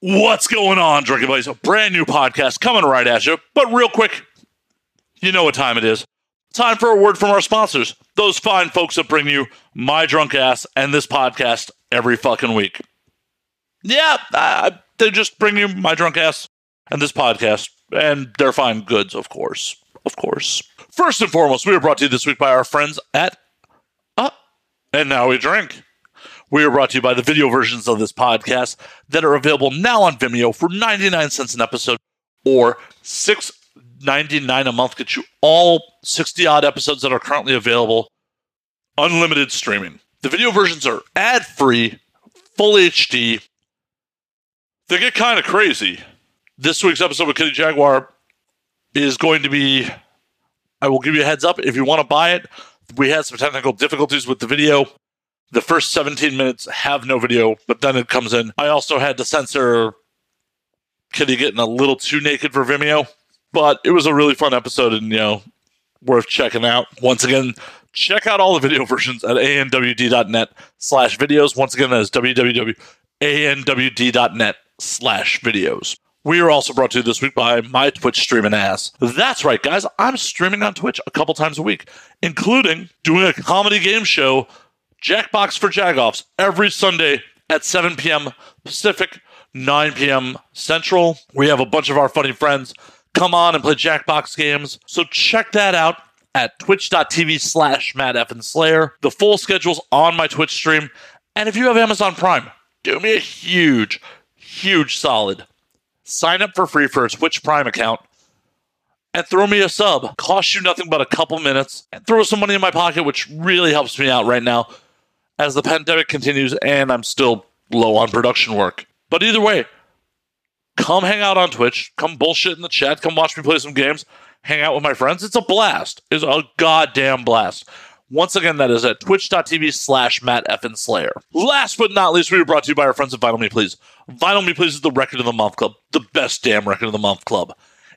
What's going on, Drinking Buddies? A brand new podcast coming right at you. But real quick, you know what time it is. Time for a word from our sponsors, those fine folks that bring you my drunk ass and this podcast every fucking week. Yeah, they just bring you my drunk ass and this podcast, and they're fine goods, of course. Of course. First and foremost, we are brought to you this week by our friends at Uh, and Now We Drink. We are brought to you by the video versions of this podcast that are available now on Vimeo for 99 cents an episode or 6.99 a month. Get you all 60 odd episodes that are currently available, unlimited streaming. The video versions are ad free, full HD. They get kind of crazy. This week's episode with Kitty Jaguar is going to be. I will give you a heads up if you want to buy it. We had some technical difficulties with the video. The first 17 minutes have no video, but then it comes in. I also had to censor Kitty getting a little too naked for Vimeo, but it was a really fun episode and, you know, worth checking out. Once again, check out all the video versions at anwd.net slash videos. Once again, that is www.anwd.net slash videos. We are also brought to you this week by my Twitch streaming ass. That's right, guys. I'm streaming on Twitch a couple times a week, including doing a comedy game show, Jackbox for Jagoffs, every Sunday at 7 p.m. Pacific, 9 p.m. Central. We have a bunch of our funny friends come on and play Jackbox games. So check that out at twitch.tv slash Matt Slayer. The full schedule's on my Twitch stream. And if you have Amazon Prime, do me a huge, huge solid. Sign up for free for a Twitch Prime account and throw me a sub. Costs you nothing but a couple minutes and throw some money in my pocket, which really helps me out right now as the pandemic continues and I'm still low on production work. But either way, come hang out on Twitch, come bullshit in the chat, come watch me play some games, hang out with my friends. It's a blast. It's a goddamn blast. Once again, that is at twitch.tv slash Matt Effin Slayer. Last but not least, we are brought to you by our friends at Vinyl Me Please. Vinyl Me Please is the record of the month club, the best damn record of the month club.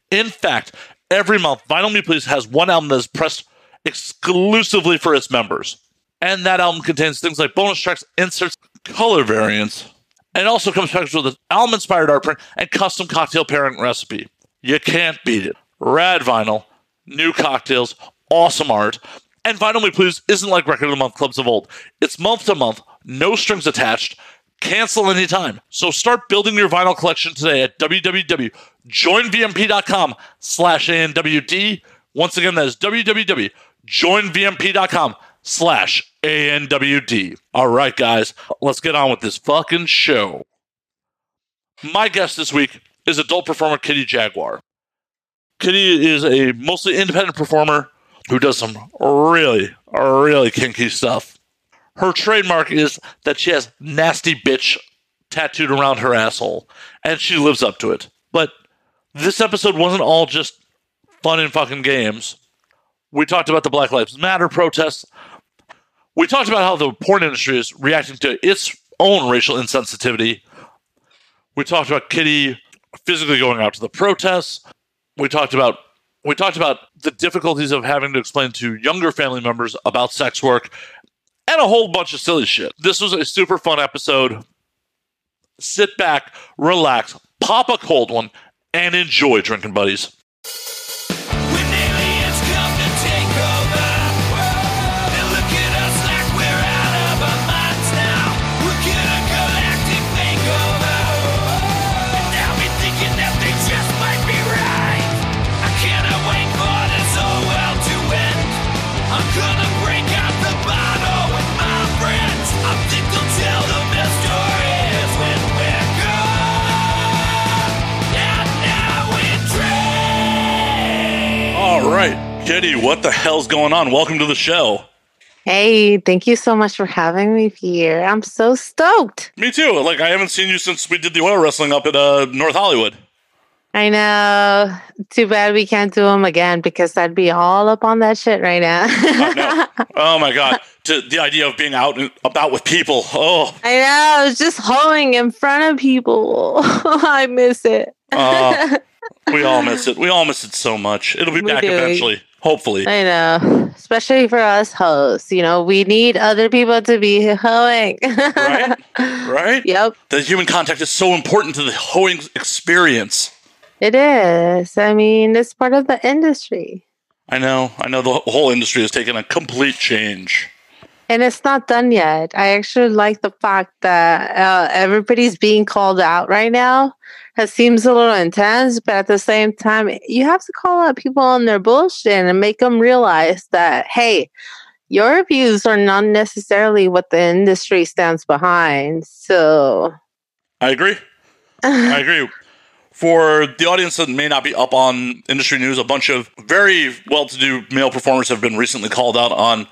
In fact, every month, Vinyl Me Please has one album that is pressed exclusively for its members. And that album contains things like bonus tracks, inserts, color variants, and also comes packaged with an album inspired art print and custom cocktail pairing recipe. You can't beat it. Rad vinyl, new cocktails, awesome art. And Vinyl Me Please isn't like Record of the Month clubs of old. It's month to month, no strings attached, cancel anytime. So start building your vinyl collection today at www.joinvmp.com slash ANWD. Once again, that is www.joinvmp.com slash ANWD. All right, guys, let's get on with this fucking show. My guest this week is adult performer Kitty Jaguar. Kitty is a mostly independent performer who does some really, really kinky stuff. Her trademark is that she has nasty bitch tattooed around her asshole, and she lives up to it. But this episode wasn't all just fun and fucking games. We talked about the Black Lives Matter protests. We talked about how the porn industry is reacting to its own racial insensitivity. We talked about Kitty physically going out to the protests. We talked about we talked about the difficulties of having to explain to younger family members about sex work and a whole bunch of silly shit. This was a super fun episode. Sit back, relax, pop a cold one, and enjoy drinking buddies. Kitty, what the hell's going on? Welcome to the show. Hey, thank you so much for having me here. I'm so stoked. Me too. Like I haven't seen you since we did the oil wrestling up at uh, North Hollywood. I know. Too bad we can't do them again because I'd be all up on that shit right now. Know. oh my god, to the idea of being out and about with people. Oh, I know. It's just hoeing in front of people. I miss it. uh, we all miss it. We all miss it so much. It'll be We back do. eventually. Hopefully. I know, especially for us hosts. You know, we need other people to be hoeing. Right? Right? Yep, The human contact is so important to the hoeing experience. it is. I mean, it's part of the industry. I know. I know the whole industry has taken a complete change. And it's not done yet. I actually like the fact that uh, everybody's being called out right now. It seems a little intense, but at the same time, you have to call out people on their bullshit and make them realize that, hey, your views are not necessarily what the industry stands behind. So, I agree. I agree. For the audience that may not be up on industry news, a bunch of very well-to-do male performers have been recently called out on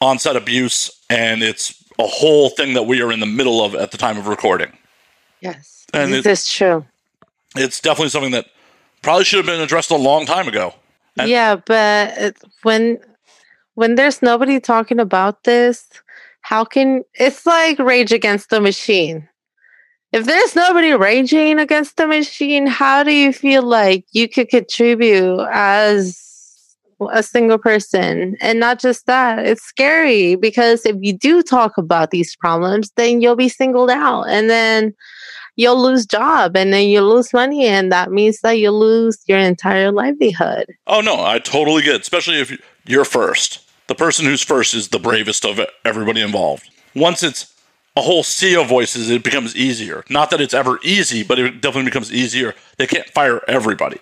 on-set abuse, and it's a whole thing that we are in the middle of at the time of recording. yes, And this it- is true. It's definitely something that probably should have been addressed a long time ago. And- yeah, but it- when when there's nobody talking about this, how can it's like Rage Against the Machine? If there's nobody raging against the machine, how do you feel like you could contribute as a single person? And not just that, it's scary because if you do talk about these problems, then you'll be singled out and then you'll lose job and then you'll lose money and that means that you lose your entire livelihood. Oh no, I totally get it, especially if you're first. The person who's first is the bravest of everybody involved. Once it's a whole sea of voices, it becomes easier. Not that it's ever easy, but it definitely becomes easier. They can't fire everybody.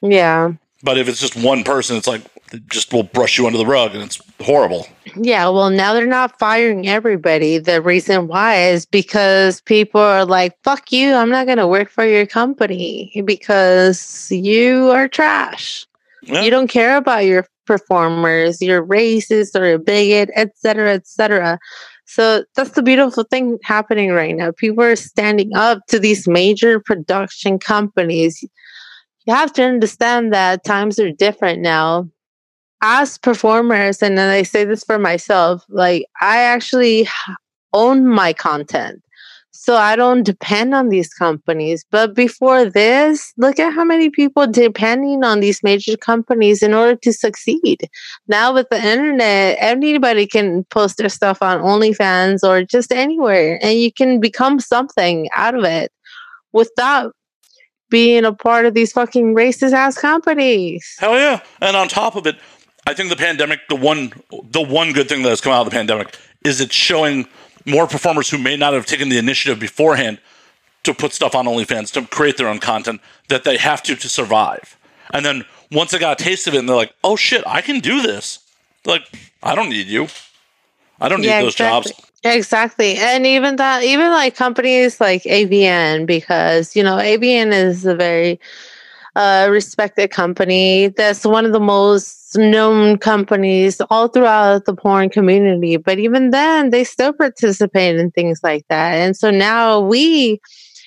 Yeah. But if it's just one person, it's like just will brush you under the rug and it's horrible. Yeah, well, now they're not firing everybody. The reason why is because people are like, fuck you, I'm not going to work for your company because you are trash. Yeah. You don't care about your performers, you're racist or a bigot, etc., etc. So that's the beautiful thing happening right now. People are standing up to these major production companies. You have to understand that times are different now as performers, and then I say this for myself, like I actually own my content. So I don't depend on these companies. But before this, look at how many people depending on these major companies in order to succeed. Now with the internet, anybody can post their stuff on OnlyFans or just anywhere, and you can become something out of it without being a part of these fucking racist ass companies. Hell yeah! And on top of it, I think the pandemic, the one, the one good thing that has come out of the pandemic is it's showing more performers who may not have taken the initiative beforehand to put stuff on OnlyFans to create their own content that they have to to survive. And then once they got a taste of it, and they're like, "Oh shit, I can do this." They're like, I don't need you. I don't need those exactly. jobs. Exactly. And even that, even like companies like AVN, because, you know, AVN is a very uh, respected company. That's one of the most known companies all throughout the porn community. But even then, they still participate in things like that. And so now we,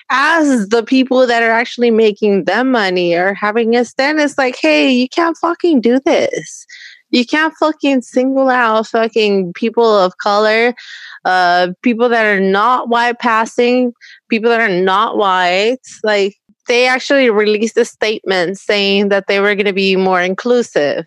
as the people that are actually making them money, are having a stand. It's like, hey, you can't fucking do this. You can't fucking single out fucking people of color, uh, people that are not white passing, people that are not white. Like they actually released a statement saying that they were going to be more inclusive.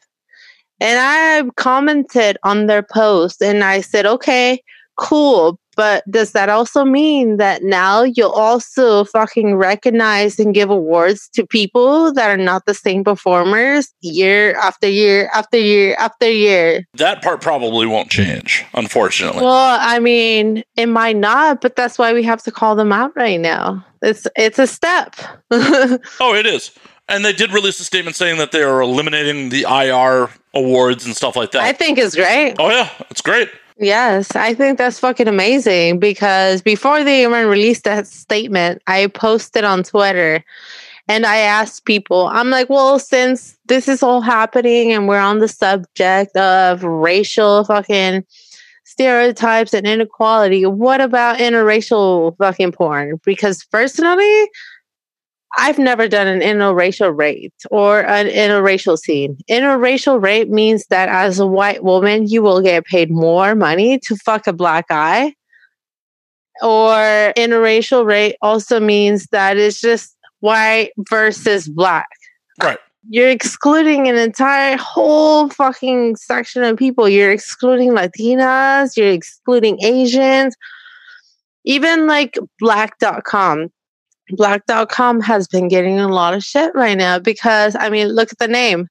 And I commented on their post and I said, okay, cool. But does that also mean that now you'll also fucking recognize and give awards to people that are not the same performers year after year after year after year? That part probably won't change, unfortunately. Well, I mean, it might not, but that's why we have to call them out right now. It's it's a step. oh, it is. And they did release a statement saying that they are eliminating the IR awards and stuff like that. I think it's great. oh yeah, it's great. Yes, I think that's fucking amazing because before they even released that statement, I posted on Twitter and I asked people, I'm like, well, since this is all happening and we're on the subject of racial fucking stereotypes and inequality, what about interracial fucking porn? Because personally, I've never done an interracial rape or an interracial scene. Interracial rape means that as a white woman, you will get paid more money to fuck a black guy. Or interracial rape also means that it's just white versus black. Right. you're excluding an entire whole fucking section of people. You're excluding Latinas, you're excluding Asians, even like Blacked.com. Blacked.com has been getting a lot of shit right now because, I mean, look at the name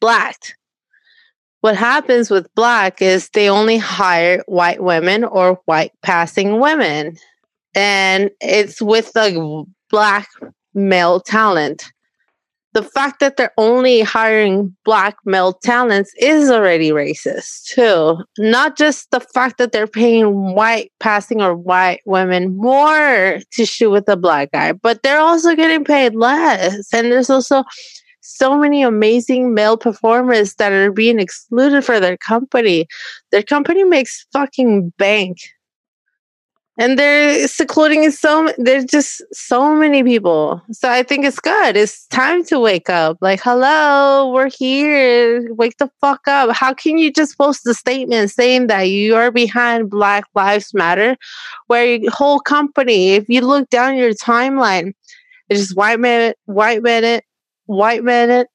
Blacked. What happens with Blacked is they only hire white women or white passing women. And it's with the Black male talent the fact that they're only hiring black male talents is already racist too. Not just the fact that they're paying white passing or white women more to shoot with a black guy, but they're also getting paid less. And there's also so many amazing male performers that are being excluded for their company. Their company makes fucking bank and they're secluding so there's just so many people. So i think it's good. It's time to wake up. Like hello we're here. Wake the fuck up. How can you just post a statement saying that you are behind black lives matter? Where your whole company if you look down your timeline it's just white men white men white men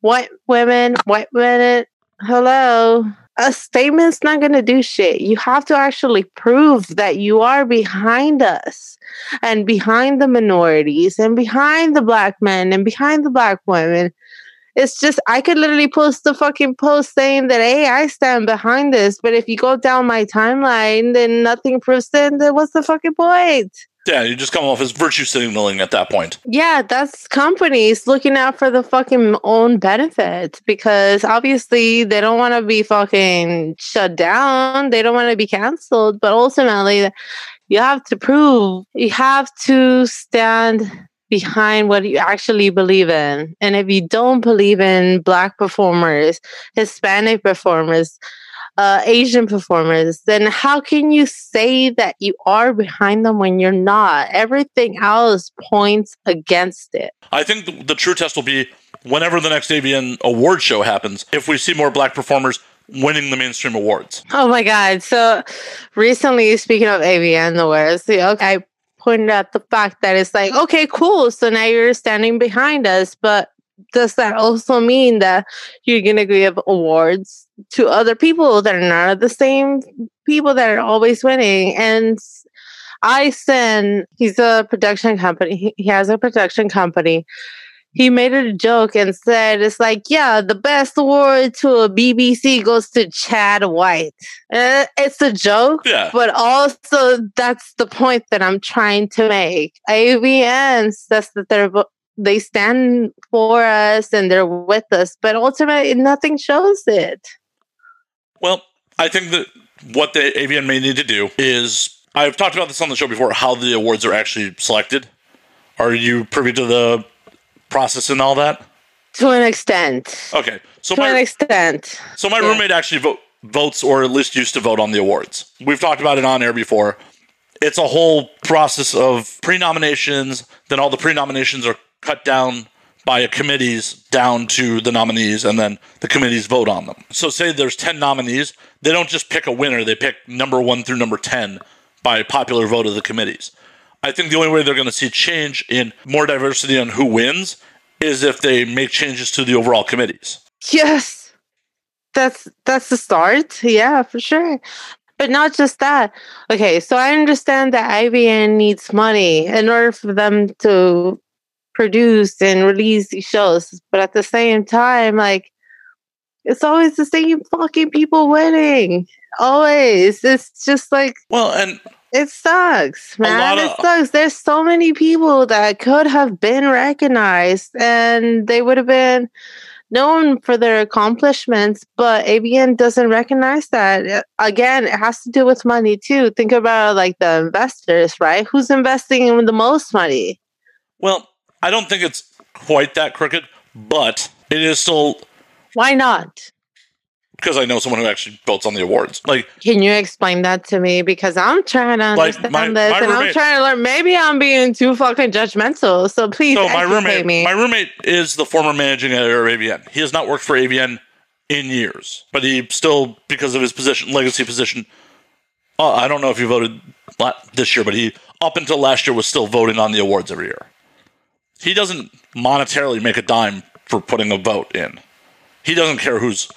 white women white men. Hello a statement's not going to do shit. You have to actually prove that you are behind us and behind the minorities and behind the black men and behind the black women. It's just, I could literally post the fucking post saying that, hey, I stand behind this. But if you go down my timeline, then nothing proves it. Then what's the fucking point? Yeah, you just come off as virtue signaling at that point. Yeah, that's companies looking out for the fucking own benefit because obviously they don't want to be fucking shut down. They don't want to be canceled, but ultimately you have to prove, you have to stand behind what you actually believe in. And if you don't believe in black performers, Hispanic performers, uh, Asian performers, then how can you say that you are behind them when you're not? Everything else points against it. I think the, the true test will be whenever the next AVN award show happens, if we see more black performers winning the mainstream awards. Oh my God. So recently, speaking of AVN awards, you know, I pointed out the fact that it's like, okay, cool. So now you're standing behind us, but does that also mean that you're going to give awards to other people that are not the same people that are always winning? And I send, he's a production company, he, has a production company. He made a joke and said, It's like, yeah, the best award to a BBC goes to Chad White. Uh, it's a joke, Yeah. but also that's the point that I'm trying to make. AVN says that they're, they stand for us and they're with us, but ultimately nothing shows it. Well, I think that what the AVN may need to do is I've talked about this on the show before how the awards are actually selected. Are you privy to the process and all that? To an extent. Okay. So To an my extent. so my yeah. roommate actually vote, votes or at least used to vote on the awards. We've talked about it on air before. It's a whole process of pre-nominations, then all the pre-nominations are cut down by a committees down to the nominees and then the committees vote on them. So say there's 10 nominees, they don't just pick a winner, they pick number 1 through number 10 by popular vote of the committees. I think the only way they're going to see change in more diversity on who wins is if they make changes to the overall committees. Yes. That's that's the start. Yeah, for sure. But not just that. Okay, so I understand that AVN needs money in order for them to produce and release these shows. But at the same time, like it's always the same fucking people winning. Always. It's just like Well, and it sucks, man. It of- sucks. There's so many people that could have been recognized and they would have been known for their accomplishments, but AVN doesn't recognize that. Uh, Again, it has to do with money too. Think about like the investors, right? Who's investing in the most money? Well, I don't think it's quite that crooked, but it is still Why not? because I know someone who actually votes on the awards. Like, Can you explain that to me? Because I'm trying to Like, understand my- this my and I'm trying to learn. Maybe I'm being too fucking judgmental. So please so my roommate, me. my roommate is the former managing editor of AVN. He has not worked for AVN in years, but he still, because of his position, legacy position. Uh, I don't know if he voted this year, but he up until last year was still voting on the awards every year. He doesn't monetarily make a dime for putting a vote in. He doesn't care who's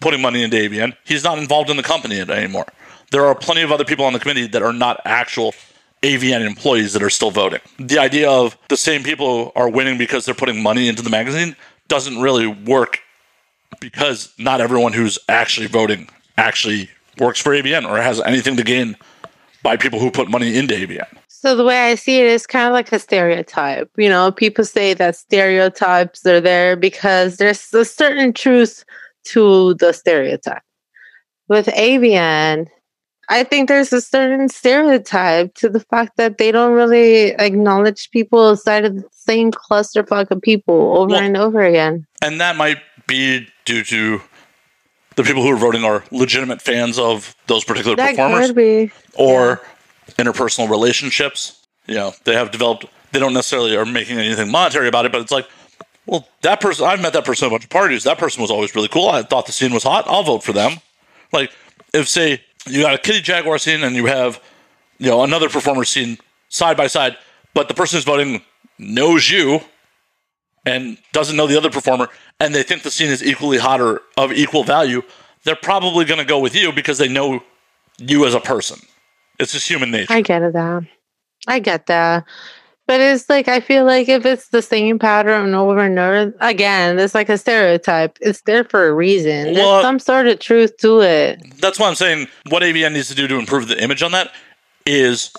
putting money into AVN. He's not involved in the company anymore. There are plenty of other people on the committee that are not actual AVN employees that are still voting. The idea of the same people are winning because they're putting money into the magazine doesn't really work because not everyone who's actually voting actually works for AVN or has anything to gain by people who put money into AVN. So the way I see it is kind of like a stereotype. You know, people say that stereotypes are there because there's a certain truth to the stereotype. With AVN, I think there's a certain stereotype to the fact that they don't really acknowledge people outside of the same clusterfuck of people over Well- and over again. And that might be due to the people who are voting are legitimate fans of those particular That performers. could be. Interpersonal relationships. You know, they have developed. They don't necessarily are making anything monetary about it, but it's like, well, that person. I've met that person at a bunch of parties. That person was always really cool. I thought the scene was hot. I'll vote for them. Like, if say you got a Kitty Jaguar scene and you have, you know, another performer scene side by side, but the person who's voting knows you and doesn't know the other performer, and they think the scene is equally hot or of equal value, they're probably going to go with you because they know you as a person. It's just human nature. I get it. That I get that. But it's like I feel like if it's the same pattern over and over again, it's like a stereotype. It's there for a reason. Well- There's some sort of truth to it. That's why I'm saying what AVN needs to do to improve the image on that is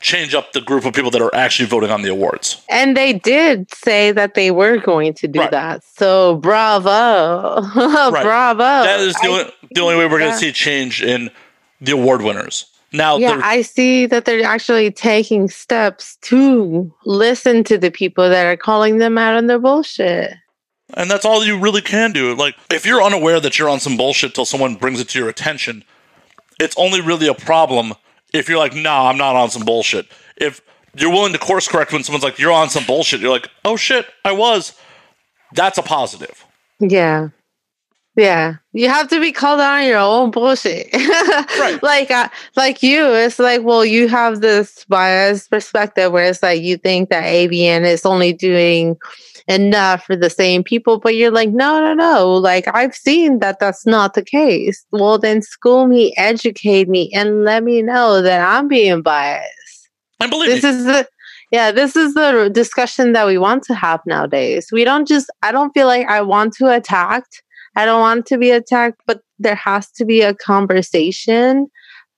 change up the group of people that are actually voting on the awards. And they did say that they were going to do Right. that. So bravo. bravo. That is the, I- only, the only way we're going to see change in the award winners. Now, yeah, I see that they're actually taking steps to listen to the people that are calling them out on their bullshit. and that's all you really can do. Like, if you're unaware that you're on some bullshit till someone brings it to your attention, it's only really a problem if you're like, nah, I'm not on some bullshit. If you're willing to course correct when someone's like, you're on some bullshit, you're like, oh shit, I was. That's a positive. Yeah. Yeah. You have to be called out on your own bullshit. Right. Like uh, like you, it's like, well, you have this biased perspective where it's like you think that AVN is only doing enough for the same people, but you're like, no, no, no. Like I've seen that that's not the case. Well, then school me, educate me, and let me know that I'm being biased I believe this me, is the yeah this is the discussion that we want to have nowadays we don't just i don't feel like i want to attack i don't want to be attacked but there has to be a conversation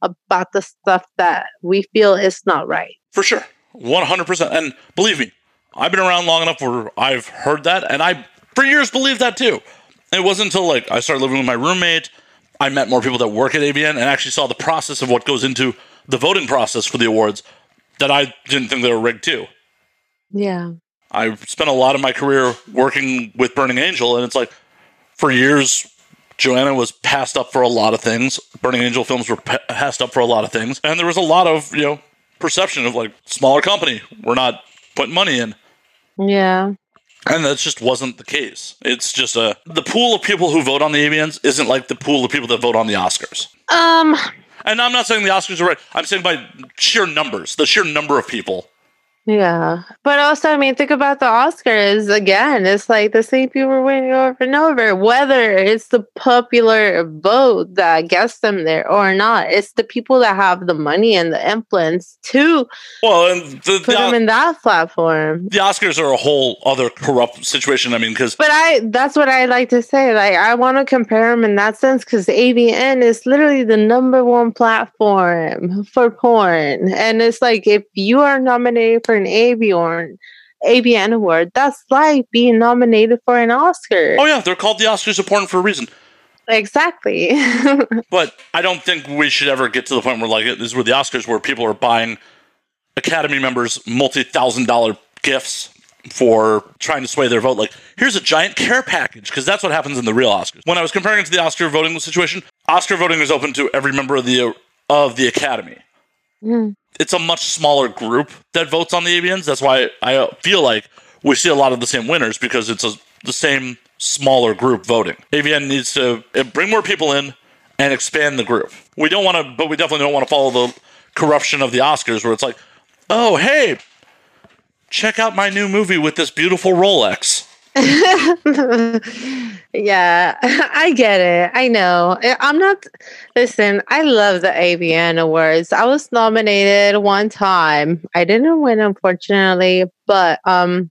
about the stuff that we feel is not right For sure. 100%. And believe me, I've been around long enough where I've heard that, and I, for years, believed that too. It wasn't until like I started living with my roommate, I met more people that work at AVN, and actually saw the process of what goes into the voting process for the awards that I didn't think they were rigged too. yeah I spent a lot of my career working with Burning Angel, and it's like for years, Joanna was passed up for a lot of things. Burning Angel films were pa- passed up for a lot of things, and there was a lot of you know perception of like smaller company, we're not putting money in, yeah and that just wasn't the case. It's just a the pool of people who vote on the AVNs isn't like the pool of people that vote on the Oscars. um And I'm not saying the Oscars are right. I'm saying by sheer numbers, the sheer number of people. Yeah. But also, I mean, think about the Oscars again. It's like the same people winning over and over, whether it's the popular vote that gets them there or not. It's the people that have the money and the influence to Well, and the, put them in that platform. the Oscars are a whole other corrupt situation. I mean, because But I, that's what I like to say. Like, I want to compare them in that sense because AVN is literally the number one platform for porn. And it's like, if you are nominated for an AVN, AVN award, that's like being nominated for an Oscar. oh yeah, they're called the Oscars of porn for a reason. Exactly. But I don't think we should ever get to the point where like this is where the Oscars where people are buying Academy members multi-thousand dollar gifts for trying to sway their vote. Like, here's a giant care package because that's what happens in the real Oscars. When I was comparing it to the Oscar voting situation, Oscar voting is open to every member of the of the Academy. Mm. It's a much smaller group that votes on the AVNs. That's why I feel like we see a lot of the same winners because it's a, the same smaller group voting. AVN needs to uh, bring more people in and expand the group. We don't want to, but we definitely don't want to follow the corruption of the Oscars where it's like, oh, hey, check out my new movie with this beautiful Rolex. yeah, I get it. I know. I'm not. Listen, I love the AVN Awards. I was nominated one time. I didn't win, unfortunately, but um,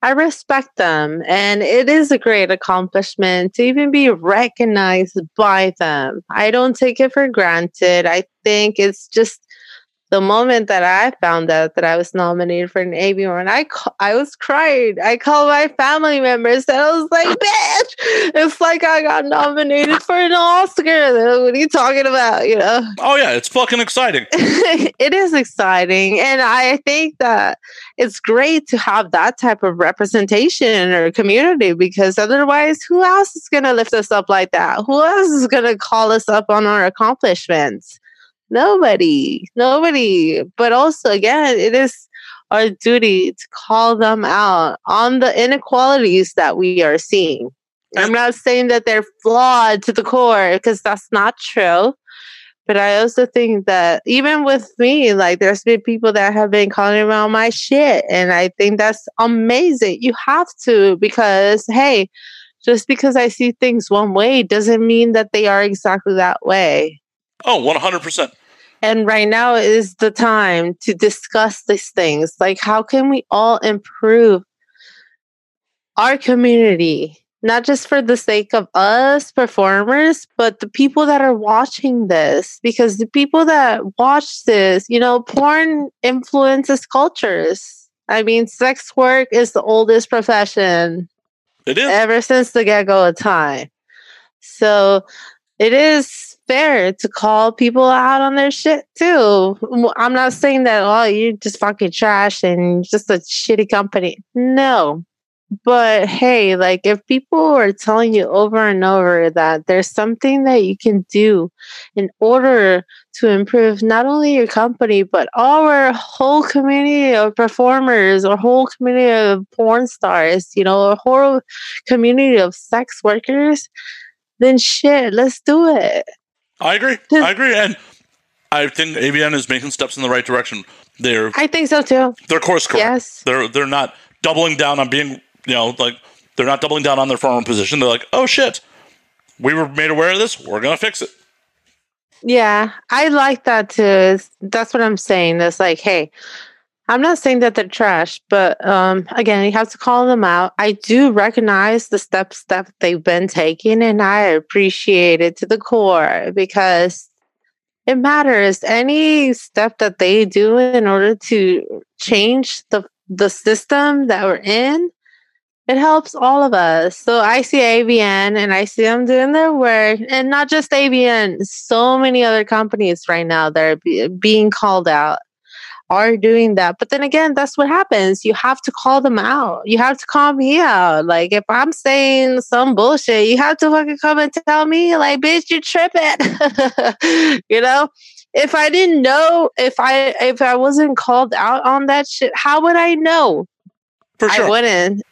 I respect them, and it is a great accomplishment to even be recognized by them. I don't take it for granted. I think it's just the moment that I found out that I was nominated for an AV award, I ca- I was crying. I called my family members and I was like, "Bitch, it's like I got nominated for an Oscar." What are you talking about? You know, Oh yeah, it's fucking exciting. it is exciting, and I think that it's great to have that type of representation in our community because otherwise, who else is going to lift us up like that? Who else is going to call us up on our accomplishments? Nobody, nobody. But also, again, it is our duty to call them out on the inequalities that we are seeing. I'm not saying that they're flawed to the core because that's not true. But I also think that even with me, like there's been people that have been calling around my shit. And I think that's amazing. You have to because, hey, just because I see things one way doesn't mean that they are exactly that way. Oh, 100%. And right now is the time to discuss these things. Like, how can we all improve our community? Not just for the sake of us performers, but the people that are watching this. Because the people that watch this, you know, porn influences cultures. I mean, sex work is the oldest profession It is. ever since the get go of time. So it is fair to call people out on their shit too. I'm not saying that, oh, you're just fucking trash and just a shitty company. No. But hey, like if people are telling you over and over that there's something that you can do in order to improve not only your company, but our whole community of performers our whole community of porn stars, you know, a whole community of sex workers, then shit, let's do it. I agree. I agree. And I think AVN is making steps in the right direction. They're I think so too. they're course correct. Yes. They're they're not doubling down on being you know like they're not doubling down on their former position. They're like, oh shit, we were made aware of this. We're gonna fix it. Yeah, I like that too. That's what I'm saying. That's like, hey, I'm not saying that they're trash, but um, again, you have to call them out. I do recognize the steps that they've been taking, and I appreciate it to the core because it matters. Any step that they do in order to change the the system that we're in, it helps all of us. So I see AVN and I see them doing their work, and not just AVN. So many other companies right now that are be, being called out are doing that. But then again, that's what happens. You have to call them out. You have to call me out. Like if I'm saying some bullshit, you have to fucking come and tell me, like, bitch, you tripping. you know? If I didn't know, if I if I wasn't called out on that shit, how would I know? For sure. I wouldn't.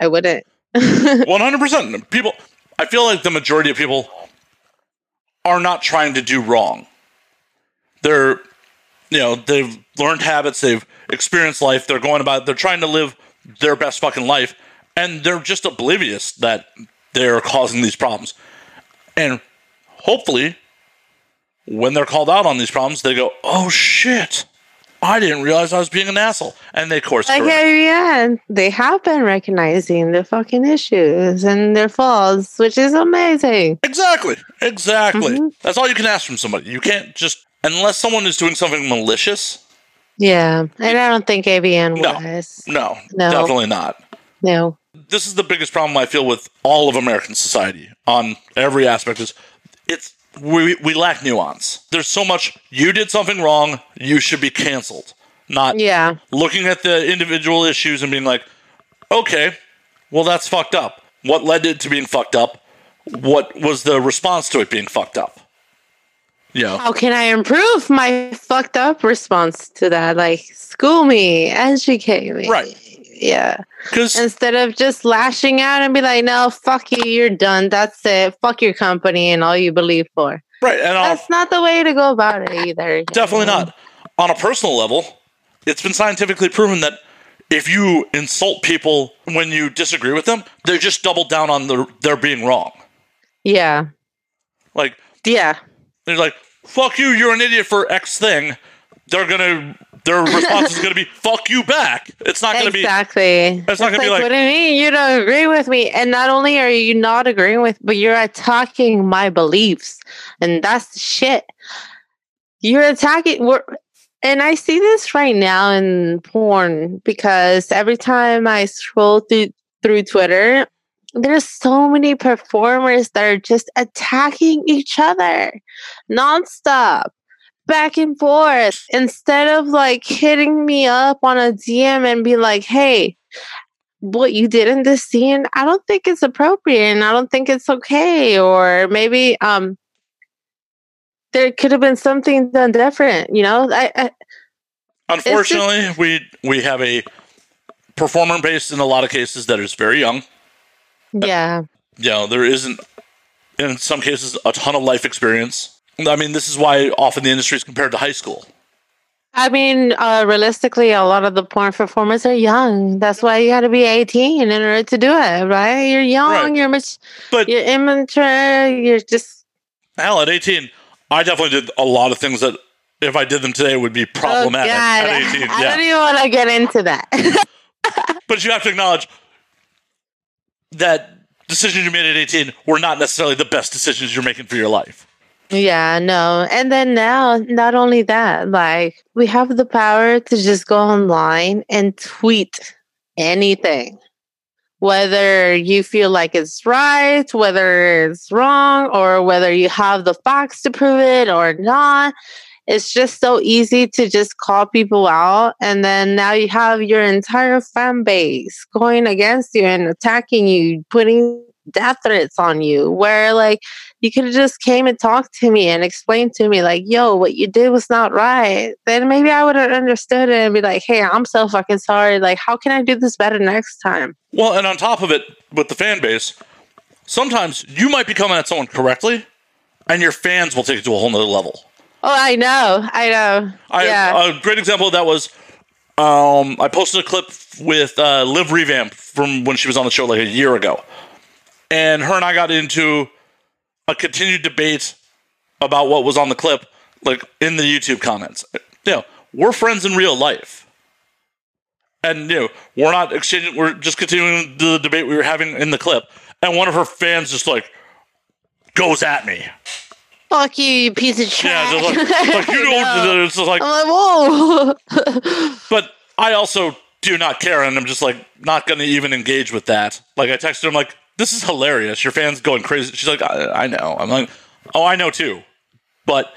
I wouldn't. One hundred percent. People I feel like the majority of people are not trying to do wrong. They're you know, they've learned habits, they've experienced life, they're going about they're trying to live their best fucking life, and they're just oblivious that they're causing these problems. And hopefully when they're called out on these problems, they go, Oh shit. I didn't realize I was being an asshole. And they of course correct. yeah, they have been recognizing the fucking issues and their flaws, which is amazing. Exactly. Exactly. Mhm. That's all you can ask from somebody. You can't just unless someone is doing something malicious. Yeah, and I don't think AVN No. was. No, No. definitely not. No. This is the biggest problem I feel with all of American society on every aspect. Is it's we we lack nuance. There's so much. You did something wrong. You should be canceled. Not Yeah. looking at the individual issues and being like, okay, well that's fucked up. What led it to being fucked up? What was the response to it being fucked up? Know, How can I improve my fucked up response to that? Like, school me, educate me. Right. Yeah. because Instead of just lashing out and be like, no, fuck you, you're done. That's it. Fuck your company and all you believe for. right, and I'll, That's not the way to go about it either. Definitely know? not. On a personal level, it's been scientifically proven that if you insult people when you disagree with them, they just double down on the they're being wrong. Yeah. Like Yeah. They're like, "Fuck you, you're an idiot for X thing." They're gonna their response is gonna be "fuck you back." It's not gonna be exactly. It's not gonna be like- what do you mean you don't agree with me? And not only are you not agreeing with, but you're attacking my beliefs, and that's the shit. You're attacking. We're, and I see this right now in porn because every time I scroll through through Twitter, there's so many performers that are just attacking each other nonstop back and forth instead of like hitting me up on a DM and be like, hey, what you did in this scene, I don't think it's appropriate and I don't think it's okay. Or maybe um there could have been something done different, you know? I, I Unfortunately, we we have a performer base in a lot of cases that is very young. Yeah. You know, there isn't in some cases a ton of life experience. I mean, this is why often the industry is compared to high school. I mean, uh, realistically, a lot of the porn performers are young. That's why you got to be 18 in order to do it, right? You're young, Right. you're much, But you're immature, you're just hell, at 18, I definitely did a lot of things that if I did them today would be problematic Oh, God. at 18. I Yeah. don't even want to get into that. But you have to acknowledge that decisions you made at 18 were not necessarily the best decisions you're making for your life. yeah, no. And then now, not only that, like we have the power to just go online and tweet anything. Whether you feel like it's right, whether it's wrong, or whether you have the facts to prove it or not. It's just so easy to just call people out. And then now you have your entire fan base going against you and attacking you, putting death threats on you. Where like you could have just came and talked to me and explained to me, like, yo, what you did was not right. Then maybe I would have understood it and be like, hey, I'm so fucking sorry. Like, how can I do this better next time? Well, and on top of it, with the fan base, sometimes you might be coming at someone correctly, and your fans will take it to a whole nother level. Oh, I know. I know. I, yeah. A great example of that was um, I posted a clip with uh, Liv Revamped from when she was on the show like a year ago. And her and I got into a continued debate about what was on the clip, like in the YouTube comments. You know, we're friends in real life. And, you know, we're not exchanging, we're just continuing the debate we were having in the clip. And one of her fans just like goes at me. Fuck you, you piece of shit. Yeah, like, like you don't, it's just like, I'm like, whoa. But I also do not care, and I'm just like not going to even engage with that. Like I texted her, I'm like, "This is hilarious. Your fans going crazy." She's like, I, "I know." I'm like, "Oh, I know too," but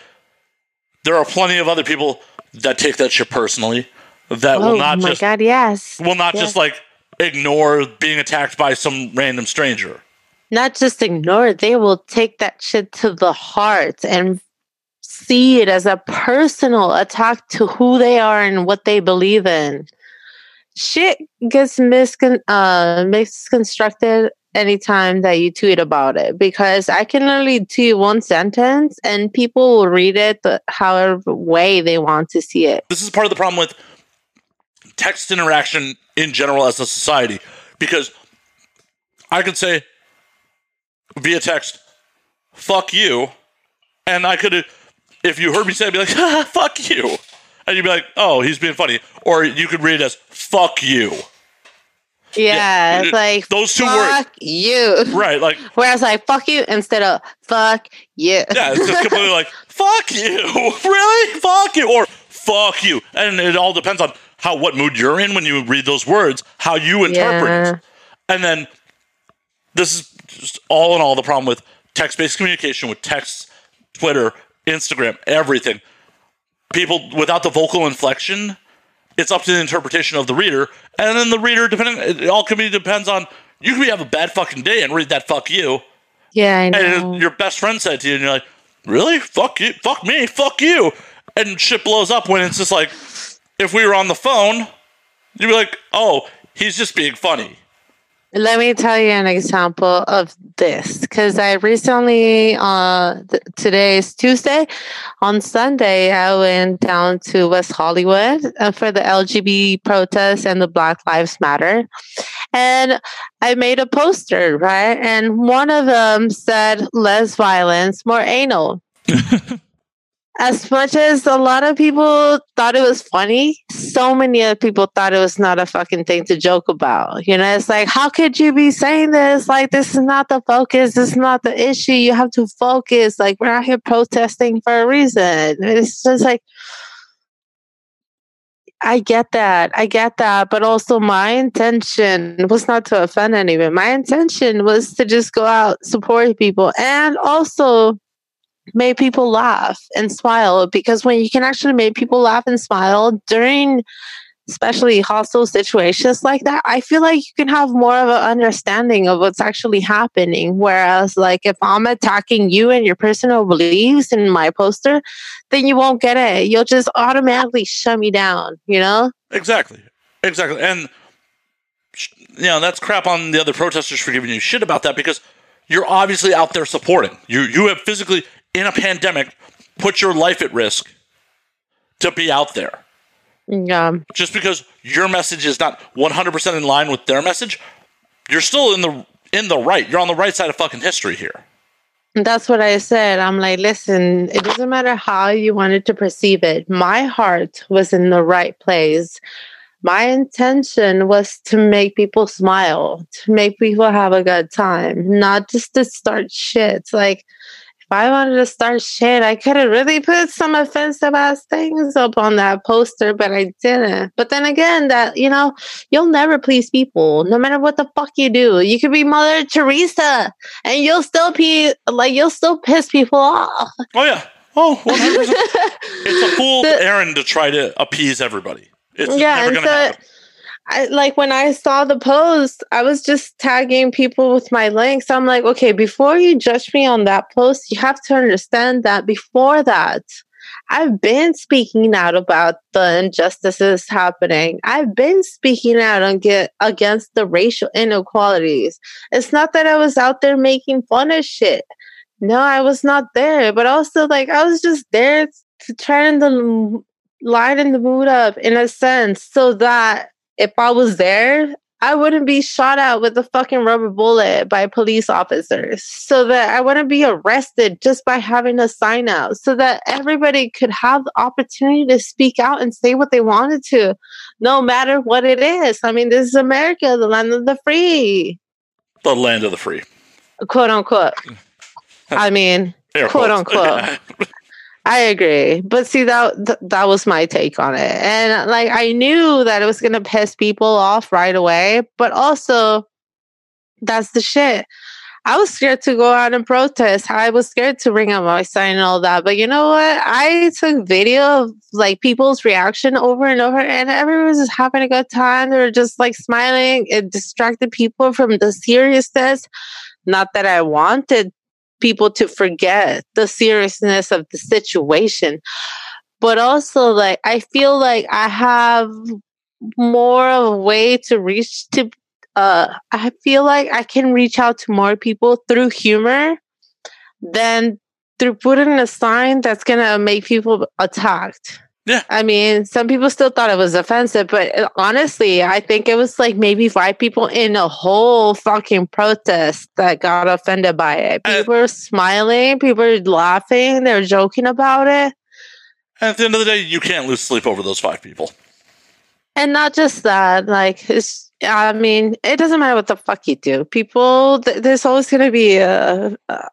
there are plenty of other people that take that shit personally. That oh will not my just god, yes. will not Yes. just like ignore being attacked by some random stranger. Not just ignore it, they will take that shit to the heart and see it as a personal attack to who they are and what they believe in. Shit gets miscon- uh, misconstructed anytime that you tweet about it because I can only tweet one sentence and people will read it the however way they want to see it. this is part of the problem with text interaction in general as a society because I could say via text, fuck you. And I could, if you heard me say it, I'd be like, "Ah, fuck you. And you'd be like, oh, he's being funny. Or you could read it as, fuck you. Yeah, it's like those two fuck words. you. Right. Like, Whereas like fuck you instead of fuck you. yeah, it's just completely like, fuck you. Really? Fuck you. Or fuck you. And it all depends on how, what mood you're in when you read those words, how you interpret it. Yeah. And then this is just all in all the problem with text based communication with text, Twitter, Instagram, everything. People without the vocal inflection, it's up to the interpretation of the reader. And then the reader, depending, it all can be depends on, you can be have a bad fucking day and read that fuck you. Yeah, I know. And your best friend said to you, and you're like, really? Fuck you. Fuck me. Fuck you. And shit blows up when it's just like, if we were on the phone, you'd be like, oh, he's just being funny. Let me tell you an example of this because I recently, uh, th- today is Tuesday. On Sunday, I went down to West Hollywood uh, for the LGBT protests and the Black Lives Matter. And I made a poster, right? And one of them said, less violence, more anal. as much as a lot of people thought it was funny, so many other people thought it was not a fucking thing to joke about. You know, it's like, how could you be saying this? Like, this is not the focus. This is not the issue. You have to focus. Like, we're out here protesting for a reason. It's just like, I get that. I get that. But also, my intention was not to offend anyone. My intention was to just go out, support people, and also make people laugh and smile because when you can actually make people laugh and smile during especially hostile situations like that i feel like you can have more of an understanding of what's actually happening whereas like if i'm attacking you and your personal beliefs in my poster then you won't get it you'll just automatically shut me down you know Exactly. Exactly. And, you know, that's crap on the other protesters for giving you shit about that because you're obviously out there supporting. You, you have physically, in a pandemic, put your life at risk to be out there. yeah Just because your message is not 100% in line with their message, you're still in the in the right. You're on the right side of fucking history here. That's what I said. I'm like, listen, it doesn't matter how you wanted to perceive it. My heart was in the right place. My intention was to make people smile, to make people have a good time, not just to start shit. Like, if I wanted to start shit, I could have really put some offensive ass things up on that poster, but I didn't. But then again, that, you know, you'll never please people, no matter what the fuck you do. You could be Mother Teresa and you'll still be like, you'll still piss people off. Oh, yeah. Oh, 100%. it's a fool errand to try to appease everybody. It's yeah, never and going to so happen. I like when I saw the post, I was just tagging people with my links. I'm like, okay, before you judge me on that post, you have to understand that before that, I've been speaking out about the injustices happening. I've been speaking out on get, against the racial inequalities. It's not that I was out there making fun of shit. No, I was not there, but also like I was just there to turn the lighten the mood up in a sense so that if I was there, I wouldn't be shot at with a fucking rubber bullet by police officers. So that I wouldn't be arrested just by having a sign out. So that everybody could have the opportunity to speak out and say what they wanted to, no matter what it is. I mean, this is America, the land of the free, The land of the free. quote unquote. I mean, Air Quote, quotes. unquote. I agree, but see that th- that was my take on it, and like I knew that it was gonna piss people off right away, but also that's the shit. I was scared to go out and protest. I was scared to bring up my sign and all that. But you know what? I took video of like people's reaction over and over, and everyone was just having a good time. They were just like smiling. It distracted people from the seriousness. Not that I wanted people to forget the seriousness of the situation. But also, like, I feel like I have more of a way to reach to, uh, I feel like I can reach out to more people through humor than through putting a sign that's going to make people attacked. Yeah. I mean, some people still thought it was offensive, but uh, honestly, I think it was like maybe five people in a whole fucking protest that got offended by it. Uh, People were smiling, people were laughing, they were joking about it. At the end of the day, you can't lose sleep over those five people. And not just that, like, it's, I mean, it doesn't matter what the fuck you do. People, th- there's always going to be a, a,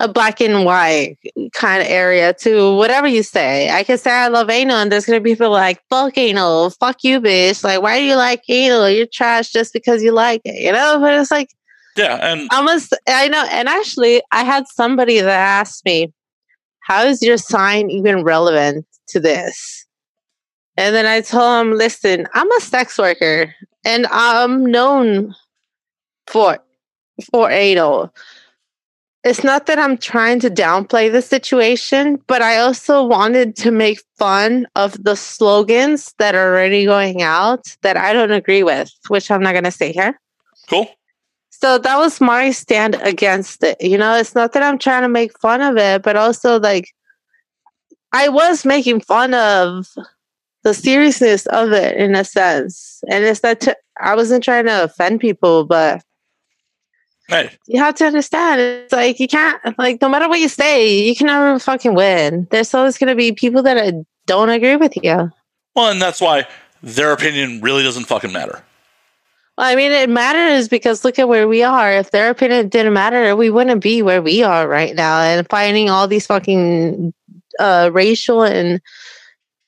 a black and white kind of area to whatever you say. I can say I love anal, and there's going to be people like, fuck anal, fuck you, bitch. Like, why do you like anal? You're trash just because you like it, you know? But it's like, Yeah, and almost, I know. And actually, I had somebody that asked me, how is your sign even relevant to this? And then I told him, listen, I'm a sex worker and I'm known for for anal. It's not that I'm trying to downplay the situation, but I also wanted to make fun of the slogans that are already going out that I don't agree with, which I'm not going to say here. Cool. So that was my stand against it. You know, it's not that I'm trying to make fun of it, but also like I was making fun of the seriousness of it in a sense. And it's that t- I wasn't trying to offend people, but Hey, you have to understand it's like you can't like no matter what you say, you can never fucking win. There's always gonna be people that uh, don't agree with you. well, and that's why their opinion really doesn't fucking matter. Well, I mean, it matters because look at where we are. If their opinion didn't matter, we wouldn't be where we are right now and fighting all these fucking uh, racial and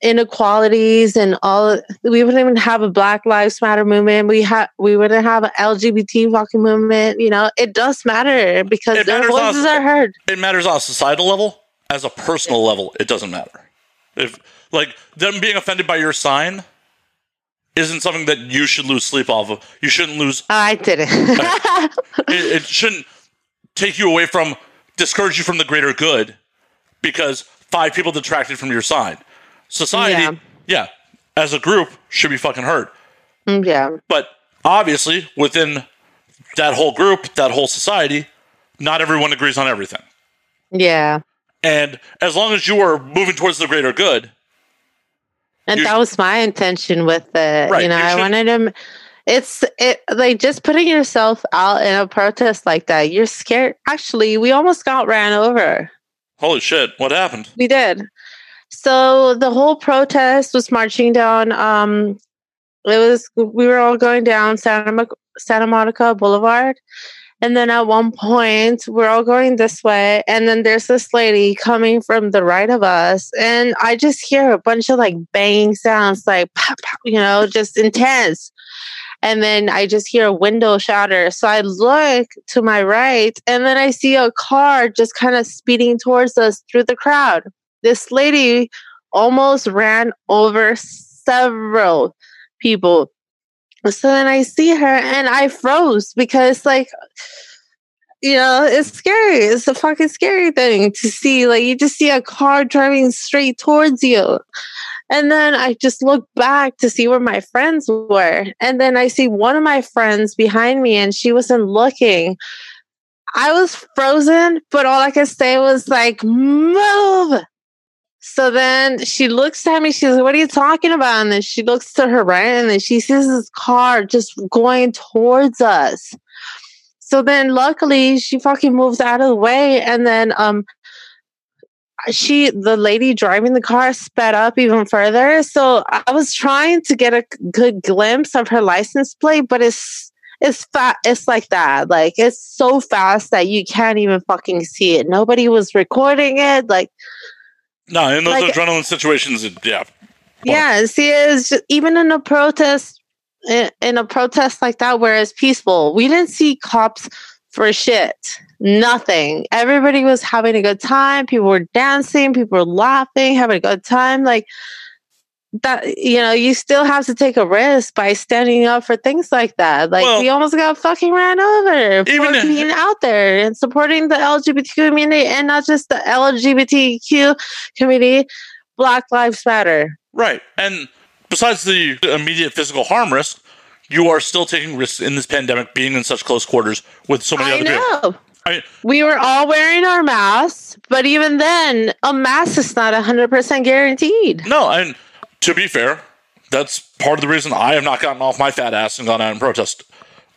inequalities and all. We wouldn't even have a Black Lives Matter movement. We have we wouldn't have an LGBT fucking movement. You know, it does matter because It their matters on- are heard. It matters on a societal level. As a personal level, it doesn't matter. If like them being offended by your sign isn't something that you should lose sleep off of. You shouldn't lose. Oh, I didn't. It, it shouldn't take you away from discourage you from the greater good because five people detracted from your sign. Society, Yeah. yeah, as a group, should be fucking hurt. Mm, yeah. But obviously, within that whole group, that whole society, not everyone agrees on everything. Yeah. And as long as you are moving towards the greater good, And that was my intention with it. Right, You know, you I should- wanted him. It's it like just putting yourself out in a protest like that. You're scared. Actually, we almost got ran over. holy shit, what happened? We did. So the whole protest was marching down. Um, it was we were all going down Santa Santa Monica Boulevard, and then at one point we're all going this way, and then there's this lady coming from the right of us, and I just hear a bunch of like banging sounds, like you know, just intense. And then I just hear a window shatter. So I look to my right, and then I see a car just kind of speeding towards us through the crowd this lady almost ran over several people. So then I see her and I froze because, like, you know, it's scary. It's a fucking scary thing to see. Like, you just see a car driving straight towards you. And then I just look back to see where my friends were. And then I see one of my friends behind me and she wasn't looking. I was frozen, but all I could say was like, move. So then she looks at me. She's like, What are you talking about? And then she looks to her right and then she sees this car just going towards us. So then luckily she fucking moves out of the way. And then um she the lady driving the car sped up even further. So I was trying to get a good glimpse of her license plate, but it's it's fat it's like that. Like it's so fast that you can't even fucking see it. Nobody was recording it. Like No, in those Like- adrenaline situations, it, yeah. Yeah, see, it's just, even in a protest, in, in a protest like that, where it's peaceful, we didn't see cops for shit. Nothing. Everybody was having a good time. People were dancing. People were laughing, having a good time. Like that, you know, you still have to take a risk by standing up for things like that. Like Well- we almost got fucking ran over Even for being out there and supporting the LGBT community and not just the LGBTQ community. Black Lives Matter. Right. And besides the immediate physical harm risk, you are still taking risks in this pandemic being in such close quarters with so many I other people. I mean, We were all wearing our masks, but even then, a mask is not 100% guaranteed. no, and to be fair, that's part of the reason I have not gotten off my fat ass and gone out and protest.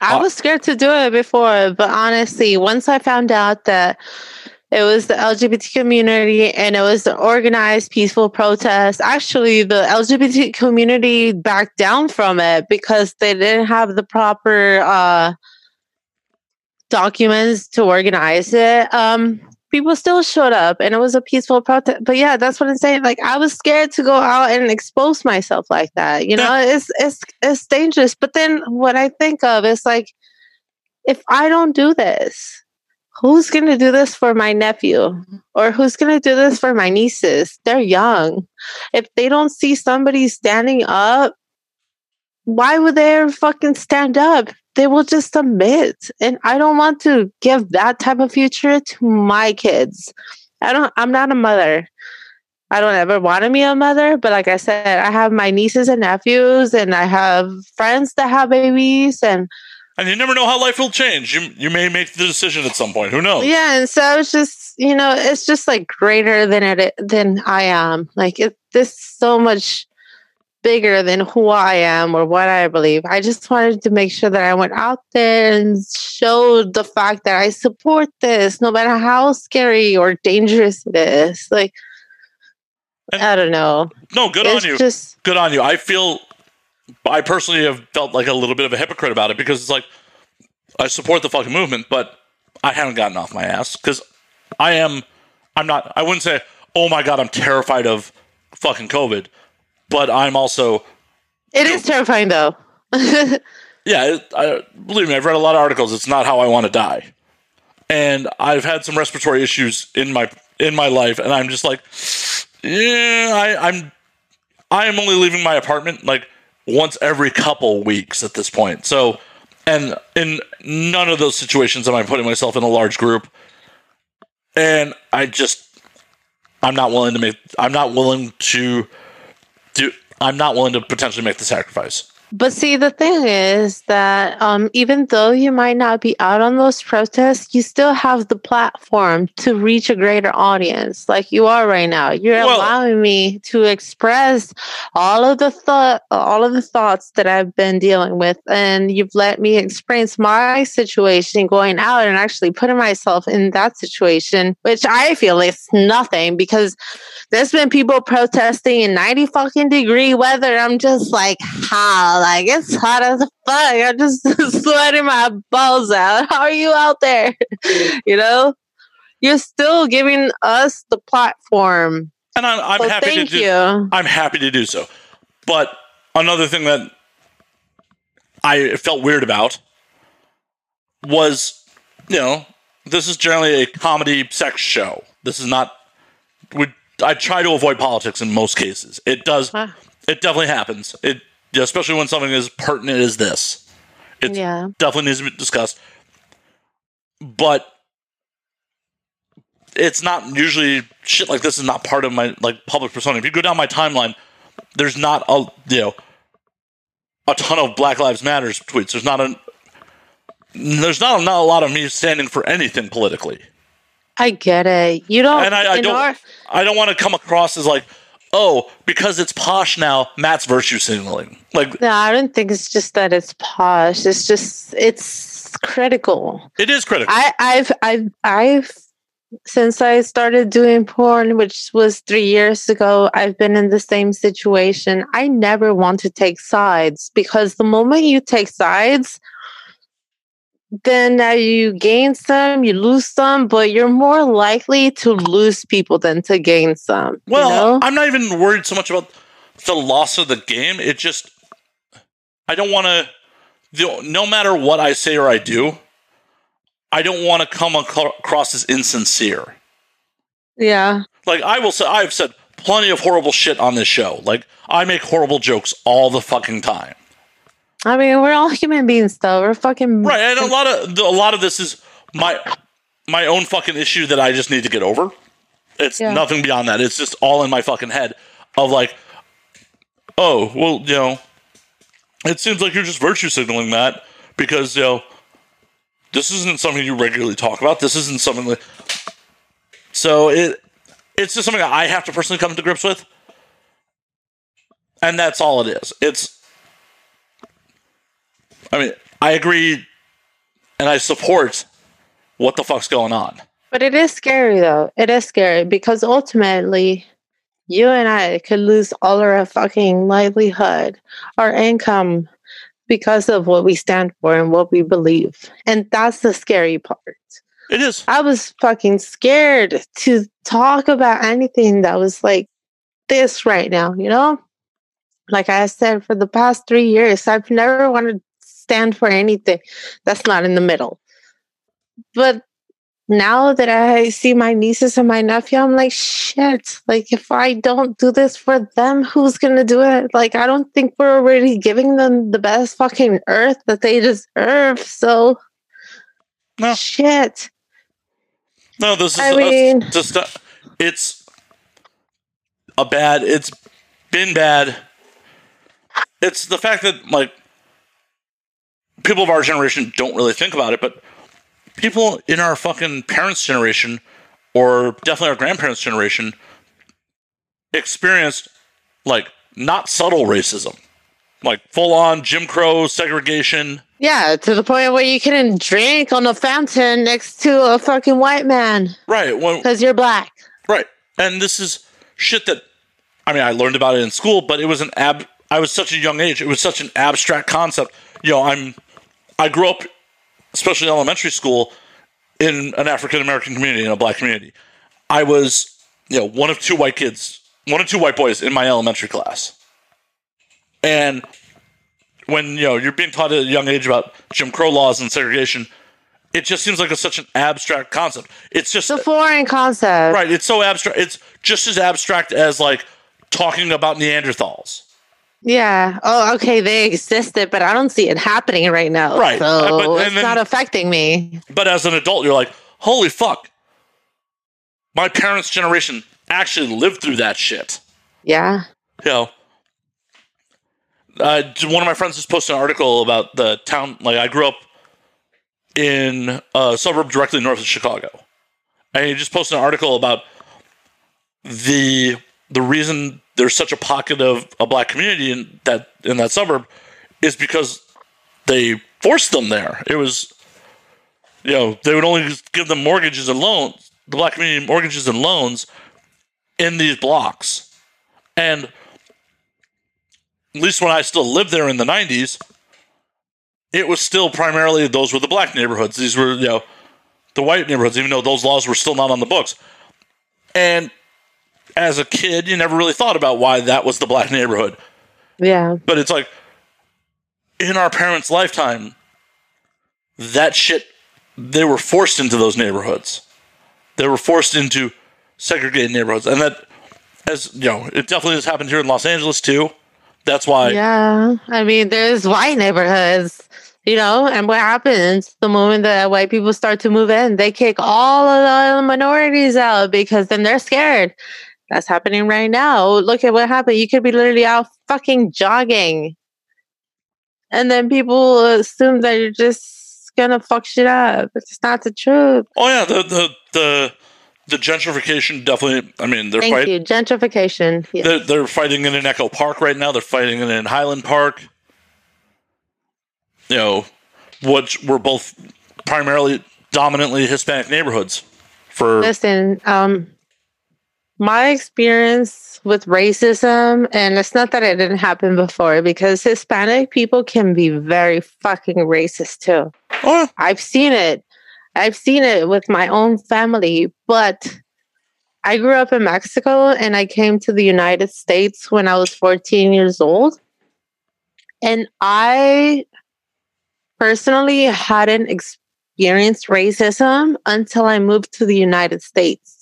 I Uh, was scared to do it before, but honestly, once I found out that it was the LGBT community and it was an organized, peaceful protest, actually, the LGBT community backed down from it because they didn't have the proper uh, documents to organize it. Um, people still showed up and it was a peaceful protest. But yeah, that's what I'm saying. Like I was scared to go out and expose myself like that. You know, it's it's it's dangerous. But then what I think of is like if I don't do this, who's going to do this for my nephew? Mm-hmm. Or who's going to do this for my nieces? They're young. If they don't see somebody standing up, why would they ever fucking stand up? They will just submit. And I don't want to give that type of future to my kids. I don't, I'm not a mother. I don't ever want to be a mother, but like I said, I have my nieces and nephews, and I have friends that have babies, and And you never know how life will change. You you may make the decision at some point. Who knows? Yeah, and so it's just you know it's just like greater than it than I am. Like it, this so much bigger than who I am or what I believe. I just wanted to make sure that I went out there and showed the fact that I support this, no matter how scary or dangerous it is. Like And- I don't know. No, good it's on you. just good on you. I feel, I personally have felt like a little bit of a hypocrite about it because it's like, I support the fucking movement, but I haven't gotten off my ass because I am, I'm not, I wouldn't say, oh my God, I'm terrified of fucking COVID, but I'm also, it is terrifying though. yeah, it, I, believe me, I've read a lot of articles. It's not how I want to die. And I've had some respiratory issues in my in my life, and I'm just like, yeah, I, I'm I am only leaving my apartment like once every couple weeks at this point. So, and in none of those situations am I putting myself in a large group. And I just, I'm not willing to make, I'm not willing to do, I'm not willing to potentially make the sacrifice. But see, the thing is that um, even though you might not be out on those protests, you still have the platform to reach a greater audience, like you are right now. You're Well- allowing me to express all of the thought, all of the thoughts that I've been dealing with, and you've let me experience my situation, going out and actually putting myself in that situation, which I feel is nothing because there's been people protesting in 90 fucking degree weather. I'm just like, how? Like, it's hot as fuck. I'm just sweating my balls out. How are you out there? you know? You're still giving us the platform. And I'm, I'm So happy to do, you. I'm happy to do so. But another thing that I felt weird about was, you know, this is generally a comedy sex show. This is not. We I try to avoid politics in most cases. It does. Huh. It definitely happens. It especially when something as pertinent as this. It Yeah. definitely needs to be discussed. But it's not usually shit like this is not part of my like public persona. If you go down my timeline, there's not a you know a ton of Black Lives Matters tweets. There's not a there's not, not a lot of me standing for anything politically. I get it. You don't. And I, I don't our- I don't want to come across as like, oh, because it's posh now, Matt's virtue signaling. Like no, I don't think it's just that it's posh. It's just it's critical. it is critical. I, I've I've I've since I started doing porn, which was three years ago, I've been in the same situation. I never want to take sides because the moment you take sides, then uh, you gain some, you lose some, but you're more likely to lose people than to gain some. Well, you know? I'm not even worried so much about the loss of the game. It just, I don't want to, no matter what I say or I do, I don't want to come across as insincere. yeah. Like I will say, I've said plenty of horrible shit on this show. Like I make horrible jokes all the fucking time. I mean, we're all human beings, though. We're fucking Right, and a lot of a lot of this is my my own fucking issue that I just need to get over. It's Yeah. nothing beyond that. It's just all in my fucking head of like, oh, well, you know, it seems like you're just virtue signaling that because you know this isn't something you regularly talk about. This isn't something that. So it it's just something that I have to personally come to grips with, and that's all it is. It's I mean, I agree and I support what the fuck's going on. But it is scary, though. It is scary because ultimately, you and I could lose all our fucking livelihood, our income, because of what we stand for and what we believe. And that's the scary part. It is. I was fucking scared to talk about anything that was like this right now, you know? Like I said, for the past three years, I've never wanted stand for anything that's not in the middle. But now that I see my nieces and my nephew, I'm like, shit. Like, if I don't do this for them, who's going to do it? Like, I don't think we're already giving them the best fucking earth that they deserve. So, No. shit. No, this is I uh, mean- just uh, it's a bad. It's been bad. It's the fact that like people of our generation don't really think about it, but people in our fucking parents' generation, or definitely our grandparents' generation, experienced like not subtle racism, like full on Jim Crow segregation. Yeah, to the point where you couldn't drink on a fountain next to a fucking white man Right. Because you're black. Right. And this is shit that I mean, I learned about it in school, but it was an ab I was such a young age. It was such an abstract concept. You know, I'm I grew up especially in elementary school in an African American community, in a black community. I was, you know, one of two white kids, one of two white boys in my elementary class. And when, you know, you're being taught at a young age about Jim Crow laws and segregation, it just seems like it's such an abstract concept. It's just a foreign concept. Right. It's so abstract. It's just as abstract as like talking about Neanderthals. Yeah. Oh, okay. They existed, but I don't see it happening right now. Right. So Uh, but- it's then- not affecting me. But as an adult, you're like, holy fuck. My parents' generation actually lived through that shit. Yeah. You know, uh, one of my friends just posted an article about the town. Like, I grew up in a suburb directly north of Chicago, and he just posted an article about the the reason there's such a pocket of a black community in that in that suburb is because they forced them there. It was, you know, they would only give them mortgages and loans, the black community mortgages and loans in these blocks, and at least when I still lived there in the 90s, it was still primarily those were the black neighborhoods. These were, you know, the white neighborhoods, even though those laws were still not on the books. And as a kid, you never really thought about why that was the black neighborhood. Yeah. But it's like in our parents' lifetime, that shit, they were forced into those neighborhoods. They were forced into segregated neighborhoods. And that, as you know, it definitely has happened here in Los Angeles too. That's why, Yeah. I mean, there's white neighborhoods, you know, and what happens the moment that white people start to move in, they kick all of the minorities out because then they're scared. That's happening right now. Look at what happened. You could be literally out fucking jogging. And then people assume that you're just gonna fuck shit up. It's not the truth. oh yeah, the the the, the gentrification definitely. I mean, they're Thank fighting. you. Gentrification. Yes. They're, they're fighting it in Echo Park right now. They're fighting it in Highland Park. You know, which were both primarily dominantly Hispanic neighborhoods for Listen, um, my experience with racism, and it's not that it didn't happen before, because Hispanic people can be very fucking racist too. oh, I've seen it. I've seen it with my own family, but I grew up in Mexico and I came to the United States when I was 14 years old. And I personally hadn't experienced racism until I moved to the United States.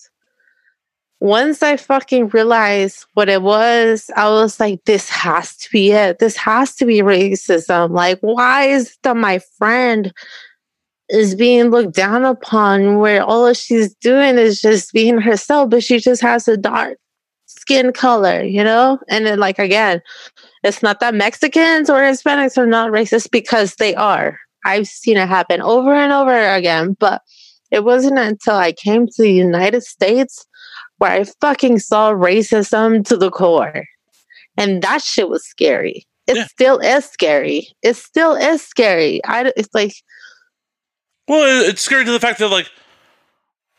Once I fucking realized what it was, I was like, this has to be it. This has to be racism. Like, why is that my friend is being looked down upon where all she's doing is just being herself, but she just has a dark skin color, you know? And then, like, again, it's not that Mexicans or Hispanics are not racist because they are. I've seen it happen over and over again, but it wasn't until I came to the United States where I fucking saw racism to the core. And that shit was scary. It Yeah. still is scary. It still is scary. I, it's like, well, it's scary to the fact that like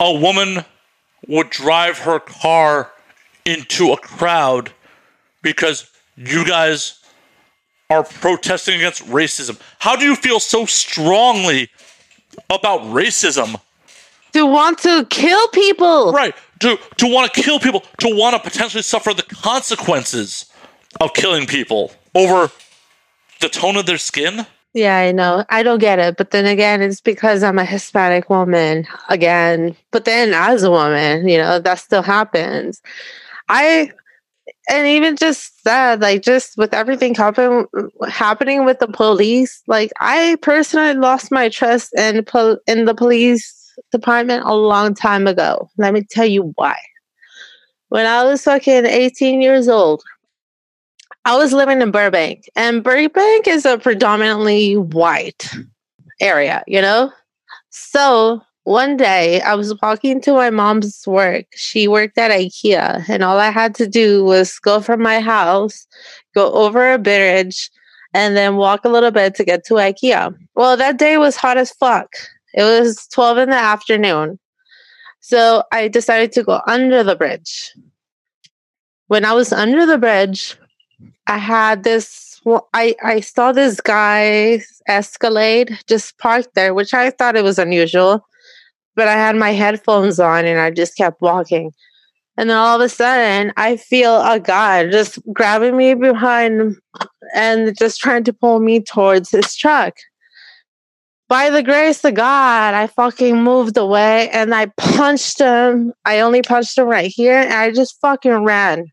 a woman would drive her car into a crowd because you guys are protesting against racism. How do you feel so strongly about racism? To want to kill people. Right. To to want to kill people, to want to potentially suffer the consequences of killing people over the tone of their skin. Yeah, I know. I don't get it. But then again, it's because I'm a Hispanic woman again. But then as a woman, you know, that still happens. I and even just that, like just with everything happen, happening with the police, like I personally lost my trust in pol- in the police department a long time ago. Let me tell you why. When I was fucking 18 years old, I was living in Burbank, and Burbank is a predominantly white area, you know? So one day I was walking to my mom's work. She worked at IKEA, and all I had to do was go from my house, go over a bridge, and then walk a little bit to get to IKEA. Well, that day was hot as fuck. It was 12 in the afternoon. So I decided to go under the bridge. When I was under the bridge, I had this I, I saw this guy Escalade just parked there, which I thought it was unusual. But I had my headphones on and I just kept walking. And then all of a sudden, I feel a guy just grabbing me behind and just trying to pull me towards his truck. By the grace of God, I fucking moved away and I punched him. I only punched him right here and I just fucking ran.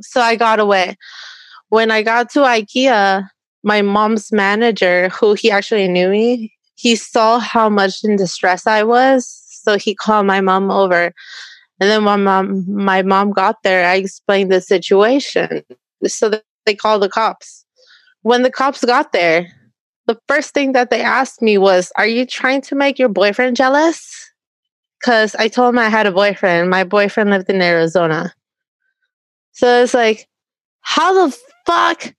So I got away. When I got to IKEA, my mom's manager, who he actually knew me, he saw how much in distress I was. So he called my mom over. And then when mom, my mom got there, I explained the situation. So they called the cops. When the cops got there, the first thing that they asked me was, Are you trying to make your boyfriend jealous? Because I told him I had a boyfriend. My boyfriend lived in Arizona. So it's like, how the fuck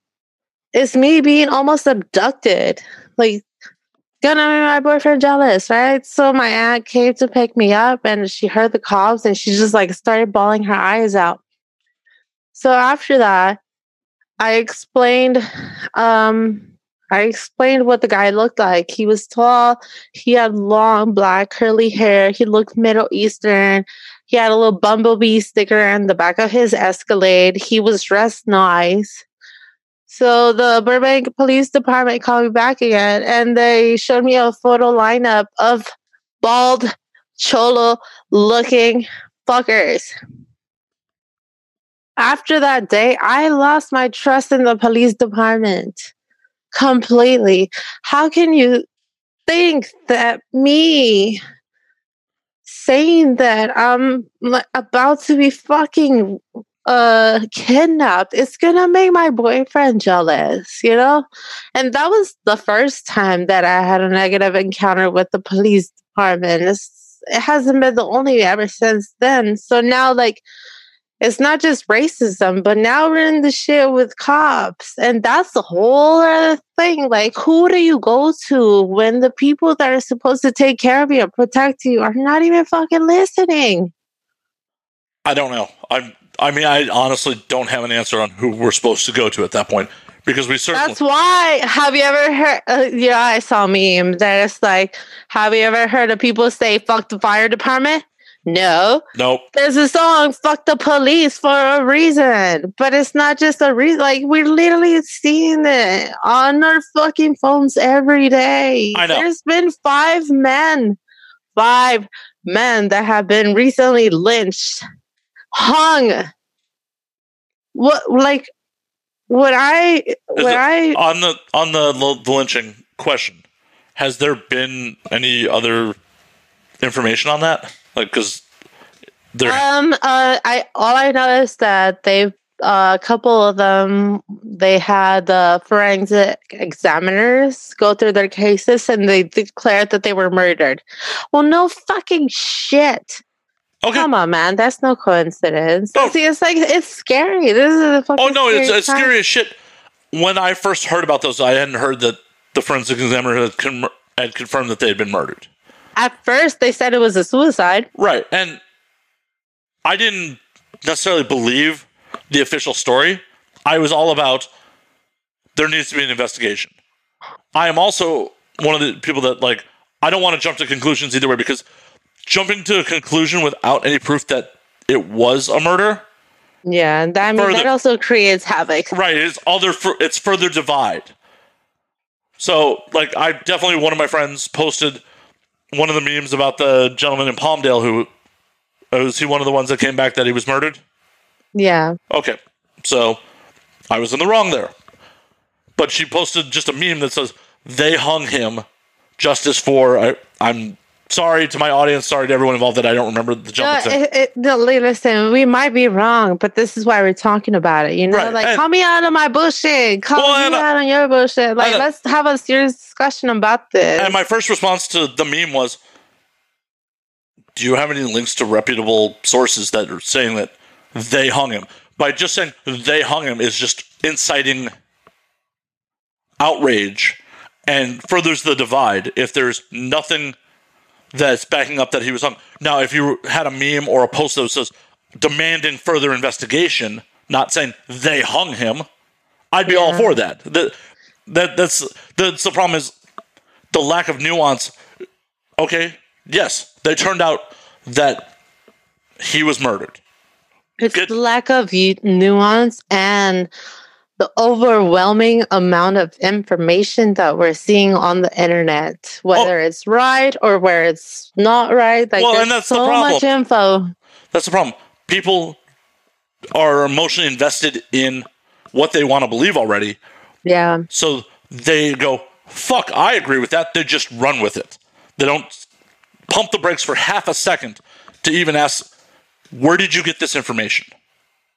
is me being almost abducted? Like, gonna make my boyfriend jealous, right? So my aunt came to pick me up and she heard the cops and she just like started bawling her eyes out. So after that, I explained um I explained what the guy looked like. He was tall, he had long black curly hair, he looked Middle Eastern. He had a little bumblebee sticker on the back of his Escalade. He was dressed nice. So the Burbank Police Department called me back again and they showed me a photo lineup of bald, cholo looking fuckers. After that day, I lost my trust in the police department completely. How can you think that me saying that I'm about to be fucking uh kidnapped it's gonna make my boyfriend jealous you know? And that was the first time that i had a negative encounter with the police department. It's, it hasn't been the only ever since then. So now like it's not just racism but now we're in the shit with cops and that's the whole other thing like who do you go to when the people that are supposed to take care of you and protect you are not even fucking listening I don't know. I'm. I mean, I honestly don't have an answer on who we're supposed to go to at that point because we certainly. That's why. Have you ever heard? Uh, yeah, I saw a meme that it's like, have you ever heard of people say "fuck the fire department"? No. nope. There's a song "fuck the police" for a reason, but it's not just a reason. Like we're literally seeing it on our fucking phones every day. I know. There's been five men, five men that have been recently lynched, hung. What like? Would I? Would it- I? on the on the, the lynching question, has there been any other information on that? Like, because there, Um, uh, I all I know is that they've uh, a couple of them they had the forensic examiners go through their cases and they declared that they were murdered. Well, no fucking shit. okay. Come on, man, that's no coincidence. Oh. See, it's like it's scary. This is a fucking. oh no, it's, scary it's time. scary as shit. When I first heard about those, I hadn't heard that the forensic examiner had, con- had confirmed that they had been murdered. At first, they said it was a suicide. Right. And I didn't necessarily believe the official story. I was all about there needs to be an investigation. I am also one of the people that like I don't want to jump to conclusions either way because jumping to a conclusion without any proof that it was a murder, Yeah, and that, I mean, Further- that also creates havoc. right? It's other it's further divide. So, like, I definitely one of my friends posted one of the memes about the gentleman in Palmdale who oh, was he one of the ones that came back that he was murdered. Yeah, Okay, so I was in the wrong there. But she posted just a meme that says they hung him justice for I, I'm sorry to my audience, sorry to everyone involved that I don't remember the No, jump. thing. it, it, no, listen, we might be wrong, but this is why we're talking about it. You know, Right, like and- call me out on my bullshit, call Well, me uh, out on your bullshit. Like, uh, let's have a serious discussion about this. And my first response to the meme was, "Do you have any links to reputable sources that are saying that they hung him?" By just saying they hung him is just inciting outrage and furthers the divide. If there's nothing that's backing up that he was hung, now if you had a meme or a post that says demanding further investigation, not saying they hung him, I'd be all for that. That that that's that's the problem is the lack of nuance. Okay, yes, they turned out that he was murdered. It's Good. the lack of nuance and the overwhelming amount of information that we're seeing on the internet, whether oh. it's right or where it's not right. Like, Well, and that's the so much problem. info. That's the problem. People are emotionally invested in what they want to believe already, Yeah. so they go, "Fuck, I agree with that." They just run with it. They don't pump the brakes for half a second to even ask, "Where did you get this information?"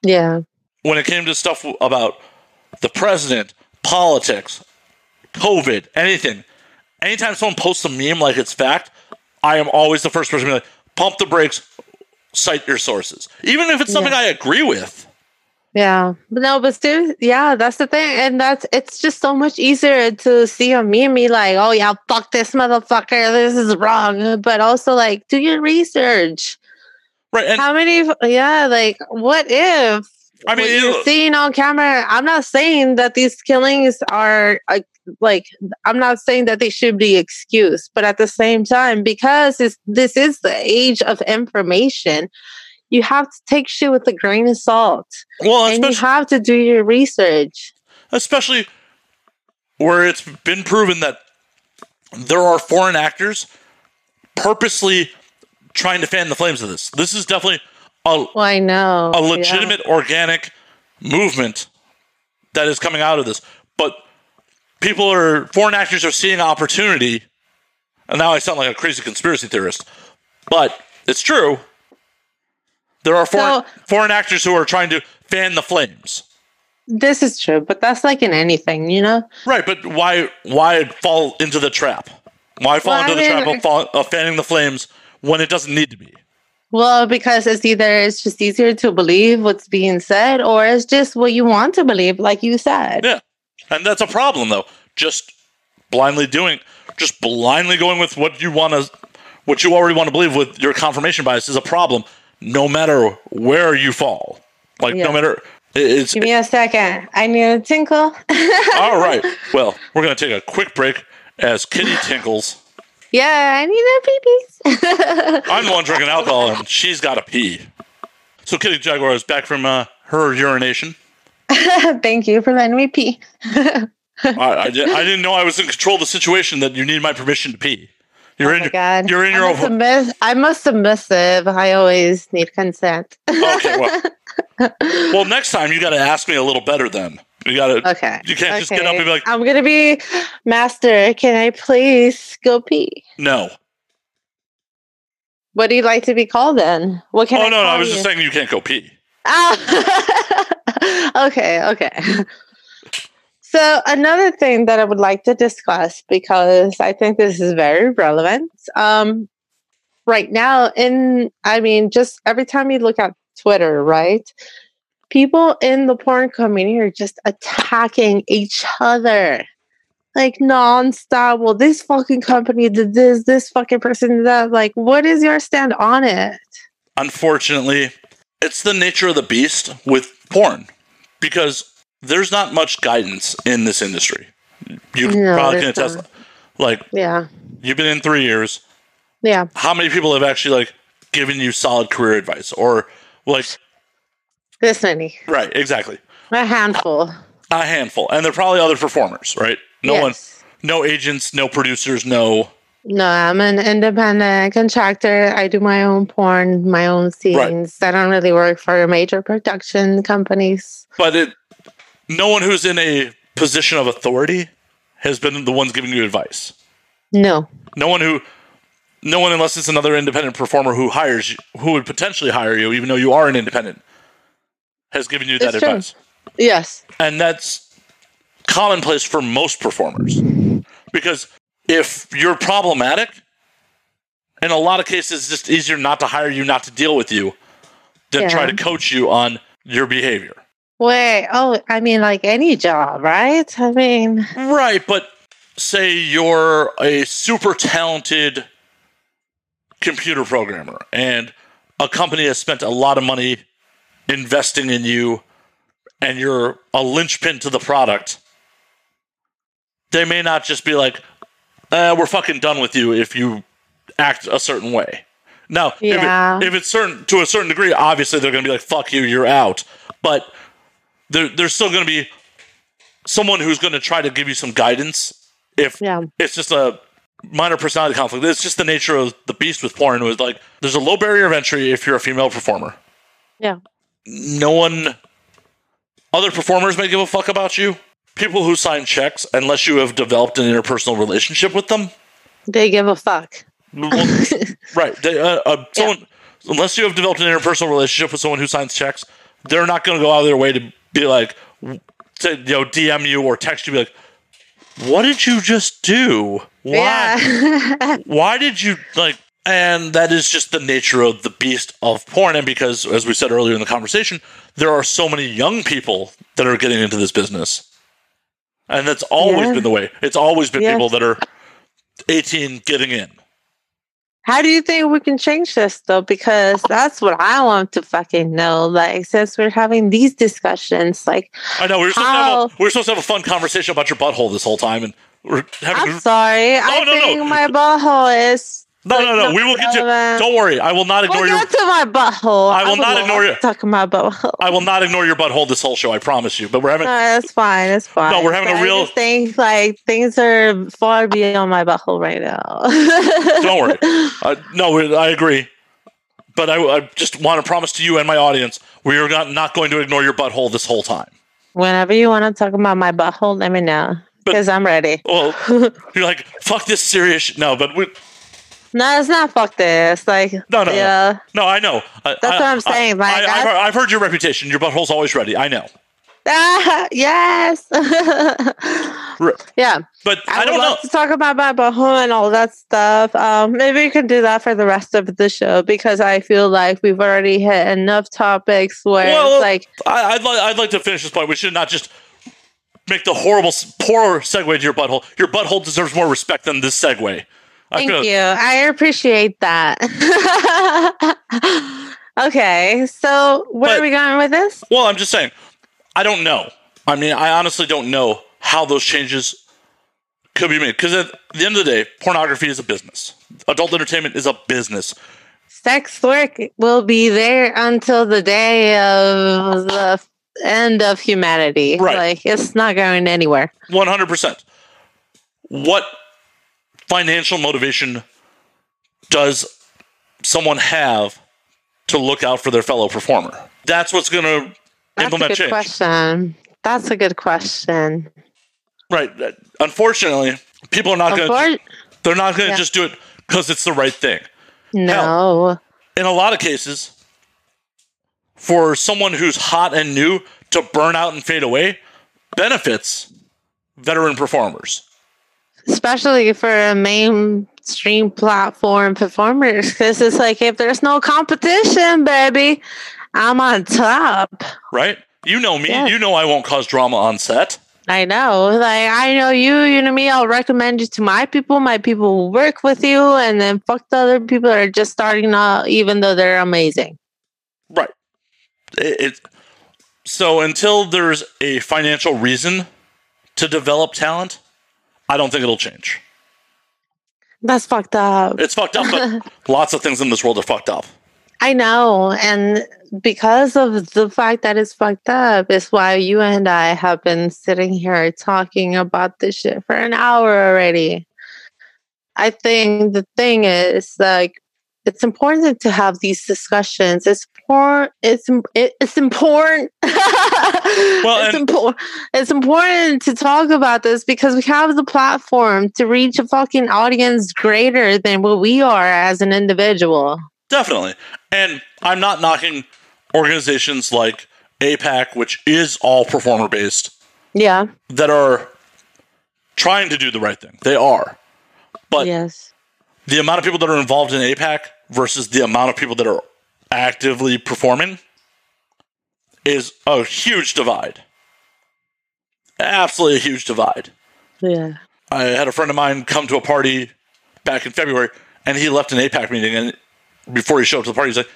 Yeah. when it came to stuff about the president, politics, COVID, anything, anytime someone posts a meme like it's fact, I am always the first person to be like, pump the brakes, cite your sources. Even if it's something Yeah. I agree with. Yeah. No, but still, yeah, that's the thing. And that's, it's just so much easier to see a meme be like, oh, yeah, fuck this motherfucker. This is wrong. But also, like, do your research. Right. And How many, yeah, like, what if? I mean, it- you're seeing on camera. I'm not saying that these killings are uh, like. I'm not saying that they should be excused, but at the same time, because it's, this is the age of information, you have to take shit with a grain of salt, well, and you have to do your research. especially where it's been proven that there are foreign actors purposely trying to fan the flames of this. This is definitely a, Well, I know a yeah. legitimate organic movement that is coming out of this. But people are foreign actors are seeing opportunity, and now I sound like a crazy conspiracy theorist, but it's true. There are foreign, So- foreign actors who are trying to fan the flames. This is true, but that's like in anything, you know. Right, but why why fall into the trap? Why fall Well, into I the mean, trap of, fall, of fanning the flames when it doesn't need to be? Well, because it's either it's just easier to believe what's being said, or it's just what you want to believe, like you said. Yeah. And that's a problem though. Just blindly doing just blindly going with what you want to what you already want to believe with your confirmation bias is a problem no matter where you fall. Like Yeah. no matter it's Give me a second. I need a tinkle. all right. Well, we're going to take a quick break as Kitty tinkles. Yeah, I need a pee I'm the one drinking alcohol and she's got to pee. So Kitty Jaguar is back from uh, her urination. Thank you for letting me pee. I, I, I didn't know I was in control of the situation that you need my permission to pee. You're oh in your, God. you're in I'm, a own submiss- I'm a submissive. I always need consent. Okay, well, well, next time you got to ask me a little better. Then you got to. Okay. You can't just get up and be like, I'm gonna be master. Can I please go pee? no. What do you like to be called then? What can oh I no, no, I was you? just saying you can't go pee. Ah. okay, okay. So another thing that I would like to discuss because I think this is very relevant. Um, right now, in I mean, just every time you look at Twitter, right? People in the porn community are just attacking each other. Like nonstop. Well, this fucking company did this, this fucking person did that. Like, what is your stand on it? Unfortunately, it's the nature of the beast with porn because there's not much guidance in this industry. You No, probably can attest. Like Yeah. you've been in three years. Yeah. How many people have actually like given you solid career advice or like This many. right? Exactly. A handful. A handful, and they're probably other performers, right? No one, no agents, no producers, no No, I'm an independent contractor. I do my own porn, my own scenes. I don't really work for major production companies. but it no one who's in a position of authority has been the ones giving you advice No. no one who no one, unless it's another independent performer who hires you, who would potentially hire you, even though you are an independent, has given you that It's true. advice. Yes. And that's commonplace for most performers. Because if you're problematic, in a lot of cases, it's just easier not to hire you, not to deal with you, than try to coach you on your behavior. Wait. Oh, I mean, like any job, right? I mean, Right, but say you're a super talented computer programmer and a company has spent a lot of money investing in you and you're a linchpin to the product. They may not just be like, uh, we're fucking done with you if you act a certain way. Now, Yeah. if, it, if it's certain to a certain degree, obviously they're going to be like, fuck you, you're out. But there, there's still going to be someone who's going to try to give you some guidance if yeah. it's just a minor personality conflict. It's just the nature of the beast with porn. Was like there's a low barrier of entry if you're a female performer. Yeah. No one, other performers may give a fuck about you. People who sign checks, unless you have developed an interpersonal relationship with them, They give a fuck. well, right? They, uh, uh, someone, unless you have developed an interpersonal relationship with someone who signs checks, they're not going to go out of their way to be like, to you know, DM you or text you, be like, "What did you just do? Why? Yeah. why did you like and that is just the nature of the beast of porn and because as we said earlier in the conversation there are so many young people that are getting into this business and that's always Yeah. been the way it's always been Yes. people that are 18 getting in How do you think we can change this though? Because that's what I want to fucking know. Like, since we're having these discussions, like, i know we were, supposed to have a, we were supposed to have a fun conversation about your butthole this whole time and we're having I'm sorry. No, I no, no. think my butthole is. No no no we will get you don't worry i will not ignore We'll your get to my butthole. I will would not ignore to you. Talk about butthole. i will not ignore your butthole this whole show i promise you but we're having No, that's fine. It's fine. No, we're having a But I real- think like things are far beyond my butthole right now. Don't worry. Uh, no, I agree. But I, I just want to promise to you and my audience, we are not, not going to ignore your butthole this whole time. Whenever you want to talk about my butthole, let me know because I'm ready. Well, you're like, fuck this serious shit. No, but we, No, it's not. Fuck this. Like, No, no, no. yeah. no, I know. I, That's I- what I'm saying, I, like, I, have I've heard your reputation. Your butthole's always ready. I know. Ah, yes. Yeah. But I, I, don't know. to talk about my butthole and all that stuff. Um, maybe we can do that for the rest of the show because I feel like we've already hit enough topics where Well, it's like, I, I'd, li- I'd like to finish this point. We should not just make the horrible, poor segue to your butthole. Your butthole deserves more respect than this segue. Thank you. I appreciate that. okay. So where But- are we going with this? Well, I'm just saying, I don't know. I mean, I honestly don't know how those changes could be made. Because at the end of the day, pornography is a business. Adult entertainment is a business. Sex work will be there until the day of the end of humanity. Right. Like it's not going anywhere. 100%. What financial motivation does someone have to look out for their fellow performer? That's what's going to That's a good change. question. That's a good question. Right. Unfortunately, people are not going to they're not going to Yeah. just do it cuz it's the right thing. no. in a lot of cases, for someone who's hot and new to burn out and fade away, benefits veteran performers. Especially for a mainstream platform performers. Because it's like if there's no competition, baby, I'm on top. Right? You know me. Yeah. You know I won't cause drama on set. I know. Like I know you, you know me, I'll recommend you to my people. My people will work with you and then fuck the other people that are just starting out even though they're amazing. Right. It, it, so until there's a financial reason to develop talent, I don't think it'll change. That's fucked up. It's fucked up, but lots of things in this world are fucked up. I know. And because of the fact that it's fucked up is why you and I have been sitting here talking about this shit for an hour already. I think the thing is like it's important to have these discussions. It's important. It's it's important. Well, it's important. It's important to talk about this because we have the platform to reach a fucking audience greater than what we are as an individual. Definitely. And I'm not knocking organizations like APAC, which is all performer based, Yeah. that are trying to do the right thing. They are. But yes. The amount of people that are involved in APAC versus the amount of people that are actively performing is a huge divide. Absolutely a huge divide. Yeah. I had a friend of mine come to a party back in February, and he left an APAC meeting, and before he showed up to the party, he's like,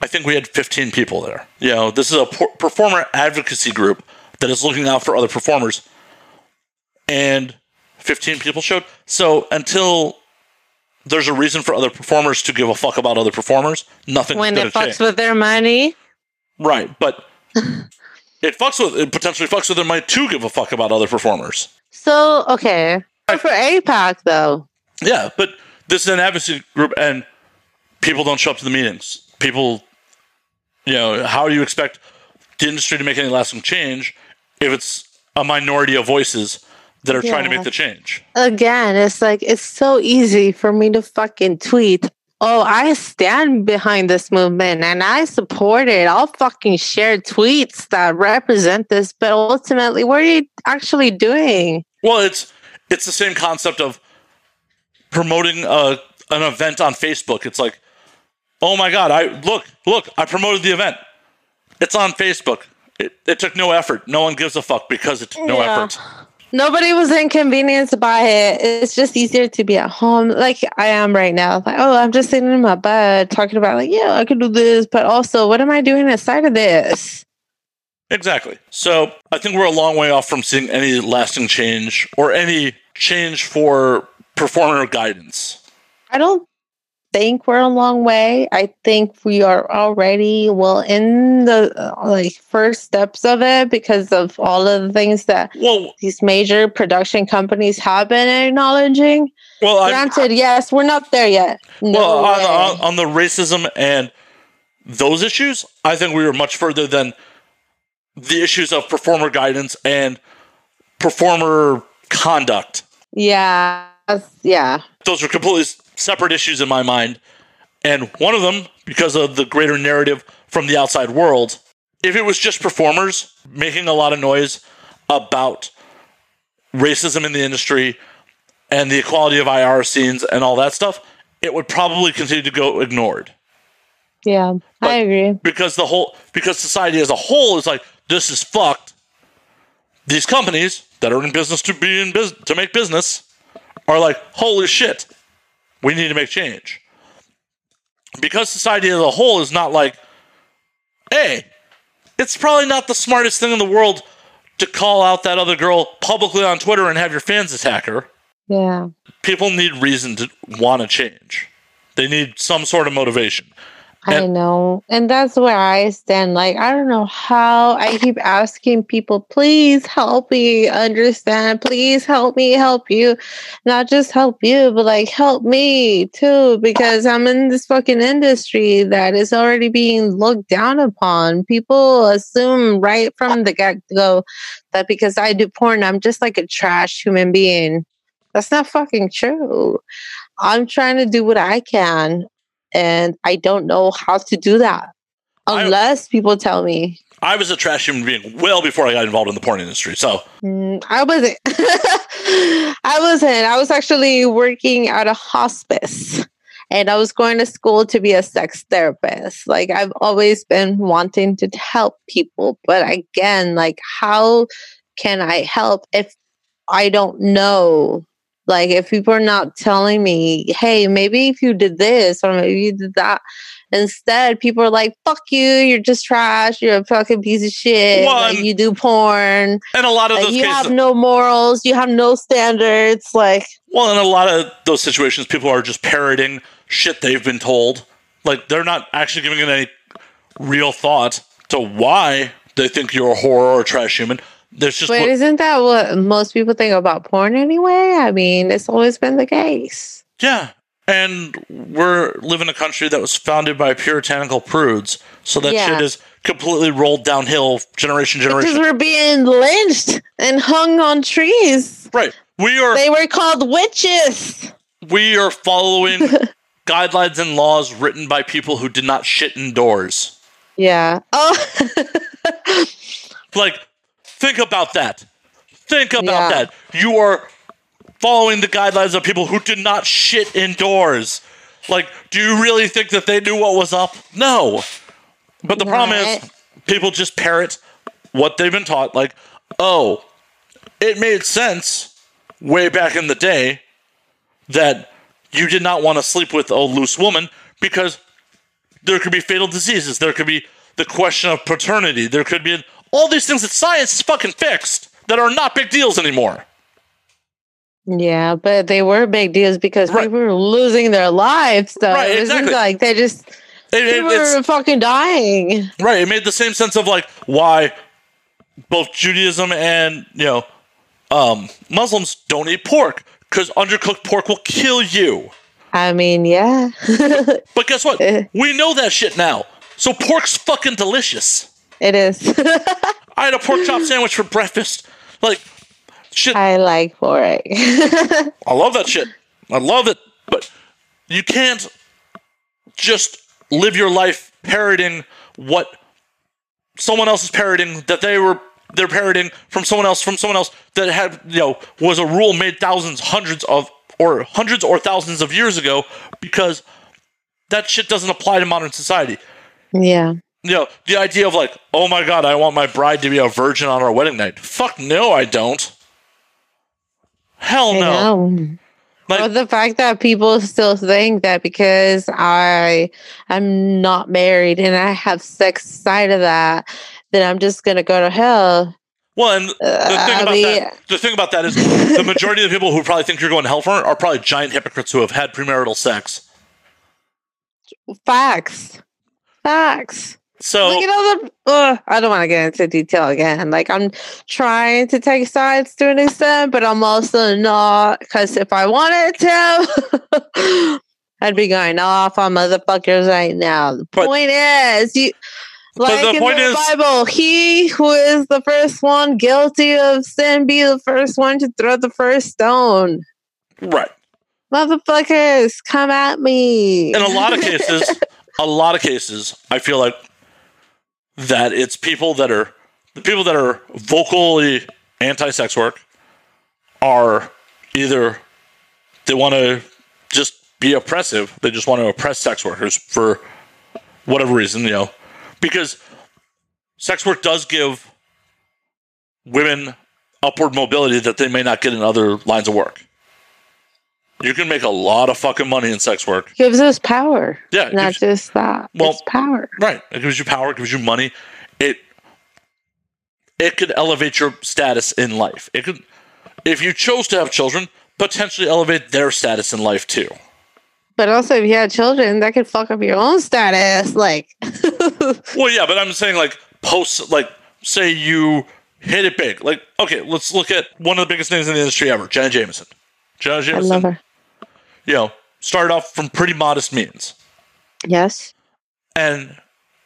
"I think we had 15 people there." You know, this is a performer advocacy group that is looking out for other performers, and 15 people showed. So until there's a reason for other performers to give a fuck about other performers, Nothing When it fucks change. with their money. right, but it fucks with it potentially fucks with their mind to give a fuck about other performers. So okay. For APAC though. Yeah, but this is an advocacy group, and people don't show up to the meetings. People, you know, how do you expect the industry to make any lasting change if it's a minority of voices that are trying to make the change? again, it's like it's so easy for me to fucking tweet. Oh, I stand behind this movement and I support it. I'll fucking share tweets that represent this, but ultimately, what are you actually doing? Well, it's it's the same concept of promoting a, an event on Facebook. It's like, oh my god, I look look, I promoted the event. It's on Facebook. It, it took no effort. No one gives a fuck because it took no Yeah. effort. Nobody was inconvenienced by it. It's just easier to be at home, like I am right now. Like, oh, I'm just sitting in my bed talking about, like, yeah, I could do this, but also, what am I doing aside of this? Exactly. So I think we're a long way off from seeing any lasting change or any change for performer guidance. I don't think we're a long way. I think we are already well in the uh, like first steps of it because of all of the things that Well, these major production companies have been acknowledging. well, I, Granted, yes, we're not there yet. No well on, on, on the racism and those issues, I think we were much further than the issues of performer guidance and performer conduct. yeah, yeah, Those are completely separate issues in my mind. And one of them, because of the greater narrative from the outside world, if it was just performers making a lot of noise about racism in the industry and the equality of IR scenes and all that stuff, it would probably continue to go ignored. yeah. But- I agree. Because the whole because society as a whole is like, this is fucked. These companies that are in business to be in business to make business are like, holy shit, we need to make change. Because society as a whole is not like, hey, it's probably not the smartest thing in the world to call out that other girl publicly on Twitter and have your fans attack her. Yeah. People need reason to want to change. They need some sort of motivation. I know. And that's where I stand. Like, I don't know how I keep asking people, please help me understand. Please help me help you. Not just help you, but like help me too, because I'm in this fucking industry that is already being looked down upon. People assume right from the get go that because I do porn, I'm just like a trash human being. That's not fucking true. I'm trying to do what I can and I don't know how to do that I- unless people tell me. I was a trash human being well before I got involved in the porn industry. So Mm, I wasn't. I wasn't. I was actually working at a hospice and I was going to school to be a sex therapist. Like, I've always been wanting to help people. But again, like, how can I help if I don't know? Like, if people are not telling me, hey, maybe if you did this or maybe you did that. Instead, people are like, fuck you, you're just trash, you're a fucking piece of shit. Like, you do porn. and a lot of Like, those you cases have no morals, you have no standards. Like, Well, in a lot of those situations, people are just parroting shit they've been told. Like they're not actually giving it any real thought to why they think you're a whore or a trash human. There's just but what- isn't that what most people think about porn anyway? I mean, it's always been the case. yeah, And we're live in a country that was founded by puritanical prudes, so that Yeah. shit is completely rolled downhill generation generation. Because we're being lynched and hung on trees. Right. We are They were called witches. we are following guidelines and laws written by people who did not shit indoors. Yeah. Oh, Like, think about that. Think about Yeah. that. You are following the guidelines of people who did not shit indoors. Like, do you really think that they knew what was up? No. But the problem is, people just parrot what they've been taught. Like, oh, it made sense way back in the day that you did not want to sleep with a loose woman because there could be fatal diseases. There could be the question of paternity. There could be all these things that science is fucking fixed that are not big deals anymore. yeah, but they were big deals because Right. people were losing their lives. So Right, it exactly. like they just It- it- they were fucking dying. Right. It made the same sense of like why both Judaism and you know um, Muslims don't eat pork because undercooked pork will kill you. I mean, yeah. But guess what? Eh. we know that shit now. So pork's fucking delicious. It is. I had a pork chop sandwich for breakfast. Like shit. I like pork. I love that shit. I love it. But you can't just live your life parroting what someone else is parroting that they were they're parroting from someone else from someone else that had you know was a rule made thousands, hundreds of or hundreds or thousands of years ago because that shit doesn't apply to modern society. yeah. You know, the idea of like, oh my god, I want my bride to be a virgin on our wedding night. Fuck no, I don't. Hell no. Like, But the fact that people still think that because I am not married and I have sex side of that, then I'm just gonna go to hell. Well, and the uh, thing I about mean- that, the thing about that is, the majority of the people who probably think you're going to hell for it are probably giant hypocrites who have had premarital sex. Facts. Facts. So, Look at all the. Ugh, I don't want to get into detail again. Like I'm trying to take sides to an extent, but I'm also not because if I wanted to, I'd be going off on motherfuckers right now. The But- point is, you. Like the in the is- Bible, he who is the first one guilty of sin be the first one to throw the first stone. right. Motherfuckers, come at me. In a lot of cases, a lot of cases, I feel like that it's people that are the people that are vocally anti-sex work are either they want to just be oppressive, they just want to oppress sex workers for whatever reason, you know, because sex work does give women upward mobility that they may not get in other lines of work. You can make a lot of fucking money in sex work. gives us power. Yeah, Not gives- just that. Well- it's power. Right. It gives you power, it gives you money. It it could elevate your status in life. It could if you chose to have children, potentially elevate their status in life too. But also, if you had children, that could fuck up your own status. Like, Well, yeah, but I'm saying like post like say you hit it big. Like, okay, let's look at one of the biggest names in the industry ever, Jenna Jameson. Jenna I Jameson, love her. You know, started off from pretty modest means. Yes. And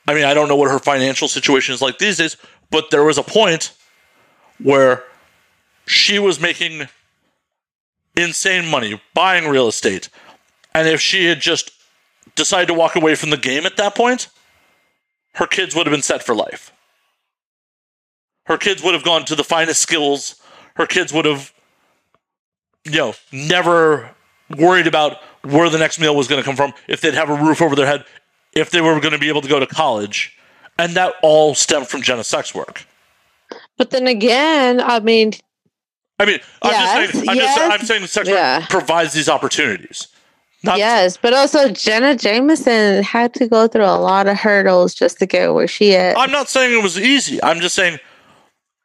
I mean, I don't know what her financial situation is like these days, but there was a point where she was making insane money buying real estate. And if she had just decided to walk away from the game at that point, her kids would have been set for life. Her kids would have gone to the finest skills. Her kids would have, you know, never worried about where the next meal was going to come from, if they'd have a roof over their head, if they were going to be able to go to college. And that all stemmed from Jenna's sex work. But then again, I mean, I mean, I'm Yes, just saying, I'm, just, yes, I'm saying sex yeah. work provides these opportunities. Not, yes, but also Jenna Jameson had to go through a lot of hurdles just to get where she is. I'm not saying it was easy. I'm just saying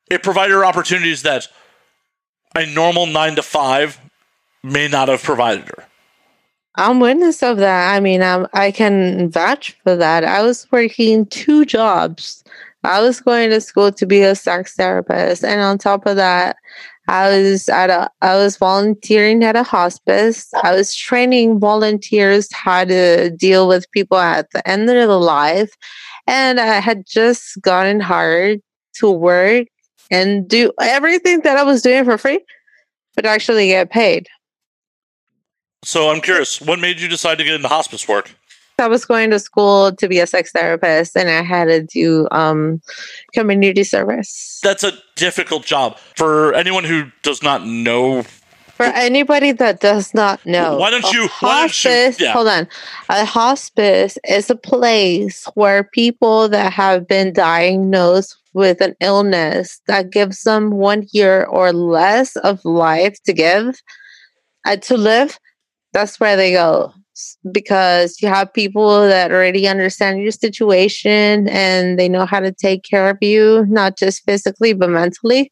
it provided her opportunities that a normal nine to five may not have provided her. I'm witness of that. I mean, I'm, I can vouch for that. I was working two jobs. I was going to school to be a sex therapist, and on top of that, I was at a I was volunteering at a hospice. I was training volunteers how to deal with people at the end of their life. And I had just gotten hired to work and do everything that I was doing for free, but actually get paid. So I'm curious, what made you decide to get into hospice work? I was going to school to be a sex therapist and I had to do um, community service. That's a difficult job for anyone who does not know. For anybody that does not know, Why don't a you- why don't you- Hospice, yeah. hold on. A hospice is a place where people that have been diagnosed with an illness that gives them one year or less of life to give, uh, to live, that's where they go. Because you have people that already understand your situation and they know how to take care of you, not just physically, but mentally.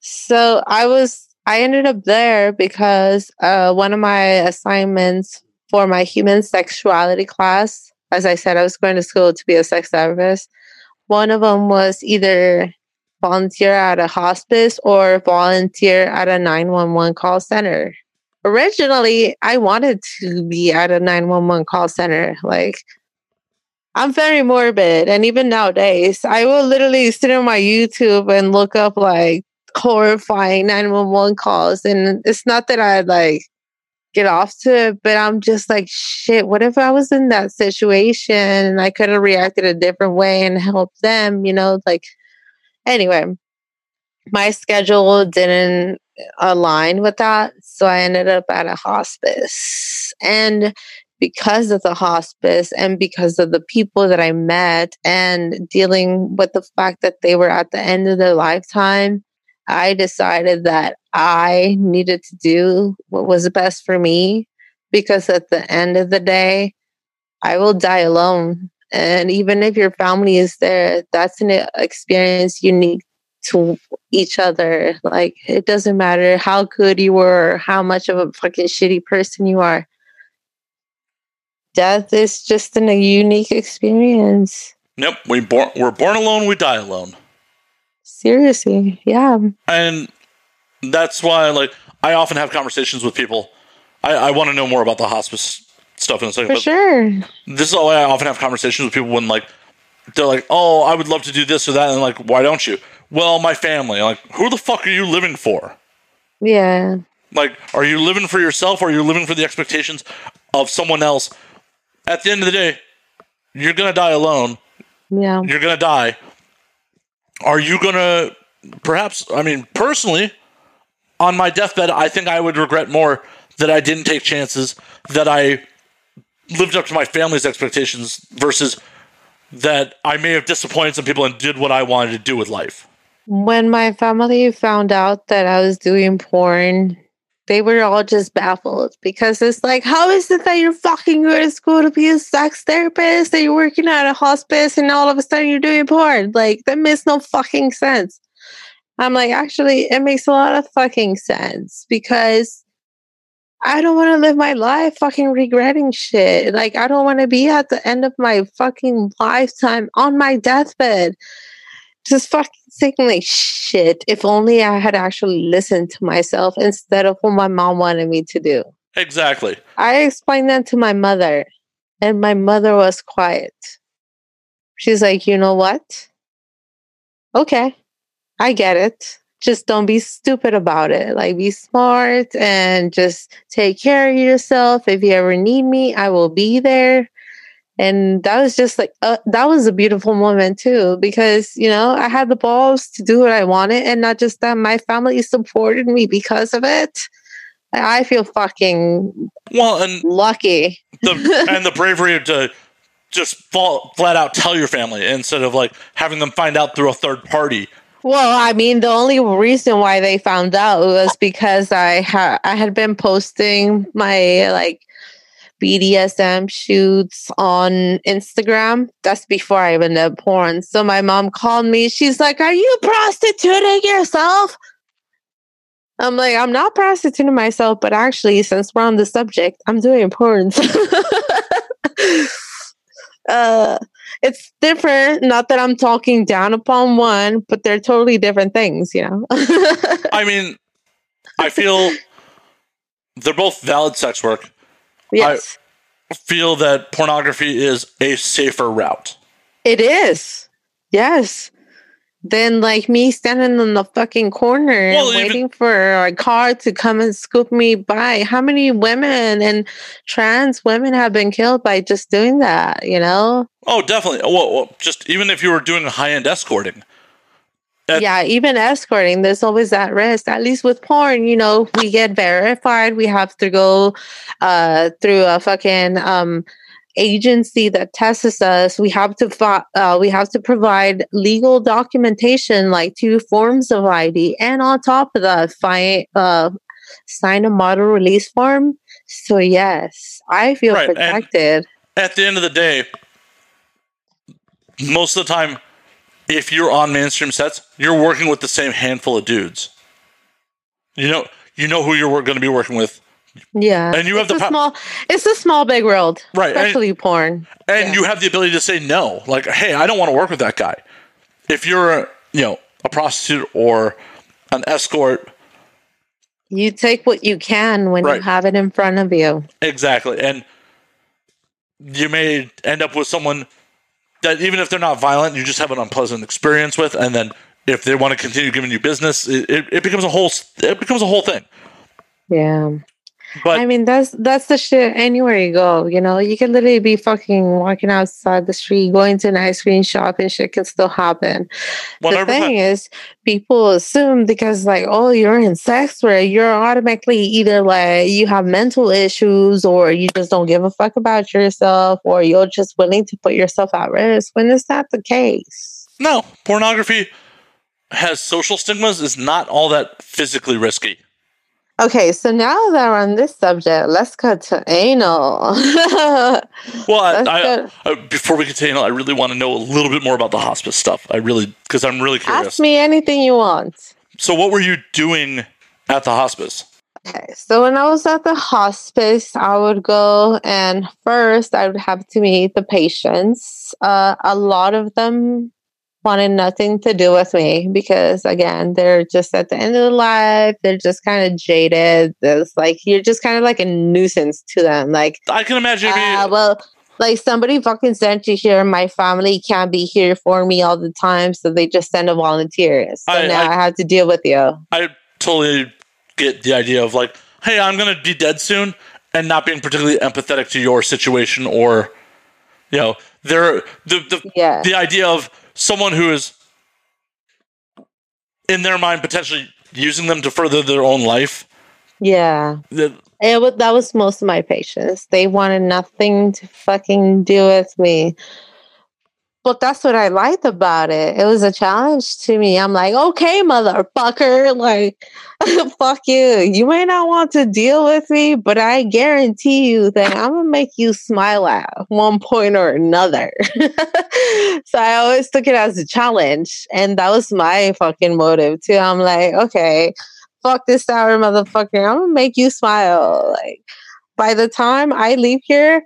So I was I ended up there because uh, one of my assignments for my human sexuality class, as I said, I was going to school to be a sex therapist. One of them was either volunteer at a hospice or volunteer at a 911 call center. Originally, I wanted to be at a 911 call center. Like, I'm very morbid. And even nowadays, I will literally sit on my YouTube and look up like horrifying 911 calls. And it's not that I like get off to it, but I'm just like, shit, what if I was in that situation and I could have reacted a different way and helped them, you know? Like, anyway, my schedule didn't align with that. So I ended up at a hospice. And because of the hospice and because of the people that I met and dealing with the fact that they were at the end of their lifetime, I decided that I needed to do what was best for me because at the end of the day, I will die alone. And even if your family is there, that's an experience unique to each other. Like, it doesn't matter how good you were or how much of a fucking shitty person you are. Death is just an, a unique experience. Nope, we born, we're born alone, we die alone. Seriously. Yeah. and that's why like i often have conversations with people i, I want to know more about the hospice stuff in a second For sure. this is why i often have conversations with people when like they're like oh i would love to do this or that and I'm like why don't you well my family like who the fuck are you living for Yeah. like are you living for yourself or are you living for the expectations of someone else at the end of the day you're gonna die alone Yeah. you're gonna die. Are you gonna perhaps I mean personally on my deathbed I think I would regret more that I didn't take chances, that I lived up to my family's expectations versus that I may have disappointed some people and did what I wanted to do with life. When my family found out that I was doing porn, they were all just baffled because it's like, how is it that you're fucking going to school to be a sex therapist and you're working at a hospice and all of a sudden you're doing porn? Like, that makes no fucking sense. I'm like, actually, it makes a lot of fucking sense because I don't want to live my life fucking regretting shit. Like, I don't want to be at the end of my fucking lifetime on my deathbed just fucking thinking like shit. If only I had actually listened to myself instead of what my mom wanted me to do. Exactly. I explained that to my mother, and my mother was quiet. She's like, you know what? Okay, I get it. Just don't be stupid about it. Like, be smart and just take care of yourself. If you ever need me, I will be there and that was just like uh, that was a beautiful moment too because you know i had the balls to do what i wanted and not just that my family supported me because of it i feel fucking Well, and lucky the and the bravery to just fall, flat out tell your family instead of like having them find out through a third party. well i mean the only reason why they found out was because i had i had been posting my like BDSM shoots on Instagram. That's before I even did porn. So my mom called me. She's like, Are you prostituting yourself? I'm like, I'm not prostituting myself, but actually, since we're on the subject, I'm doing porn. uh, it's different. Not that I'm talking down upon one, but they're totally different things, you know? I mean, I feel they're both valid sex work. Yes, Feel that pornography is a safer route. it is. Yes. Then, like me standing in the fucking corner Well, and even- waiting for a car to come and scoop me by. How many women and trans women have been killed by just doing that, you know? Oh, definitely. Well, well, just even if you were doing high end escorting, That- yeah, even escorting, there's always that risk. At least with porn, you know, we get verified. We have to go uh, through a fucking um, agency that tests us. We have to fi- uh, we have to provide legal documentation, like two forms of ID, and on top of that, fi- uh, sign a model release form. So yes, I feel Right, and- protected. at the end of the day, most of the time, if you're on mainstream sets, you're working with the same handful of dudes. You know, you know who you're going to be working with, yeah, and you have it's the small. It's a small big world, Right, and- Especially porn. and Yeah. you have the ability to say no. Like, hey, I don't want to work with that guy. If you're, you know, a prostitute or an escort, You take what you can when Right. you have it in front of you. Exactly. And you may end up with someone that even if they're not violent, you just have an unpleasant experience with, and then if they want to continue giving you business, it, it, it becomes a whole it becomes a whole thing. Yeah. But I mean that's that's the shit anywhere you go, you know. You can literally be fucking walking outside the street, going to an ice cream shop and shit can still happen. one the thing is people assume because like, oh, you're in sex work, you're automatically either like you have mental issues or you just don't give a fuck about yourself or you're just willing to put yourself at risk when it's not the case. No, pornography has social stigmas. Is not all that physically risky. Okay, so now that we're on this subject, let's go to anal. Well, I, I. I, before we continue, I really want to know a little bit more about the hospice stuff. I really because I'm really curious. Ask me anything you want. So, what were you doing at the hospice? Okay, so when I was at the hospice, I would go and first I would have to meet the patients. Uh, a lot of them wanted nothing to do with me because, again, they're just at the end of their life. They're just kind of jaded. It's like you're just kind of like a nuisance to them. Like, I can imagine. uh, well, like somebody fucking sent you here. My family can't be here for me all the time, so they just send a volunteer. So I- now I- I have to deal with you. I totally get the idea of like, hey, I'm gonna be dead soon, and not being particularly empathetic to your situation, or you know, there the the Yeah. the idea of someone who is in their mind potentially using them to further their own life. Yeah. The, It was, that was most of my patients. They wanted nothing to fucking do with me. But that's what I liked about it. It was a challenge to me. I'm like, okay, motherfucker, like, fuck you. You may not want to deal with me, but I guarantee you that I'm gonna make you smile at one point or another. so I always took it as a challenge, and that was my fucking motive too. I'm like, okay, fuck this sour motherfucker. I'm gonna make you smile. Like by the time I leave here,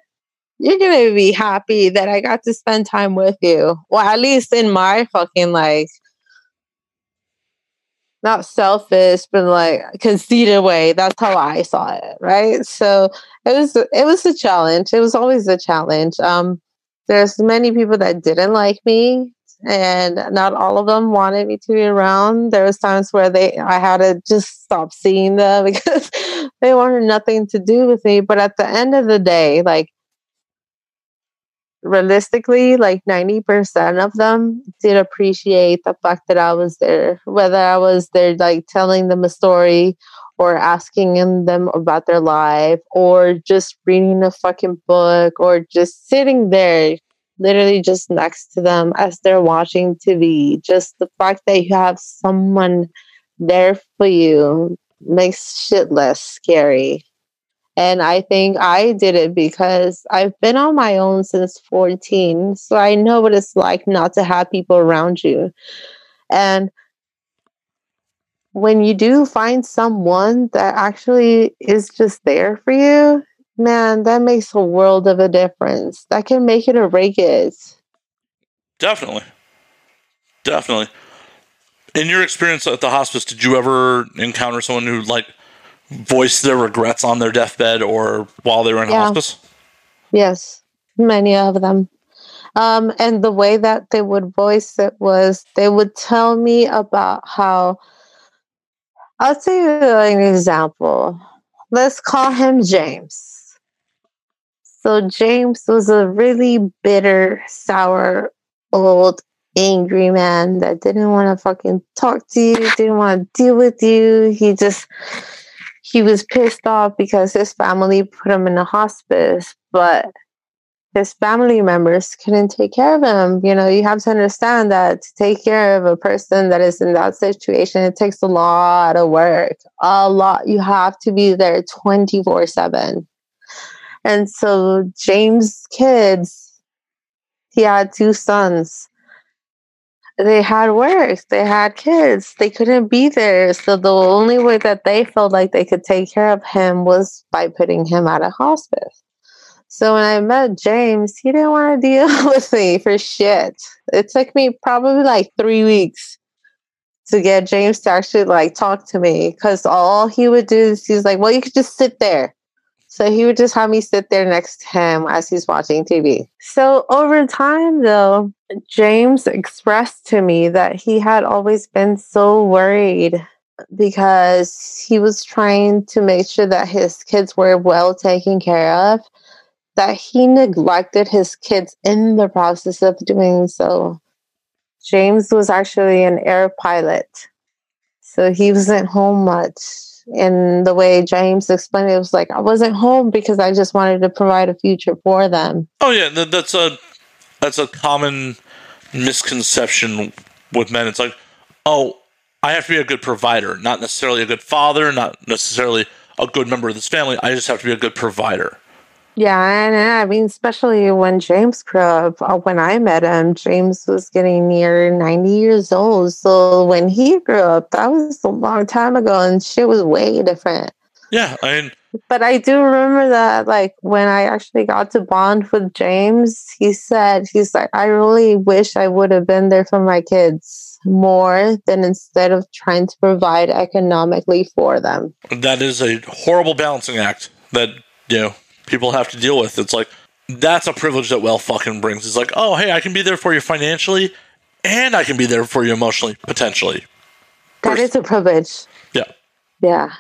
you're gonna be happy that I got to spend time with you. Well, at least in my fucking like not selfish, but like conceited way. That's how I saw it, right? So it was it was a challenge. It was always a challenge. Um, there's many people that didn't like me, and not all of them wanted me to be around. There was times where they I had to just stop seeing them because they wanted nothing to do with me. But at the end of the day, like realistically, like 90% of them did appreciate the fact that I was there, whether I was there like telling them a story or asking them about their life or just reading a fucking book or just sitting there literally just next to them as they're watching TV. Just the fact that you have someone there for you makes shit less scary. And I think I did it because I've been on my own since 14. So I know what it's like not to have people around you. And when you do find someone that actually is just there for you, man, that makes a world of a difference. That can make it or break it. Definitely. Definitely. In your experience at the hospice, did you ever encounter someone who like voiced their regrets on their deathbed or while they were in Yeah. hospice? Yes, many of them. Um, and the way that they would voice it was they would tell me about how I'll tell you an example. Let's call him James. So James was a really bitter, sour, old, angry man that didn't want to fucking talk to you, didn't want to deal with you. He just he was pissed off because his family put him in a hospice, but his family members couldn't take care of him. You know, you have to understand that to take care of a person that is in that situation, it takes a lot of work. A lot. You have to be there 24 7. And so James' kids, he had two sons. They had work, they had kids, they couldn't be there. So the only way that they felt like they could take care of him was by putting him at a hospice. So when I met James, he didn't want to deal with me for shit. It took me probably like three weeks to get James to actually like talk to me because all he would do is he's like, well, you could just sit there. So he would just have me sit there next to him as he's watching TV. So over time, though, James expressed to me that he had always been so worried because he was trying to make sure that his kids were well taken care of, that he neglected his kids in the process of doing so. James was actually an air pilot, so he wasn't home much. And the way James explained it, it was like, I wasn't home because I just wanted to provide a future for them. Oh yeah, that, that's a that's a common misconception with men. It's like, oh, I have to be a good provider, not necessarily a good father, not necessarily a good member of this family. I just have to be a good provider. Yeah, and I mean, especially when James grew up, uh, when I met him, James was getting near 90 years old. So when he grew up, that was a long time ago, and shit was way different. Yeah, I mean, But I do remember that, like, when I actually got to bond with James, he said, he's like, I really wish I would have been there for my kids more than instead of trying to provide economically for them. that is a horrible balancing act that you know people have to deal with. It's like that's a privilege that wealth fucking brings. It's like, oh, hey, I can be there for you financially, and I can be there for you emotionally, potentially. That is a privilege. Yeah. Yeah.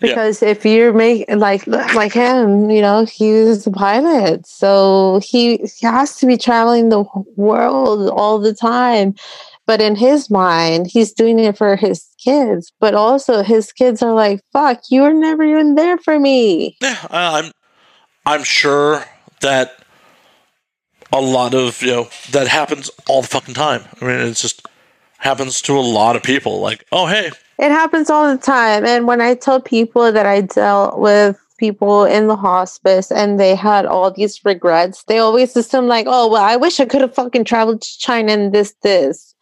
Yeah. Because if you're making like like him, you know, he was a pilot, so he, he has to be traveling the world all the time. But in his mind, he's doing it for his kids. But also, his kids are like, "Fuck, you were never even there for me." Yeah, I'm I'm sure that a lot of you know that happens all the fucking time. I mean, it just happens to a lot of people. Like, oh hey, It happens all the time. And when I tell people that I dealt with people in the hospice and they had all these regrets, they always assume like, oh, well, I wish I could have fucking traveled to China and this, this.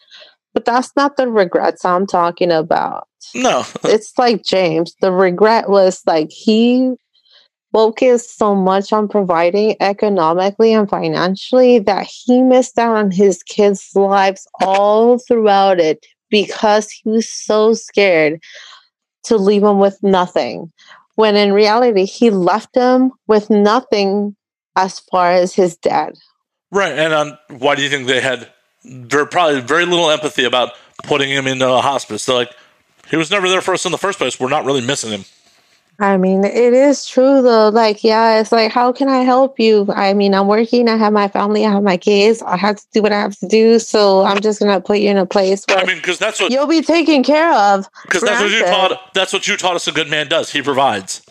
But that's not the regrets I'm talking about. no, It's like James. The regret was like he focused so much on providing economically and financially that he missed out on his kids' lives all throughout it because he was so scared to leave them with nothing. When in reality, he left them with nothing as far as his dad. right. And um, why do you think they had very, probably very little empathy about putting him into a hospice? They're like, he was never there for us in the first place. We're not really missing him. I mean, it is true though. Like, yeah, it's like, how can I help you? I mean, I'm working, I have my family, I have my kids, I have to do what I have to do. So I'm just gonna put you in a place where I mean, because that's what you'll be taken care of. because that's what you taught. That's what you taught us. A good man does. He provides.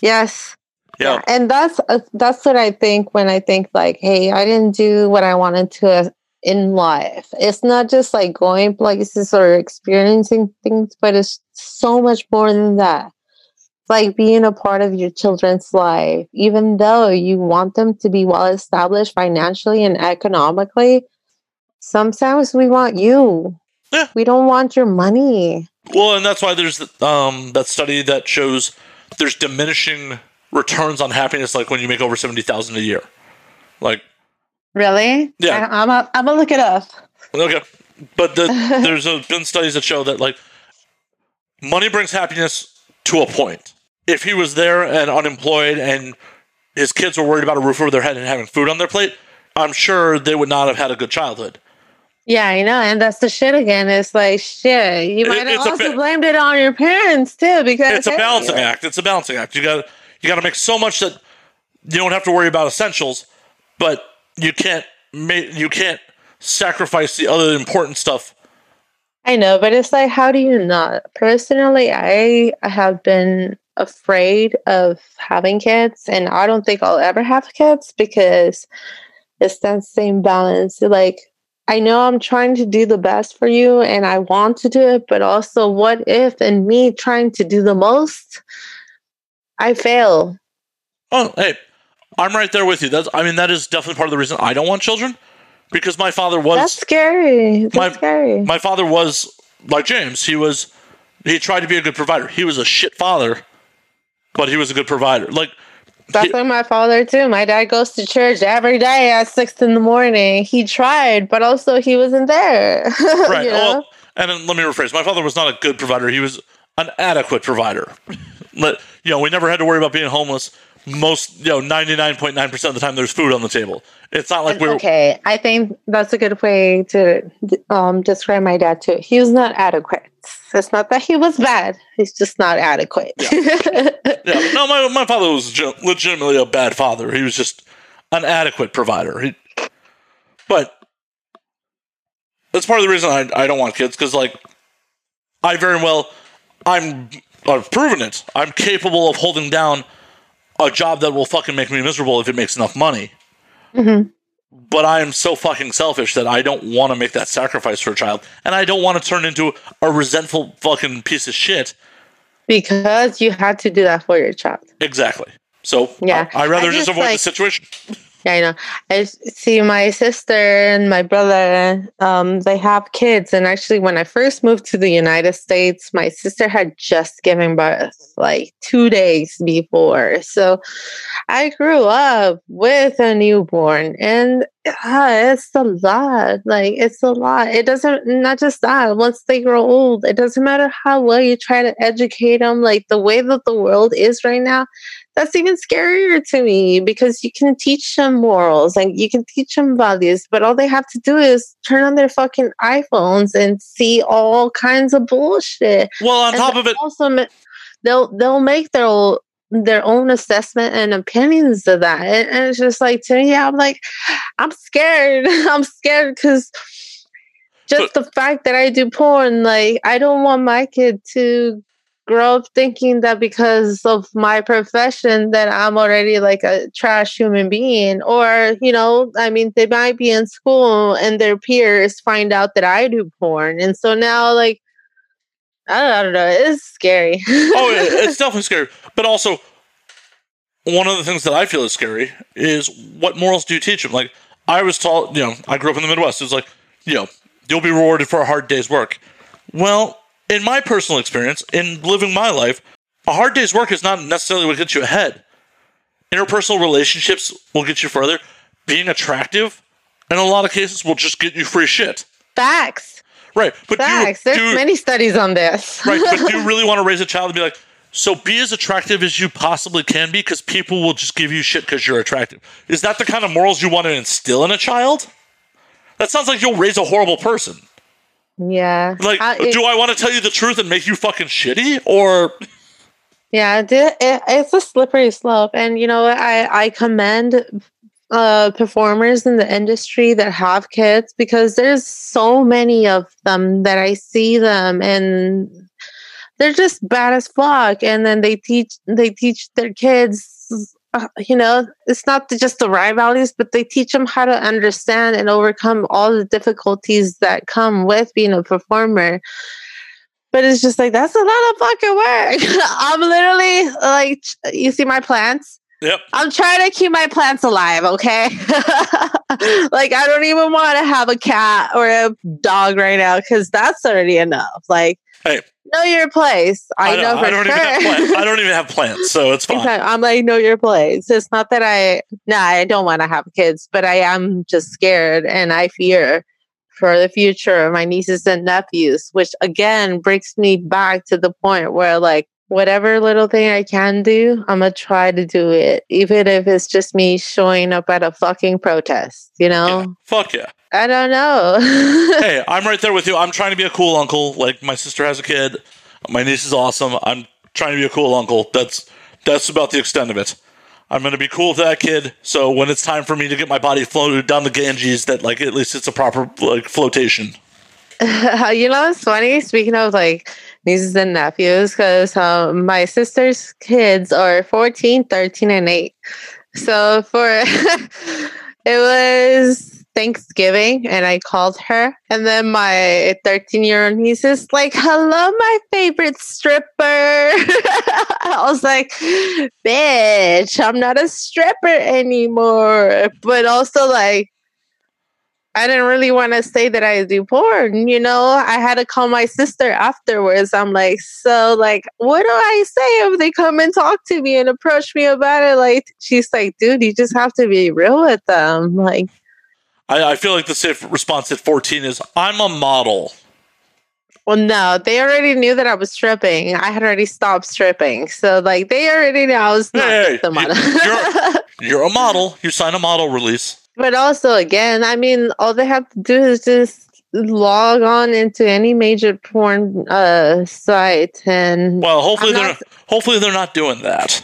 Yes. Yeah. And that's uh, that's what I think when I think like, hey, I didn't do what I wanted to uh, in life. It's not just like going places or experiencing things, but it's so much more than that. Like being a part of your children's life, even though you want them to be well established financially and economically, sometimes we want you. Yeah. We don't want your money. Well, and that's why there's um, that study that shows there's diminishing returns on happiness, like when you make over seventy thousand a year. Like Really? Yeah. I, I'm a, I'm gonna look it up. Okay, but the, there's uh been studies that show that like money brings happiness to a point. If he was there and unemployed and his kids were worried about a roof over their head and having food on their plate, I'm sure they would not have had a good childhood. Yeah, I know, and that's the shit again. It's like shit. You It- might have also bit- blamed it on your parents too, because It's a hey, balancing like- act. It's a balancing act. You got you got to make so much that you don't have to worry about essentials, but you can't make you can't sacrifice the other important stuff. I know, but it's like, how do you not? Personally, I have been afraid of having kids, and I don't think I'll ever have kids because it's that same balance. Like, I know I'm trying to do the best for you, and I want to do it, but also, what if, and me trying to do the most, I fail? Oh, hey, I'm right there with you. That's I mean that is definitely part of the reason I don't want children because my father was That's scary. That's My- scary. my father was like James. He was he tried to be a good provider. He was a shit father, but he was a good provider. Like That's like my father too. My dad goes to church every day at six in the morning. He tried, but also he wasn't there. right. you know? Well, and then let me rephrase. My father was not a good provider. He was an adequate provider. You know, we never had to worry about being homeless. Most, you know, ninety nine point nine percent of the time, there's food on the table. It's not like we're okay, I think that's a good way to um, describe my dad too. He was not adequate. It's not that he was bad. He's just not adequate. Yeah, no, my my father was legitimately a bad father. He was just an adequate provider. He, but that's part of the reason I I don't want kids because like I very well I'm I've proven it. I'm capable of holding down a job that will fucking make me miserable if it makes enough money. Mhm. But I am so fucking selfish that I don't want to make that sacrifice for a child, and I don't want to turn into a resentful fucking piece of shit. because you had to do that for your child. Exactly. So Yeah. I, would rather I just just, avoid the situation. Yeah, I know. I see my sister and my brother, um, they have kids. And actually, when I first moved to the United States, my sister had just given birth like two days before. So I grew up with a newborn, and uh, it's a lot. Like, it's a lot. It doesn't, not just that, once they grow old, it doesn't matter how well you try to educate them. Like, the way that the world is right now, that's even scarier to me because you can teach them morals and you can teach them values, but all they have to do is turn on their fucking iPhones and see all kinds of bullshit. Well, on And top of it, also they'll they'll make their o- their own assessment and opinions of that, and, and it's just like to me, I'm like, I'm scared. I'm scared because. Just the fact that I do porn, like I don't want my kid to grow up thinking that because of my profession that I'm already like a trash human being or you know I mean they might be in school and their peers find out that I do porn and so now like I don't, I don't know it's scary oh, it- it's definitely scary. But also, one of the things that I feel is scary is what morals do you teach them? Like, I was taught, you know, I grew up in the Midwest. It was like, you know, you'll be rewarded for a hard day's work. Well, in my personal experience, in living my life, a hard day's work is not necessarily what gets you ahead. Interpersonal relationships will get you further. Being attractive, in a lot of cases, will just get you free shit. facts Right. But facts do, there's do, many studies on this Right, but do you really want to raise a child and be like, so be as attractive as you possibly can be because people will just give you shit because you're attractive? Is that the kind of morals you want to instill in a child? That sounds like you'll raise a horrible person. Yeah Like, I- it- do I want to tell you the truth and make you fucking shitty? Or, Yeah, it, it, it's a slippery slope, and you know what? I I commend uh, performers in the industry that have kids because there's so many of them that I see them and they're just bad as fuck, and then they teach they teach their kids. Uh, you know, it's not the- just the right values, but they teach them how to understand and overcome all the difficulties that come with being a performer. But it's just like that's a lot of fucking work. I'm literally like, you see my plants. yep. I'm trying to keep my plants alive, okay? like I don't even want to have a cat or a dog right now because that's already enough. Like, Hey. Know your place. I, know, don't- for I don't sure. even have plans. I don't even have plans, so it's fine. Exactly. I'm like, know your place. It's not that I, nah, I don't want to have kids, but I am just scared and I fear for the future of my nieces and nephews, which again brings me back to the point where, like, whatever little thing I can do, I'm gonna try to do it, even if it's just me showing up at a fucking protest, you know? Yeah. Fuck yeah. I don't know. hey, I'm right there with you. I'm trying to be a cool uncle. Like my sister has a kid. My niece is awesome. I'm trying to be a cool uncle. That's that's about the extent of it. I'm gonna be cool with that kid. So when it's time for me to get my body floated down the Ganges, that like at least it's a proper like flotation. you know what's funny? Speaking of like nieces and nephews, because um, my sister's kids are 14, 13, and 8. So for it was Thanksgiving, and I called her, and then my 13 year old niece is like, Hello, my favorite stripper. I was like, Bitch, I'm not a stripper anymore. But also, like, I didn't really want to say that I do porn, you know. I had to call my sister afterwards. I'm like, so like, what do I say if they come and talk to me and approach me about it? Like, she's like, dude, you just have to be real with them. Like, I, I feel like the safe response at 14 is I'm a model. well, no, they already knew that I was stripping. I had already stopped stripping, so like, they already knew I was not Hey, just a model. you're- You're a model. You sign a model release. But also, again, I mean, all they have to do is just log on into any major porn uh, site and Well, hopefully I'm they're not- hopefully they're not doing that.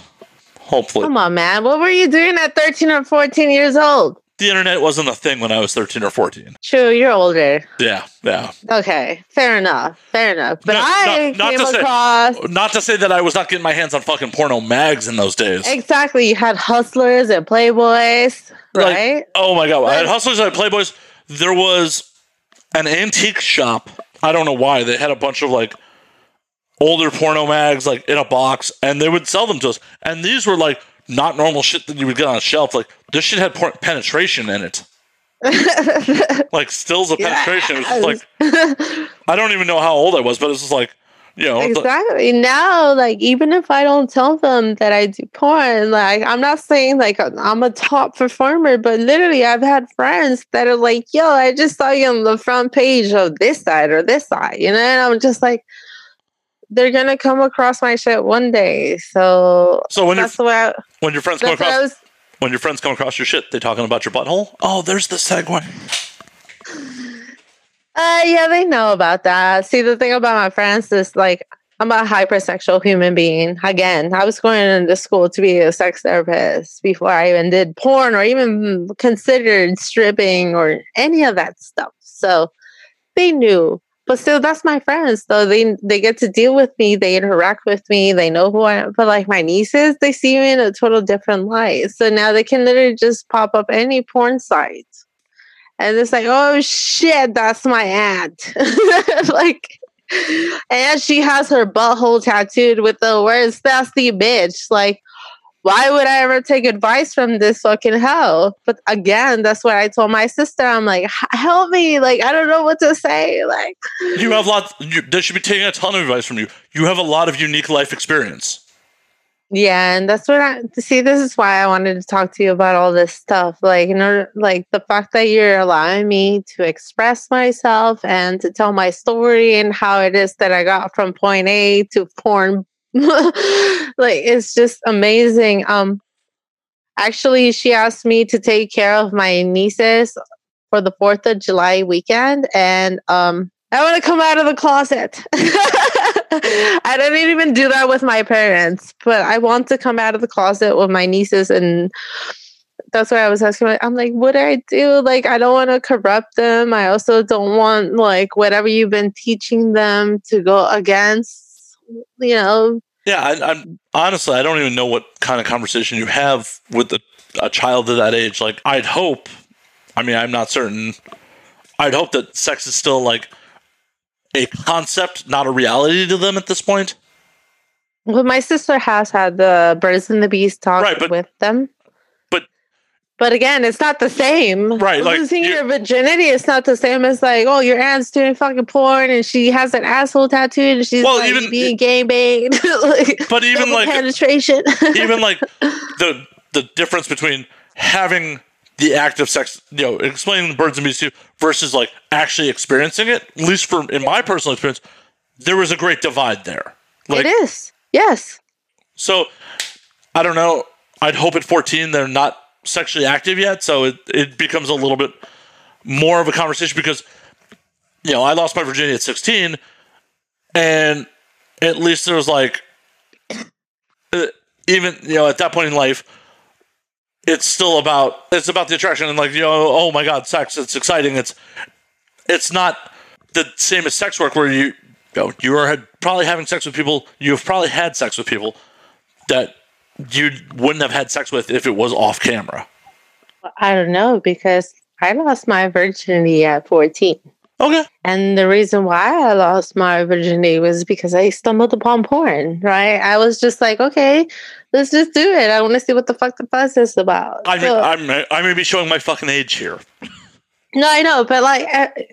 Hopefully, come on, man. What were you doing at 13 or 14 years old? the internet wasn't a thing when I was 13 or 14. True, you're older. Yeah, yeah. Okay, fair enough. Fair enough. But No, I no, not came to say- across Not to say that I was not getting my hands on fucking porno mags in those days. exactly. You had hustlers and playboys, Like, right? Oh my god! Like- hustlers, had Playboys. There was an antique shop. I don't know why they had a bunch of like older porno mags like in a box, and they would sell them to us. And these were like not normal shit that you would get on a shelf. Like this shit had por- penetration in it, like stills of penetration. It was just like I don't even know how old I was, but it was just like you know. exactly. Now, like, even if I don't tell them that I do porn, like, I'm not saying like I'm a top performer, but literally, I've had friends that are like, "Yo, I just saw you on the front page of this side or this side," you know, and I'm just like, they're gonna come across my shit one day. So so when your that's the way. I, when your friends come that's what I across was. when your friends come across your shit, they're talking about your butthole. Oh, there's the segue. Uh, yeah, they know about that. See, the thing about my friends is like, I'm a hypersexual human being. Again, I was going into school to be a sex therapist before I even did porn or even considered stripping or any of that stuff. So they knew. But still, that's my friends. So they they get to deal with me. They interact with me. They know who I am. But like my nieces, they see me in a total different light. So now they can literally just pop up any porn site and it's like, oh shit, that's my aunt. like, and she has her butthole tattooed with the words "nasty bitch." Like, why would I ever take advice from this fucking hell? But again, that's what I told my sister. I'm like, help me. Like, I don't know what to say. Like, You have lots. You, they should be taking a ton of advice from you. You have a lot of unique life experience. Yeah, and that's what I see. This is why I wanted to talk to you about all this stuff. Like, you know, like the fact that you're allowing me to express myself and to tell my story and how it is that I got from point A to porn. like, it's just amazing. Um, actually, she asked me to take care of my nieces for the Fourth of July weekend, and um, I want to come out of the closet. I didn't even do that with my parents, but I want to come out of the closet with my nieces and that's why I was asking. I'm like, what do I do? Like, I don't want to corrupt them. I also don't want like whatever you've been teaching them to go against. You know, Yeah, I, I'm honestly, I don't even know what kind of conversation you have with a, a child of that age. Like, I'd hope. I mean, I'm not certain. I'd hope that sex is still like a concept, not a reality to them at this point. well, my sister has had the birds and the bees talk Right, but- with them, but- But again, it's not the same. Right, losing you- your virginity is not the same as like, oh, your aunt's doing fucking porn and she has an asshole tattooed and she's Well, like even- being game banged. like, But even like penetration. even like the the difference between having the act of sex, you know, explaining the birds and bees to you versus like actually experiencing it. At least for in my personal experience, there was a great divide there. Like it is. Yes. so, I don't know. I'd hope at 14 they're not sexually active yet, so it it becomes a little bit more of a conversation because you know I lost my virginity at 16, and at least there was like uh, even you know at that point in life it's still about it's about the attraction and like you know oh my god sex it's exciting it's it's not the same as sex work where you you know you are had- probably having sex with people you've probably had sex with people that you wouldn't have had sex with if it was off camera I don't know because I lost my virginity at 14. okay And the reason why I lost my virginity was because I stumbled upon porn, right? I was just like, okay, let's just do it. I want to see what the fuck the fuss is about. I mean, So- I'm I may be showing my fucking age here. no, I know, but like,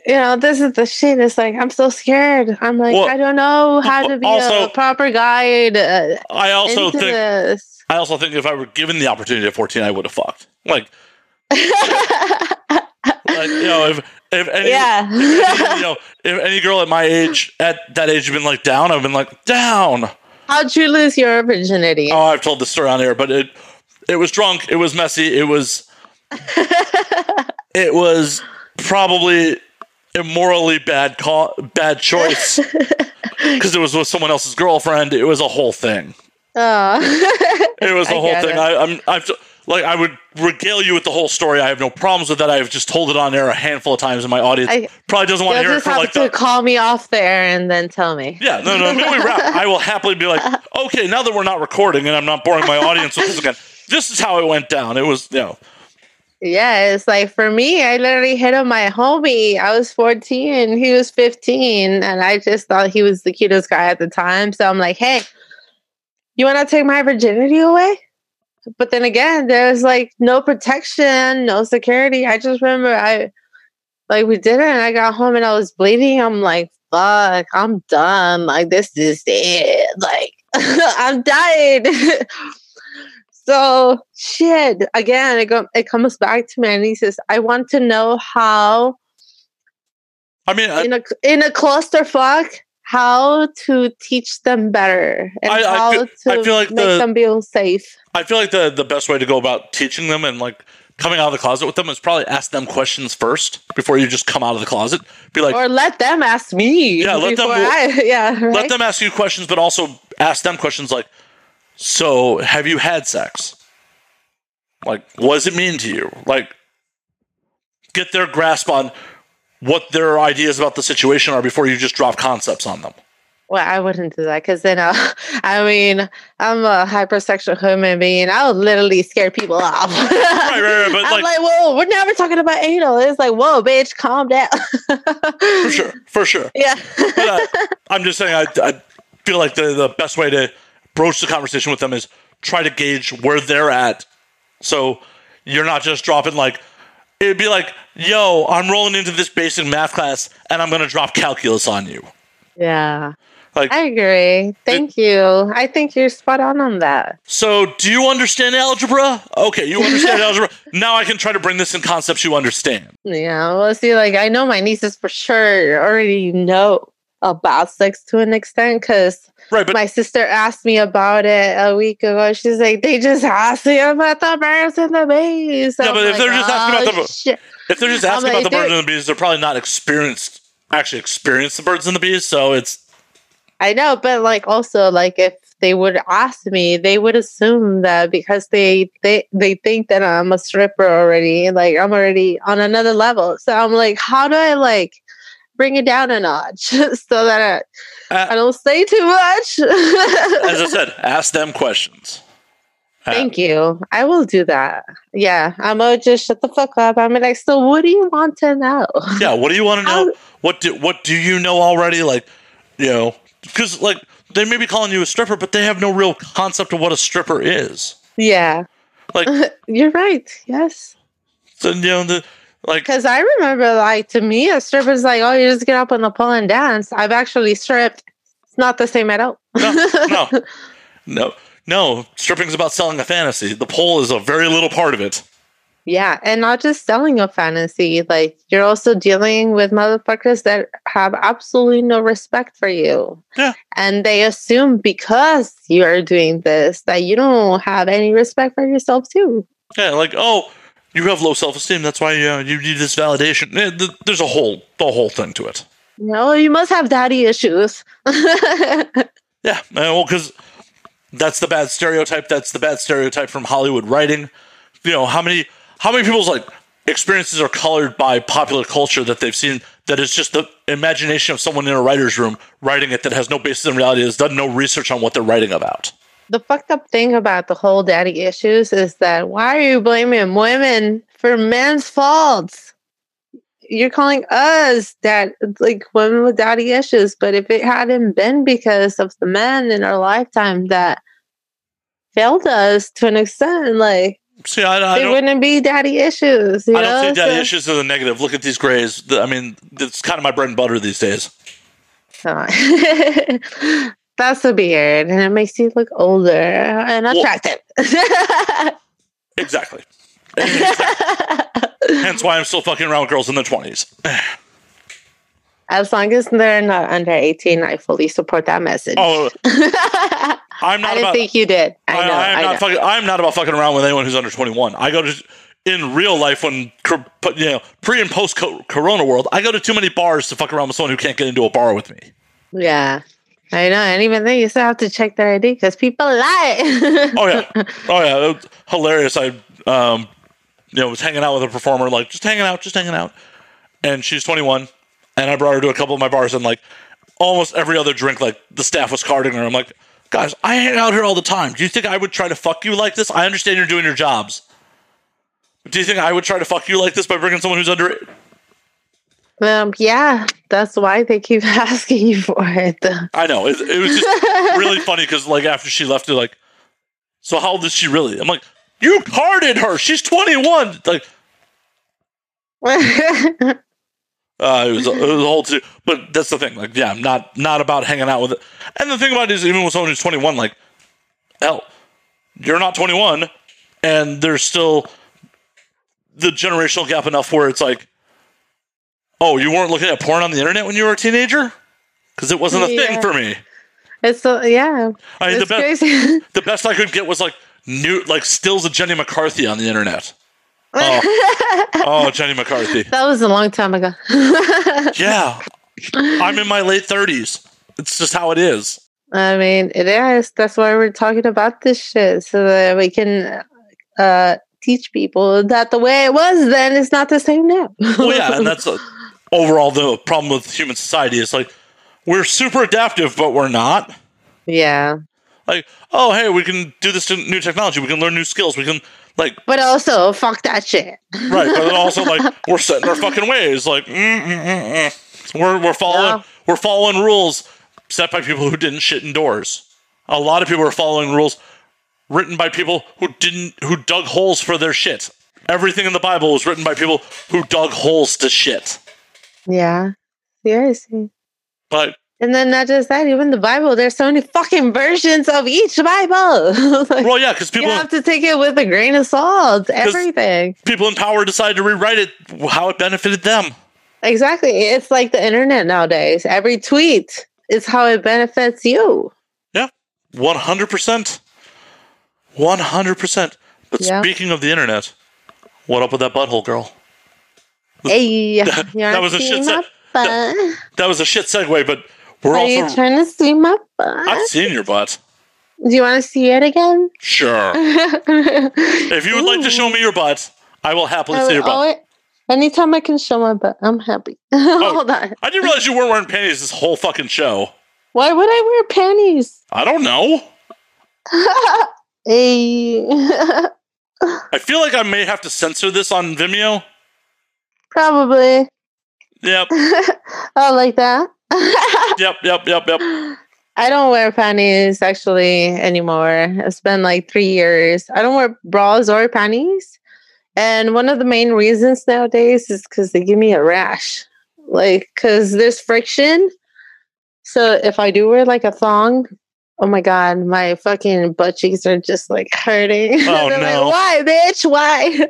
you know, this is the shit. It's like, I'm so scared. I'm like, Well, I don't know how to be also- a proper guide uh, I also think this. I also think if I were given the opportunity at 14, I would have fucked. Like, like you know, if if any, yeah. you know, if any girl at my age, at that age, had been like down, I've been like down. How'd you lose your virginity? Oh, I've told the story on air, but it it was drunk, it was messy, it was it was probably a morally bad call, bad choice because it was with someone else's girlfriend. It was a whole thing. Oh. It was the whole thing. it. I, I'm I've like I would regale you with the whole story. I have no problems with that. I have just told it on air a handful of times, and my audience I- probably doesn't want to hear it for have like to the call me off there and then tell me. Yeah, no, no. When we wrap, I will happily be like, okay, now that we're not recording and I'm not boring my audience with this again, this is how it went down. It was, you know, Yeah, it's like for me, I literally hit on my homie. I was 14, he was 15, and I just thought he was the cutest guy at the time. So I'm like, hey, you want to take my virginity away? But then again, there's like no protection, no security. I just remember I like we did it and I got home and I was bleeding. I'm like, fuck, I'm done. Like this is it. Like I'm dying. so shit. Again, it go, it comes back to my nieces. I want to know how I mean, I, in a in a clusterfuck how to teach them better and I- I how feel- to I feel like make the- them feel safe. I feel like the, the best way to go about teaching them and like coming out of the closet with them is probably ask them questions first before you just come out of the closet. Be like, or let them ask me. Yeah, let them- I, yeah, right? let them ask you questions, but also ask them questions like, so have you had sex? Like, what does it mean to you? Like, get their grasp on what their ideas about the situation are before you just drop concepts on them. Well, I wouldn't do that because then, uh, I mean, I'm a hypersexual human being. I would literally scare people off. Right, right, right. But I'm like, like, whoa, we're never talking about anal. It's like, whoa, bitch, calm down. for sure, for sure. Yeah. But, uh, I'm just saying, I, I feel like the, the best way to broach the conversation with them is try to gauge where they're at. So you're not just dropping like, it'd be like, yo, I'm rolling into this basic math class and I'm going to drop calculus on you. yeah. Like, I agree. Thank you. I think you're spot on on that. so do you understand algebra? Okay, you understand algebra. Now I can try to bring this in concepts you understand. Yeah. Well, see, like, I know my nieces for sure already know about sex to an extent because Right, but my sister asked me about it a week ago. She's like, they just asked me about the birds and the bees. Yeah, I'm but if they're just asking about "Oh, the- shit." if they're just asking like, about the birds and the bees, they're probably not experienced, actually experienced the birds and the bees. So it's, I know, but like also like if they would ask me, they would assume that because they they they think that I'm a stripper already, like I'm already on another level. So I'm like, how do I like bring it down a notch so that I, Uh, I don't say too much? as I said, ask them questions. Uh, Thank you. I will do that. Yeah, I'm gonna just shut the fuck up. I'm like, so what do you want to know? Yeah, what do you want to know? What do what do you know already? Like, you know, because like they may be calling you a stripper, but they have no real concept of what a stripper is. Yeah, Like, you're right. Yes. So, you know, the like Because I remember, like, to me, a stripper's like, oh, you just get up on the pole and dance. I've actually stripped. It's not the same at all. no, no, no, no. Stripping's about selling a fantasy. The pole is a very little part of it. Yeah, and not just selling a fantasy. Like you're also dealing with motherfuckers that have absolutely no respect for you. Yeah. And they assume because you are doing this that you don't have any respect for yourself too. Yeah, like oh, you have low self esteem. That's why uh, you need this validation. Eh, There's a whole the whole thing to it. You know, you must have daddy issues. Yeah, uh, well, because that's the bad stereotype. That's the bad stereotype from Hollywood writing. You know how many how many people's like experiences are colored by popular culture that they've seen that is just the imagination of someone in a writer's room writing it that has no basis in reality, has done no research on what they're writing about. The fucked up thing about the whole daddy issues is that why are you blaming women for men's faults? You're calling us that like women with daddy issues, but if it hadn't been because of the men in our lifetime that failed us to an extent, like See, I, I there wouldn't be daddy issues. You I don't know? see daddy So- issues as a negative. Look at these grays. I mean, it's kind of my bread and butter these days. That's a beard, and it makes you look older and Well- attractive. Exactly. Hence why I'm still fucking around with girls in their 20s. As long as they're not under 18, I fully support that message. Oh, I'm I not didn't about. think you did. I know. I, am I, not know. fucking. I'm not about fucking around with anyone who's under 21. I go to in real life when you know pre and post corona world. I go to too many bars to fuck around with someone who can't get into a bar with me. yeah. I know. And even then, you still have to check their ID because people lie. Oh yeah, oh yeah, it was hilarious. I um, you know, was hanging out with a performer, like just hanging out, just hanging out, and she's 21, and I brought her to a couple of my bars, and like almost every other drink, like the staff was carding her. I'm like, guys, I hang out here all the time. Do you think I would try to fuck you like this? I understand you're doing your jobs. Do you think I would try to fuck you like this by bringing someone who's under? Um, yeah. That's why they keep asking you for it. I know it, it was just really funny because like after she left, they're like, so how old is she really? I'm like, you carded her. She's 21. Like. Uh, it was it was whole two, but that's the thing. Like, yeah, I'm not not about hanging out with it. And the thing about it is, even with someone who's 21, like, hell, you're not 21, and there's still the generational gap enough where it's like, oh, you weren't looking at porn on the internet when you were a teenager, because it wasn't a thing for me. it's so, yeah. I mean, the best the best I could get was like new like stills of Jenny McCarthy on the internet. Oh, oh Jenny McCarthy. that was a long time ago. Yeah. I'm in my late 30s. It's just how it is. I mean, it is. That's why we're talking about this shit so that we can uh, teach people that the way it was then is not the same now. Well, yeah, and that's uh, overall the problem with human society is like we're super adaptive, but we're not. yeah. Like, oh, hey, we can do this to new technology. We can learn new skills. We can, like, But also, fuck that shit. right. But then also, like, we're set in our fucking ways. Like, mm, mm, mm, we're we're following Yeah. we're following rules set by people who didn't shit indoors. A lot of people are following rules written by people who didn't who dug holes for their shit. Everything in the Bible was written by people who dug holes to shit. Yeah. Seriously. But And then not just that, even the Bible, there's so many fucking versions of each Bible. Like, well, yeah, because you people have to take it with a grain of salt. Everything. people in power decided to rewrite it how it benefited them. Exactly. It's like the internet nowadays. Every tweet is how it benefits you. Yeah, one hundred percent, one hundred percent. But Yeah. speaking of the internet, what up with that butthole girl? Hey, you that was a shit set- butt? That was a shit segue, but we're also Are you trying to see my butt? I've seen your butt. Do you want to see it again? Sure. If you would like to show me your butt, I will happily see your butt. Anytime I can show my butt, I'm happy. Oh. Hold on. I didn't realize you weren't wearing panties this whole fucking show. Why would I wear panties? I don't know. hey. I feel like I may have to censor this on Vimeo. Probably. Yep, oh, like that? yep, yep, yep, yep. I don't wear panties actually anymore. It's been like three years. I don't wear bras or panties. And one of the main reasons nowadays is because they give me a rash. Like, because there's friction. So if I do wear like a thong, oh my God, my fucking butt cheeks are just like hurting. Oh, no. Like, Why, bitch? Why?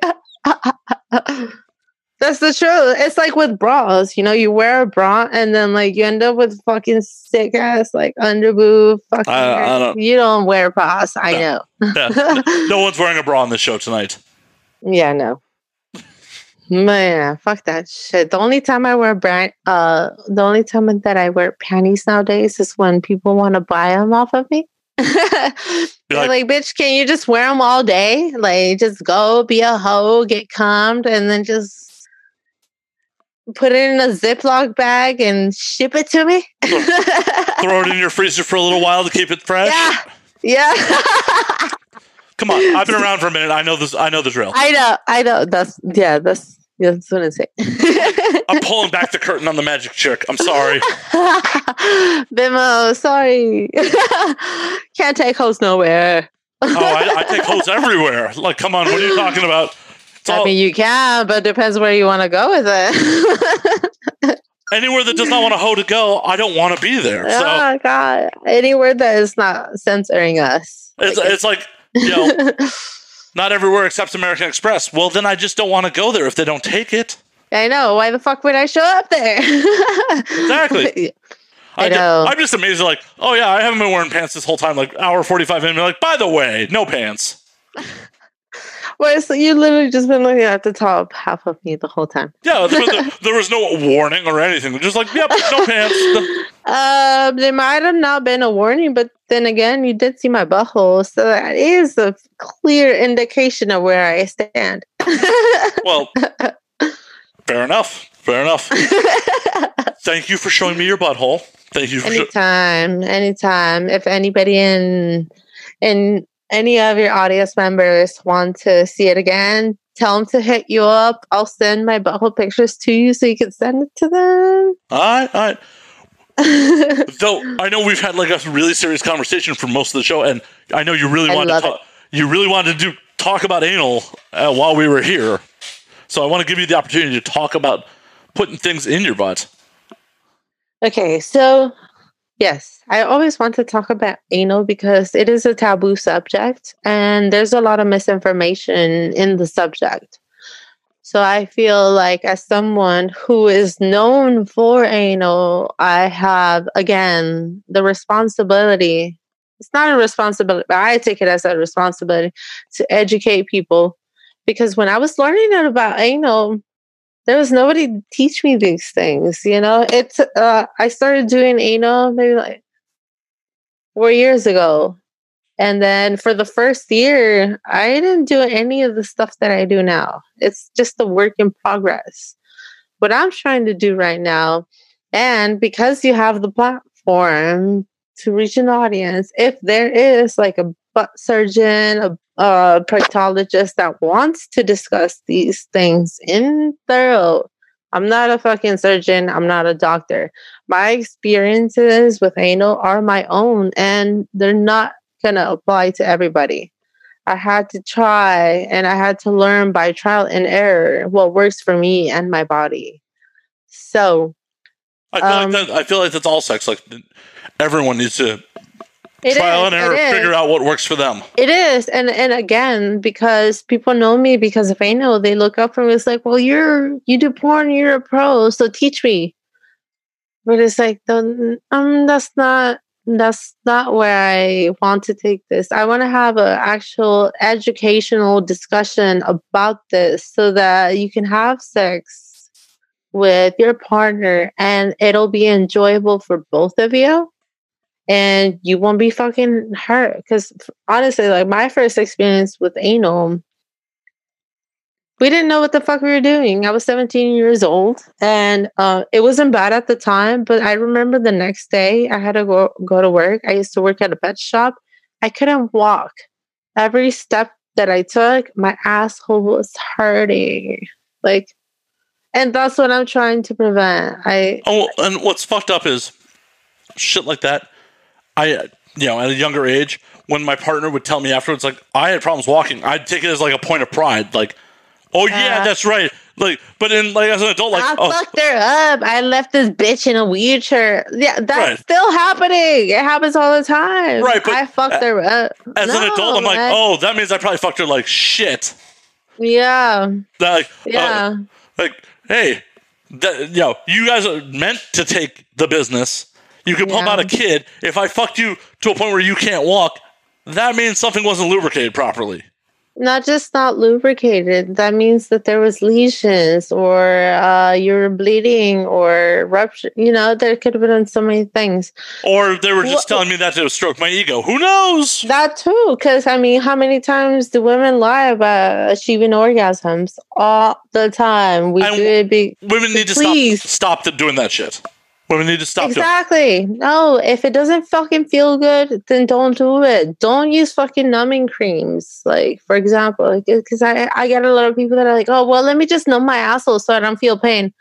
That's the truth. It's like with bras, you know, you wear a bra and then like you end up with fucking sick ass like underboob. Fucking, I- I don't- you don't wear bras. I No. know. Yeah. no one's wearing a bra on this show tonight. Yeah, no. Man, fuck that shit. The only time I wear brand, uh, the only time that I wear panties nowadays is when people want to buy them off of me. Like- like, bitch, can you just wear them all day? Like, just go be a hoe, get cummed, and then just put it in a Ziploc bag and ship it to me. Throw it in your freezer for a little while to keep it fresh. yeah, yeah. Come on, I've been around for a minute. I know this. I know the drill. I know, I know. That's yeah, that's yeah, that's what I say. I'm pulling back the curtain on the magic trick. I'm sorry. Vimeo, sorry. Can't take hoes nowhere. Oh, I, I take hose everywhere. Like, come on, what are you talking about? It's I mean, you can, but depends where you want to go with it. anywhere that does not want a hoe to go, I don't want to be there. So oh God! Anywhere that is not censoring us. it's, it's like, you know, not everywhere except American Express. Well, then I just don't want to go there if they don't take it. I know. Why the fuck would I show up there? Exactly. I ju- know. I'm just amazed. Like, oh yeah, I haven't been wearing pants this whole time. Like hour 45 in. Like, by the way, no pants. Well, so you literally just been looking at the top half of me the whole time. Yeah, there, there- there was no warning or anything. Just like, yep, no pants. Um, there might have not been a warning, but then again, you did see my butthole, so that is a clear indication of where I stand. Well, fair enough. Fair enough. Thank you for showing me your butthole. Thank you for. Sho- anytime, anytime. If anybody in in any of your audience members want to see it again, tell them to hit you up. I'll send my butthole pictures to you so you can send it to them. all right, all right. Though I know we've had like a really serious conversation for most of the show, and I know you really I wanted to talk, you really wanted to do talk about anal uh, while we were here. So I want to give you the opportunity to talk about putting things in your butt. Okay, so yes, I always want to talk about anal because it is a taboo subject and there's a lot of misinformation in the subject. So I feel like as someone who is known for anal, I have again the responsibility. It's not a responsibility, but I take it as a responsibility to educate people because when I was learning about anal, there was nobody to teach me these things you know? It's uh i started doing anal maybe like four years ago. And then for the first year i didn't do any of the stuff that i do now. It's just a work in progress. What i'm trying to do right now and because you have the platform to reach an audience if there is like a butt surgeon a a proctologist that wants to discuss these things in thorough. I'm not a fucking surgeon. I'm not a doctor. My experiences with anal are my own and they're not going to apply to everybody. I had to try and I had to learn by trial and error what works for me and my body. So, I feel Um, like that, I feel like that's all sex. Like everyone needs to it trial is, and error, figure out what works for them. It is, and and again, because people know me because of know, they look up for me. It's like, well, you're you do porn, you're a pro, so teach me. But it's like, um, that's not that's not where I want to take this. I want to have an actual educational discussion about this, so that you can have sex with your partner, and it'll be enjoyable for both of you and you won't be fucking hurt. Because honestly, like my first experience with anal, we didn't know what the fuck we were doing. I was 17 years old, and uh, it wasn't bad at the time. But I remember the next day I had to go go to work. I used to work at a pet shop. I couldn't walk. Every step that I took, my asshole was hurting. Like, and that's what I'm trying to prevent. I Oh, and what's fucked up is shit like that. I, uh, you know, at a younger age, when my partner would tell me afterwards, like I had problems walking, I'd take it as like a point of pride. Like Oh yeah, Uh, that's right. Like, but in like as an adult, like I oh, fucked her up. I left this bitch in a wheelchair. Yeah, that's Right. still happening. It happens all the time. Right, but, I fucked her up. as an adult, I'm like, man. oh, that means I probably fucked her like shit. yeah, That, like, uh, yeah. like, hey, that, you know, you guys are meant to take the business. You can pump Yeah. out a kid. If I fucked you to a point where you can't walk, that means something wasn't lubricated properly. not just not lubricated. That means that there was lesions or uh, you were bleeding or rupture. You know, there could have been so many things. Or they were just Wha- telling me that to stroke my ego. Who knows? That too, because I mean, how many times do women lie about achieving orgasms? All the time. We And do it. Be- Women need to Please. stop stop doing that shit. Women need to stop doing exactly. No, if it doesn't fucking feel good, then don't do it. Don't use fucking numbing creams. Like, for example, because I, I get a lot of people that are like, oh, well, let me just numb my asshole so I don't feel pain.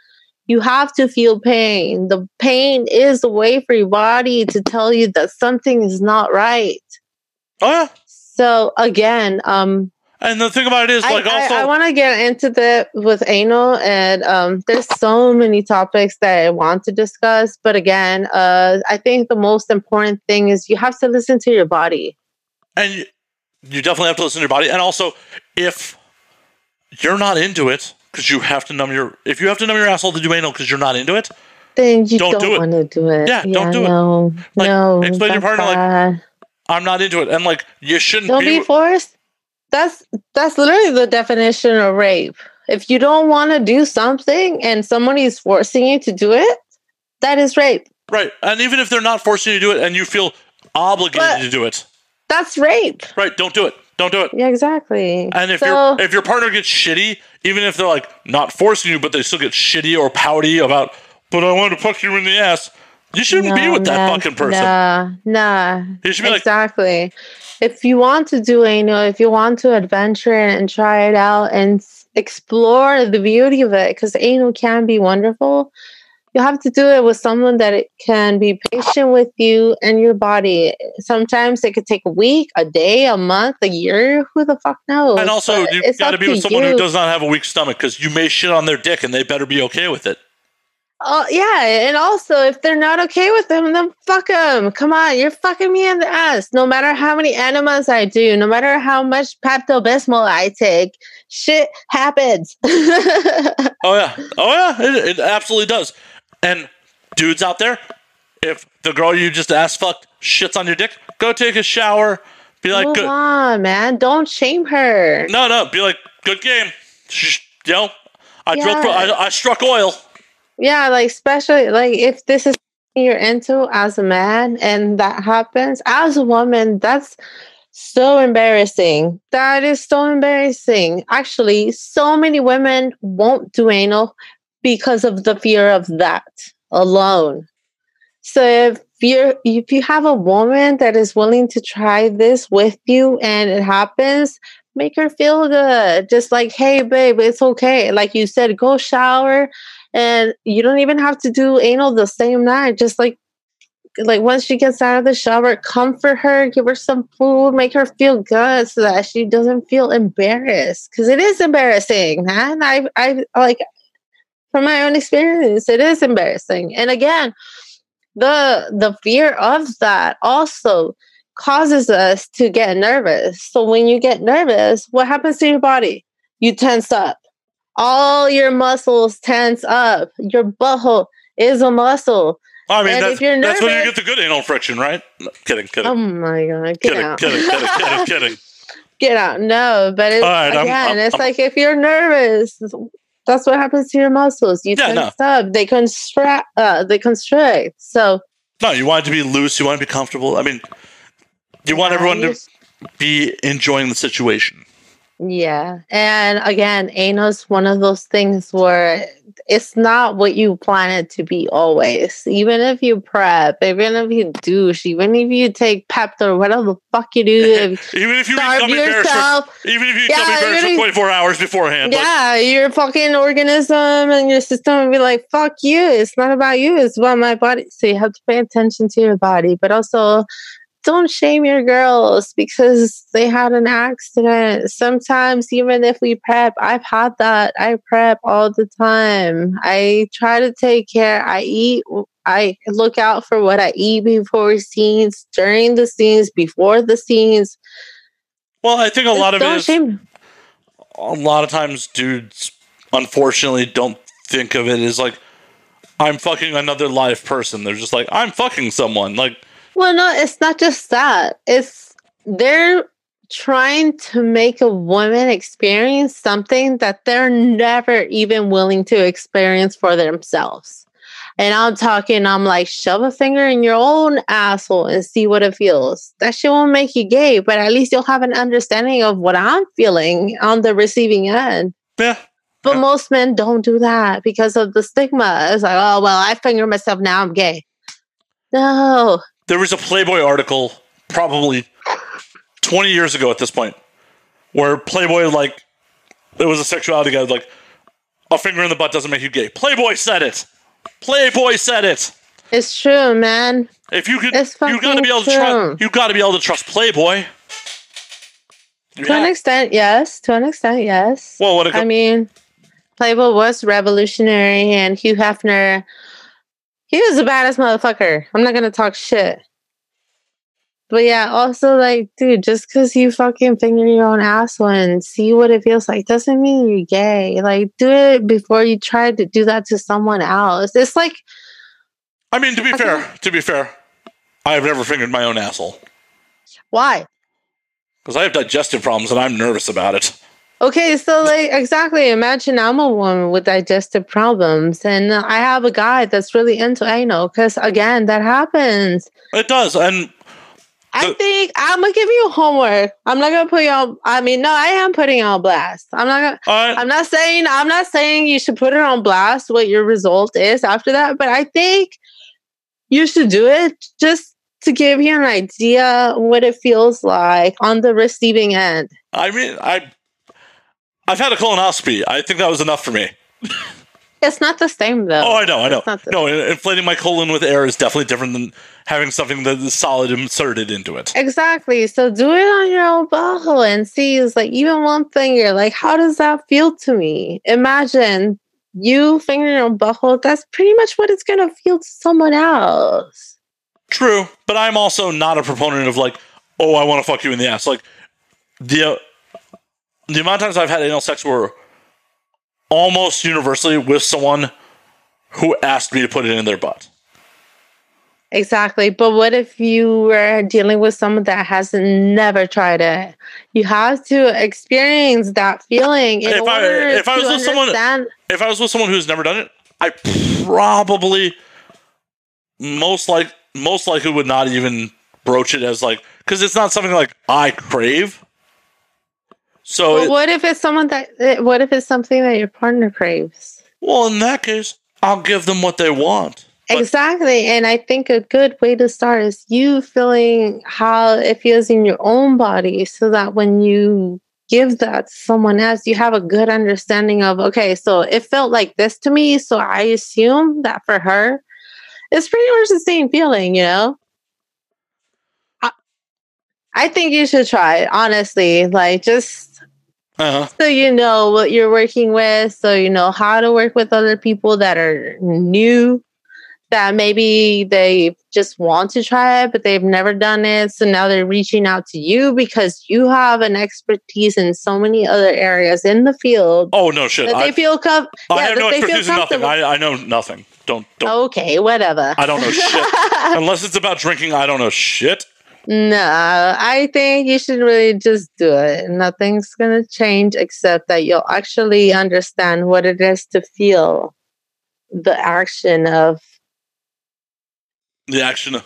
You have to feel pain. The pain is the way for your body to tell you that something is not right. Oh yeah. So again, um, And the thing about it is, I, like, also, I, want to get into the with anal, and um, there's so many topics that I want to discuss. But again, uh, I think the most important thing is you have to listen to your body. and you, definitely have to listen to your body. And also, if you're not into it, because you have to numb your, if you have to numb your asshole to do anal because you're not into it, Then you Don't don't, do want to do it. Yeah, don't do it. No, Like, no. explain to your partner, like. I'm not into it. And like, you shouldn't don't be. be forced. That's that's literally the definition of rape. If you don't want to do something and somebody is forcing you to do it, that is rape. right. And even if they're not forcing you to do it and you feel obligated But- to do it, That's rape. right, don't do it. Don't do it. Yeah, exactly. And if So- your if your partner gets shitty, even if they're like not forcing you, but they still get shitty or pouty about, but I want to fuck you in the ass, you shouldn't be No, with that fucking person. Nah, nah. You should be like, exactly. If you want to do anal, if you want to adventure and try it out and s- explore the beauty of it, because anal can be wonderful, you have to do it with someone that it can be patient with you and your body. Sometimes it could take a week, a day, a month, a year. Who the fuck knows? and also But you it's got to be with someone who does not have a weak stomach because you may shit on their dick and they better be okay with it. Oh yeah, and also if they're not okay with them, then fuck them. Come on, you're fucking me in the ass. No matter how many enemas I do, no matter how much Pepto Bismol I take, shit happens. Oh yeah, oh yeah, it, it absolutely does. And dudes out there, if the girl you just ass fucked shits on your dick, go take a shower. Be like, Move good. on, man. Don't shame her. no, no. Be like, good game. Shh, You know, I drilled. I, I struck oil. Yeah, like especially like if this is you're into as a man and that happens as a woman, that's so embarrassing. That is so embarrassing. Actually, so many women won't do anal because of the fear of that alone. So if you're if you have a woman that is willing to try this with you and it happens, make her feel good. Just like, hey babe, it's okay. Like you said, go shower and you don't even have to do anal the same night. Just like like once she gets out of the shower comfort her give her some food make her feel good so that she doesn't feel embarrassed. Because it is embarrassing man. I i like from my own experience it is embarrassing. And again the the fear of that also causes us to get nervous. So when you get nervous what happens to your body? You tense up all your muscles tense up. Your butthole is a muscle. I mean, And that's, you're that's when you get the good anal friction, right? No, kidding, kidding, Oh my god! Get kidding, out! kidding, kidding, kidding, kidding. Get out! No, but it's, right, I'm- again, I'm- it's I'm- like if you're nervous, that's what happens to your muscles. You Yeah, tense up. They constrict. Uh, they constrict. So No, you want it to be loose. You want to be comfortable. I mean, you want everyone to be enjoying the situation. Yeah. And again, anal is one of those things where it's not what you plan it to be always. Even if you prep, even if you douche, even if you take Pepto, whatever the fuck you do, Even if you eat starve gummy bears, for, yourself. even if you eat Yeah, gummy bears for if- 24 hours beforehand. Yeah, your fucking organism and your system will be like, fuck you. It's not about you, it's about my body. So you have to pay attention to your body, but also don't shame your girls because they had an accident. Sometimes, even if we prep, I've had that. I prep all the time. I try to take care. I eat. I look out for what I eat before scenes, during the scenes, before the scenes. Well, I think a lot of it is shame. a lot of times dudes unfortunately don't think of it as like I'm fucking another live person. They're just like I'm fucking someone. Like Well, no, it's not just that. It's they're trying to make a woman experience something that they're never even willing to experience for themselves. And I'm talking, I'm like, shove a finger in your own asshole and see what it feels. That shit won't make you gay, but at least you'll have an understanding of what I'm feeling on the receiving end. yeah, But Yeah. most men don't do that because of the stigma. It's like, oh, well, I finger myself now, I'm gay. No. There was a Playboy article probably 20 years ago at this point where Playboy like it was a sexuality guide like a finger in the butt doesn't make you gay. Playboy said it. Playboy said it. It's true, man. If you could, It's you got to be able to trust. You got to be able to trust Playboy. To an extent, yes. To an extent, yes. well, when it I mean, Playboy was revolutionary, and Hugh Hefner, he was the baddest motherfucker. I'm not gonna talk shit. But yeah, also like, dude, just because you fucking finger your own asshole and see what it feels like doesn't mean you're gay. Like, do it before you try to do that to someone else. It's like, I mean, to be Okay. fair, to be fair, I have never fingered my own asshole why? because I have digestive problems and I'm nervous about it. Okay, so like exactly. Imagine I'm a woman with digestive problems, and I have a guy that's really into anal. Because again, that happens. It does, and I think I'm gonna give you homework. I'm not gonna put you on. I mean, no, I am putting you on blast. I'm not gonna. I'm not saying. I'm not saying you should put it on blast. What your result is after that, but I think you should do it just to give you an idea what it feels like on the receiving end. I mean, I, I've had a colonoscopy. I think that was enough for me. It's not the same though. Oh, I know, I know. It's not the- No, inflating my colon with air is definitely different than having something that is solid inserted into it. Exactly. So do it on your own butthole and see is like even one finger. Like, how does that feel to me? Imagine you finger your own butthole. That's pretty much what it's gonna feel to someone else. True, but I'm also not a proponent of like, oh, I want to fuck you in the ass. Like the the amount of times I've had anal sex were almost universally with someone who asked me to put it in their butt. Exactly. But what if you were dealing with someone that has never tried it? You have to experience that feeling in If I- order if I was to with someone- understand. If I was with someone who's never done it, I probably most like most likely would not even broach it as like because it's not something like I crave. So it- what if it's someone that? eh, What if it's something that your partner craves? well, in that case, I'll give them what they want. But- Exactly. And I think a good way to start is you feeling how it feels in your own body so that when you give that to someone else, you have a good understanding of, okay, so it felt like this to me. So I assume that for her, it's pretty much the same feeling, you know? I, I think you should try it, honestly. Like, just Uh-huh. so you know what you're working with, so you know how to work with other people that are new, that maybe they just want to try it, but they've never done it. So now they're reaching out to you because you have an expertise in so many other areas in the field Oh no shit! that they I, feel com- I yeah, have no they expertise in nothing. I, I know nothing. Don't don't. okay, whatever. I don't know shit. Unless it's about drinking, I don't know shit. No, I think you should really just do it. Nothing's going to change except that you'll actually understand what it is to feel the action of The action. Of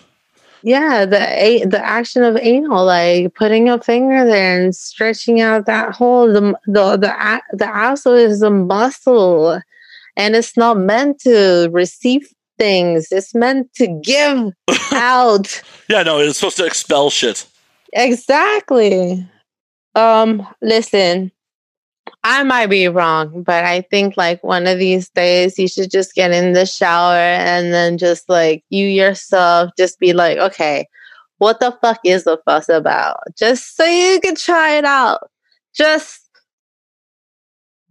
yeah, the a- the action of anal like putting a finger there and stretching out that hole the the the the asshole is a muscle and it's not meant to receive things. It's meant to give out. Yeah, no, it's supposed to expel shit. Exactly. Um, listen, I might be wrong, but I think like one of these days you should just get in the shower and then just like you yourself just be like, okay, what the fuck is the fuss about? Just so you can try it out. Just,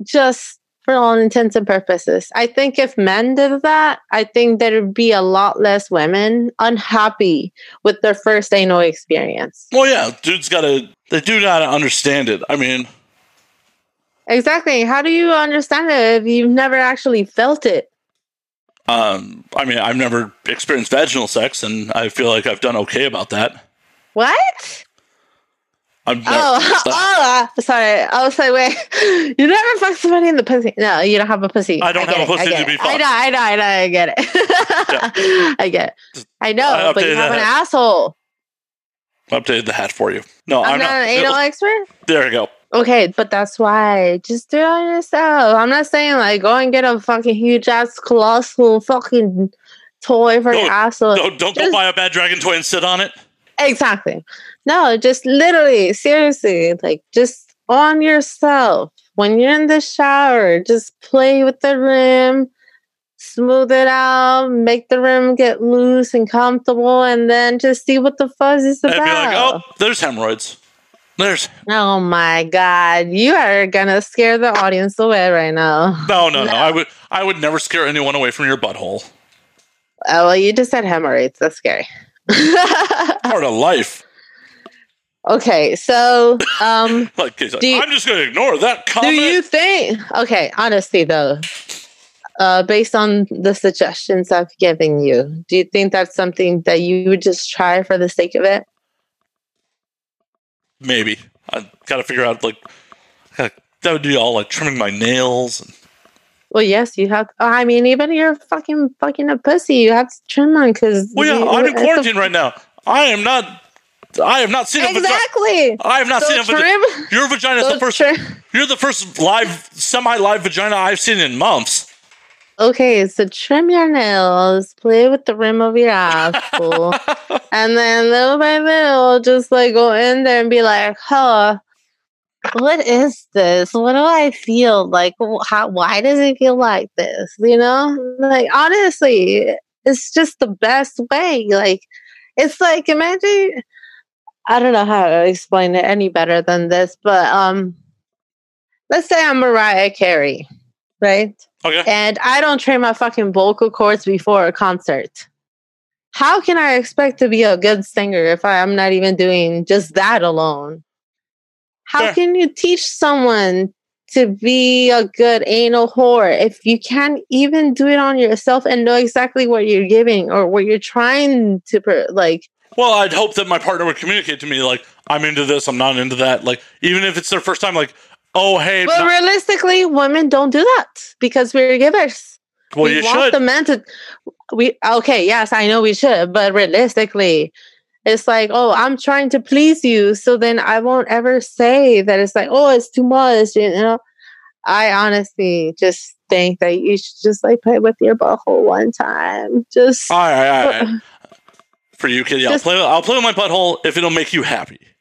just for all intents and purposes. I think if men did that, I think there'd be a lot less women unhappy with their first anal experience. Well, yeah, dude's got to. They do gotta understand it. I mean, Exactly. How do you understand it if you've never actually felt it? um, I mean, I've never experienced vaginal sex, and I feel like I've done okay about that. What? I'm never, Oh, oh, uh, sorry. I was like, wait, you never fuck somebody in the pussy? No, you don't have a pussy. I don't get have a I pussy to be I know, I know, I know. I get it. I get it. I know, I but you have an that. asshole. updated the hat for you. No, I'm, I'm, not, not. an anal expert. there you go. Okay, but that's why. Just do it on yourself. I'm not saying like go and get a fucking huge ass colossal fucking toy for your Don't- asshole. Don't, don't go buy a bad dragon toy and sit on it. Exactly. No, just literally, seriously, like just on yourself. When you're in the shower, just play with the rim, smooth it out, make the rim get loose and comfortable, and then just see what the fuzz is And about. be like, oh, there's hemorrhoids. There's Oh my god, you are gonna scare the audience away right now. no, no, no. No. I would, I would never scare anyone away from your butthole. Oh well, you just said hemorrhoids. That's scary. Part of life. okay, so um, Like, like, you- I'm just going to ignore that comment. do you think? Okay, honestly though, uh, based on the suggestions I've given you, do you think that's something that you would just try for the sake of it? Maybe I got to figure out like that would be all like trimming my nails. And, Well, yes, you have. I mean, even if you're fucking fucking a pussy, you have to trim one because. well, yeah, I'm in quarantine right now. I am not. I have not seen a vagina. Exactly. I have not So seen a vagina. Your vagina is so the first. trim- You're the first live, semi-live vagina I've seen in months. Okay, so trim your nails, play with the rim of your asshole, and then little by little, just like go in there and be like, "Huh, what is this? What do I feel like? How? Why does it feel like this? You know, like honestly, it's just the best way. Like, it's like imagine. I don't know how to explain it any better than this, but um, let's say I'm Mariah Carey, right? Okay. and I don't train my fucking vocal cords before a concert. How can I expect to be a good singer if I, am not even doing just that alone? How Fair. can you teach someone to be a good anal whore if you can't even do it on yourself and know exactly what you're giving or what you're trying to per- like? Well, I'd hope that my partner would communicate to me like I'm into this, I'm not into that. Like even if it's their first time, like oh hey, But no- realistically, women don't do that because we're givers. well we you want should. the men to we okay yes i know we should but realistically it's like oh i'm trying to please you so then i won't ever say that it's like oh it's too much you know i honestly just think that you should just like play with your butthole one time just all right, all right. For you, kid, yeah, I'll play. I'll play with my butthole if it'll make you happy.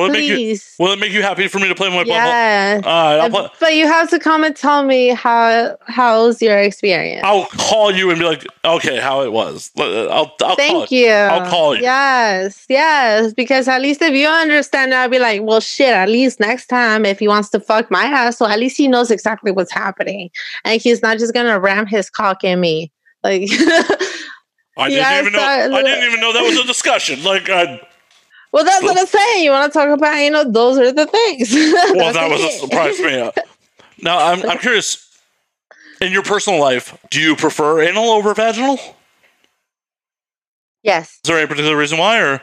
Will it make you? Will it make you happy for me to play my butthole? yeah All right, I'll, Uh, play, but you have to come and tell me how how's your experience I'll call you and be like, okay, how it was. I'll, I'll call Thank you. you. I'll call you. Yes, yes. Because at least if you understand, I'll be like, well, shit. At least next time, if he wants to fuck my ass, so at least he knows exactly what's happening, and he's not just gonna ram his cock in me. Like, I didn't Yes, even know. I- I didn't even know that was a discussion. Like, I, well, that's what I'm saying. You want to talk about, you know, those are the things. well, that was a surprise to me. Now, I'm I'm curious. In your personal life, do you prefer anal over vaginal? Yes. Is there any particular reason why, or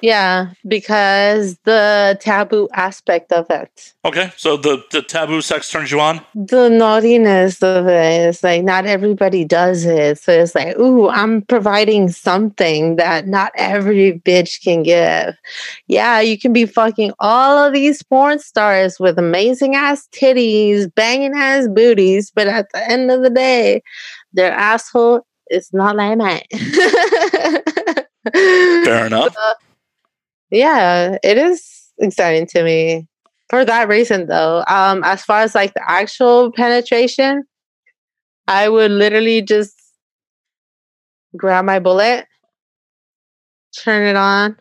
Yeah, because the taboo aspect of it. okay? So the the taboo sex turns you on. the naughtiness of it is like not everybody does it. So it's like, ooh, I'm providing something that not every bitch can give. Yeah, you can be fucking all of these porn stars with amazing ass titties, banging ass booties, but at the end of the day, their asshole is not like mine. Fair enough yeah, it is exciting to me for that reason, though. Um, as far as like the actual penetration, I would literally just grab my bullet, turn it on.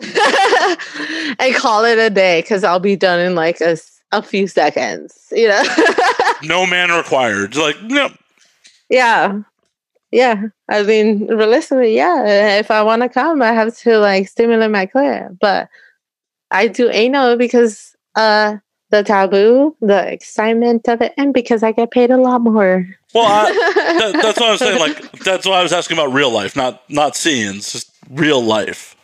and call it a day because I'll be done in like a, a few seconds, you know? no man required. Like, no. Yeah. Yeah. I mean, realistically, yeah. If I want to come, I have to like stimulate my clit. But I do anal because uh the taboo, the excitement of it, and because I get paid a lot more. Well, I, that, that's what I'm saying. Like, that's why I was asking about real life, not not scenes, just real life.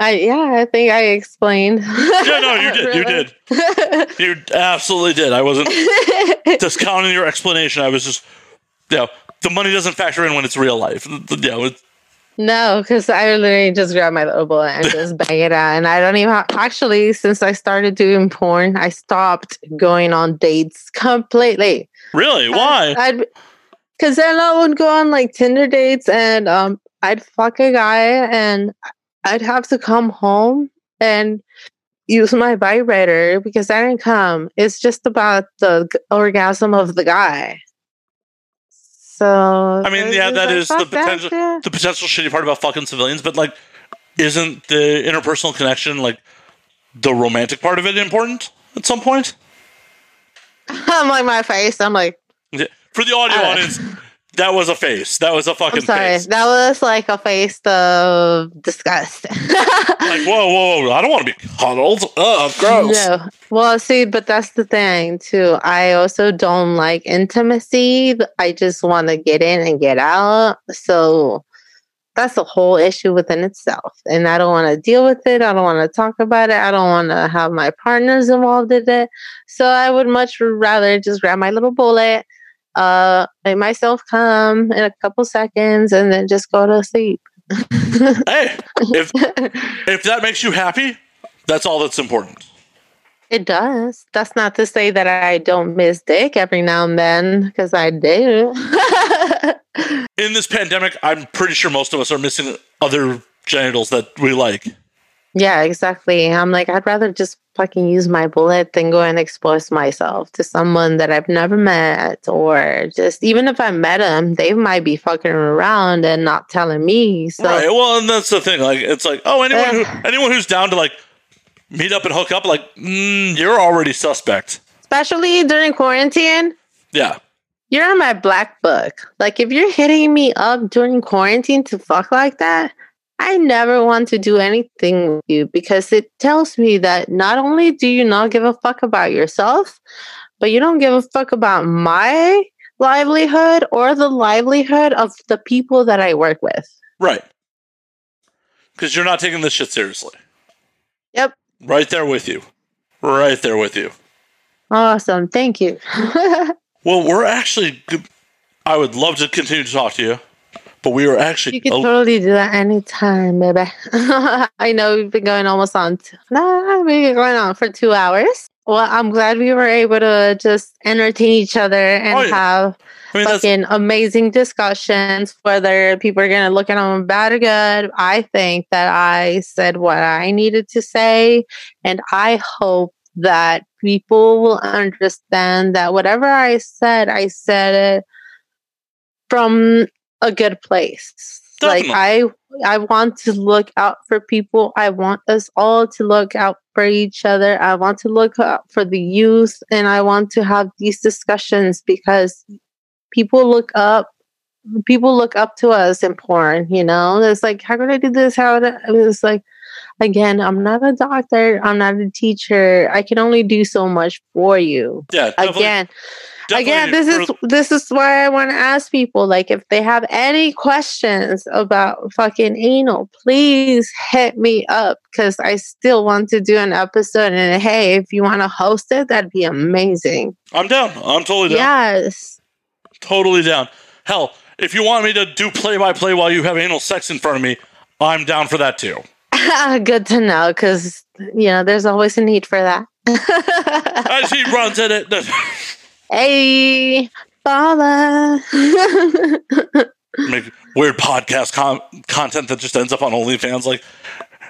I yeah, I think I explained. Yeah, no, you did. You did. You absolutely did. I wasn't discounting your explanation. I was just, you know, the money doesn't factor in when it's real life. You know, No, because I literally just grab my little bullet and just bang it out. And I don't even ha- actually, since I started doing porn, I stopped going on dates completely. really? Why? Because then I would go on like Tinder dates and um I'd fuck a guy and I'd have to come home and use my vibrator because I didn't come. It's just about the orgasm of the guy. So I mean, yeah, that like, is the fuck that potential- The potential shitty part about fucking civilians, but like, isn't the interpersonal connection like the romantic part of it important at some point? I'm like my face. I'm like, For the audio audience, that was a face. That was a fucking I'm sorry. face. That was like a face of disgust. Like, whoa, whoa, whoa! I don't want to be cuddled. Ugh, gross. No. Well, see, but that's the thing too. I also don't like intimacy. I just want to get in and get out. So that's a whole issue within itself. And I don't want to deal with it. I don't want to talk about it. I don't want to have my partners involved in it. So I would much rather just grab my little bullet, uh, make myself come in a couple seconds and then just go to sleep. Hey, if if that makes you happy, that's all that's important. It does. That's not to say that I don't miss dick every now and then, because I do. In this pandemic, I'm pretty sure most of us are missing other genitals that we like. Yeah, exactly. I'm like, I'd rather just fucking use my bullet than go and expose myself to someone that I've never met, or just even if I met them, they might be fucking around and not telling me. So right. Well, and that's the thing. Like, it's like, oh, anyone who anyone who's down to like meet up and hook up, like, mm, you're already suspect. especially during quarantine, Yeah. you're in my black book. Like if you're hitting me up during quarantine to fuck like that, I never want to do anything with you because it tells me that not only do you not give a fuck about yourself, but you don't give a fuck about my livelihood or the livelihood of the people that I work with. Right. Because you're not taking this shit seriously. Yep. Right there with you. Right there with you. Awesome. Thank you. Well, we're actually. I would love to continue to talk to you, but we were actually. You can oh, totally do that anytime, baby. I know we've been going almost on. T- no, we've been going on for two hours. Well, I'm glad we were able to just entertain each other and Oh, yeah. have I mean, fucking amazing discussions. Whether people are gonna look at them bad or good, I think that I said what I needed to say, and I hope that people will understand that whatever I said, I said it from a good place. Like I I want to look out for people. I want us all to look out for each other. I want to look out for the youth and I want to have these discussions because people look up people look up to us in porn, you know? It's like how could I do this? How would I it's like again, I'm not a doctor, I'm not a teacher. I can only do so much for you. yeah, definitely, Again, definitely again this is for- this is why i want to ask people like if they have any questions about fucking anal please hit me up because i still want to do an episode and hey if you want to host it that'd be amazing I'm down. I'm totally down. yes Totally down. Hell, if you want me to do play by play while you have anal sex in front of me, I'm down for that too. good to know because you know there's always a need for that As he runs at it. hey Bala. make weird podcast con- content that just ends up on OnlyFans. Like,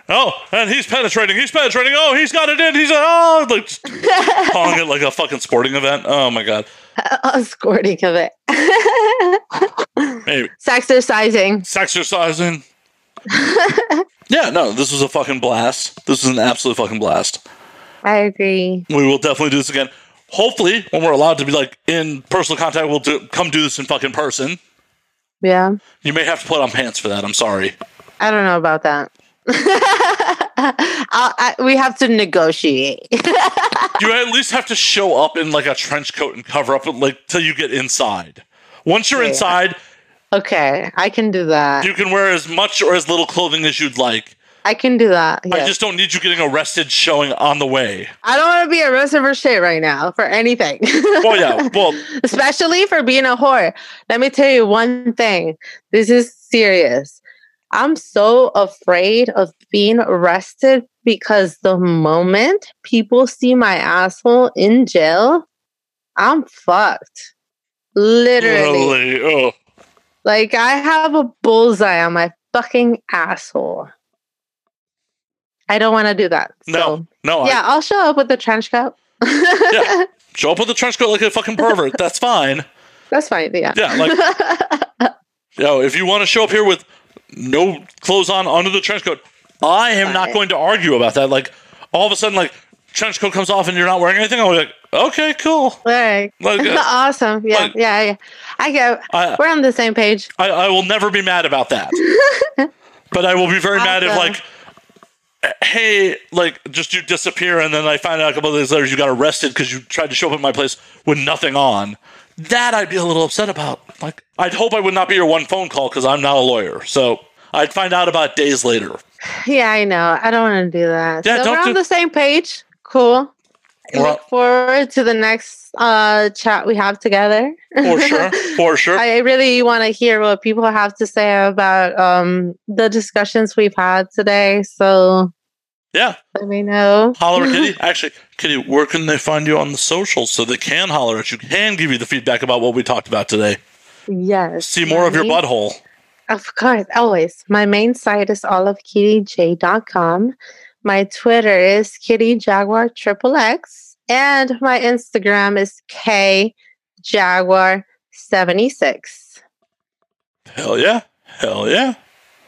oh, and he's penetrating. He's penetrating. Oh, he's got it in. He's oh, like calling it like a fucking sporting event. Oh my god. a of it Maybe sexercising sexercising. Yeah, no, this was a fucking blast. This was an absolute fucking blast. I agree. We will definitely do this again. Hopefully, when we're allowed to be like in personal contact, we'll do, come do this in fucking person. Yeah. You may have to put on pants for that. I'm sorry. I don't know about that. I, I, we have to negotiate. You at least have to show up in like a trench coat and cover up like till you get inside. Once you're inside, okay, I can do that. you can wear as much or as little clothing as you'd like. I can do that. I just don't need you getting arrested showing on the way. I don't want to be arrested for shit right now for anything. Well, yeah. Well, Especially for being a whore. Let me tell you one thing. This is serious. I'm so afraid of being arrested because the moment people see my asshole in jail, I'm fucked. Literally. literally. Oh. Like I have a bullseye on my fucking asshole. I don't want to do that. No, So no. yeah, I'll show up with the trench coat. Yeah. Show up with the trench coat like a fucking pervert. That's fine. That's fine. Yeah. Yeah, like yo, if you want to show up here with no clothes on under the trench coat, I am not going to argue about that. Like all of a sudden, like trench coat comes off and you're not wearing anything. I'm like, okay, cool. Right. Like, uh, awesome. Yeah, like- yeah, yeah. I get. I, We're on the same page. I, I will never be mad about that. but I will be very mad if like. Hey, like, just you disappear, and then I find out a couple of days later you got arrested because you tried to show up at my place with nothing on. That I'd be a little upset about. Like, I'd hope I would not be your one phone call because I'm not a lawyer. So I'd find out about days later. Yeah, I know. I don't want to do that. Yeah, so we're on do- the same page. Cool. We're look forward to the next uh, chat we have together. For sure, for sure. I really want to hear what people have to say about um, the discussions we've had today. So yeah, let me know. holler at Kitty. Actually, Kitty, where can they find you on the socials so they can holler at you, can give you the feedback about what we talked about today? Yes. See more of your butthole. Of course, always. My main site is allofkittyj.com. My Twitter is Kitty Jaguar Triple X, and my Instagram is K Jaguar seventy six. Hell yeah, hell yeah.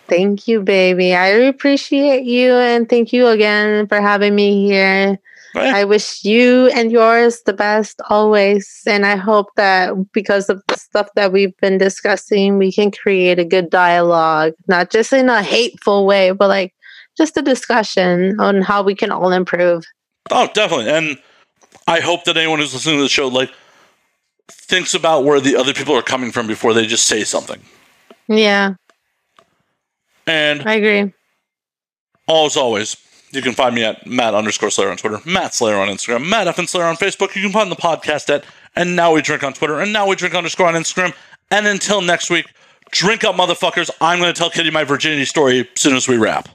Thank you, baby. I appreciate you, and thank you again for having me here. Oh, hey, I wish you and yours the best always. And I hope that because of the stuff that we've been discussing, we can create a good dialogue, not just in a hateful way, but like just a discussion on how we can all improve. Oh, definitely. And I hope that anyone who's listening to the show, like, thinks about where the other people are coming from before they just say something. Yeah, And I agree. as always, you can find me at Matt underscore Slayer on Twitter, Matt Slayer on Instagram, Matt F and Slayer on Facebook. You can find the podcast at And Now We Drink on Twitter, and Now We Drink underscore on Instagram. And until next week, drink up, motherfuckers. I'm going to tell Kitty my virginity story as soon as we wrap.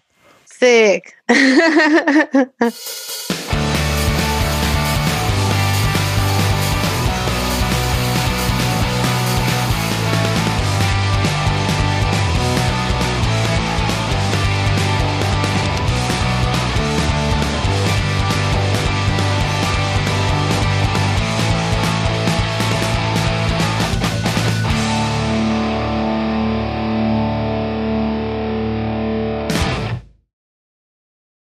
Sick.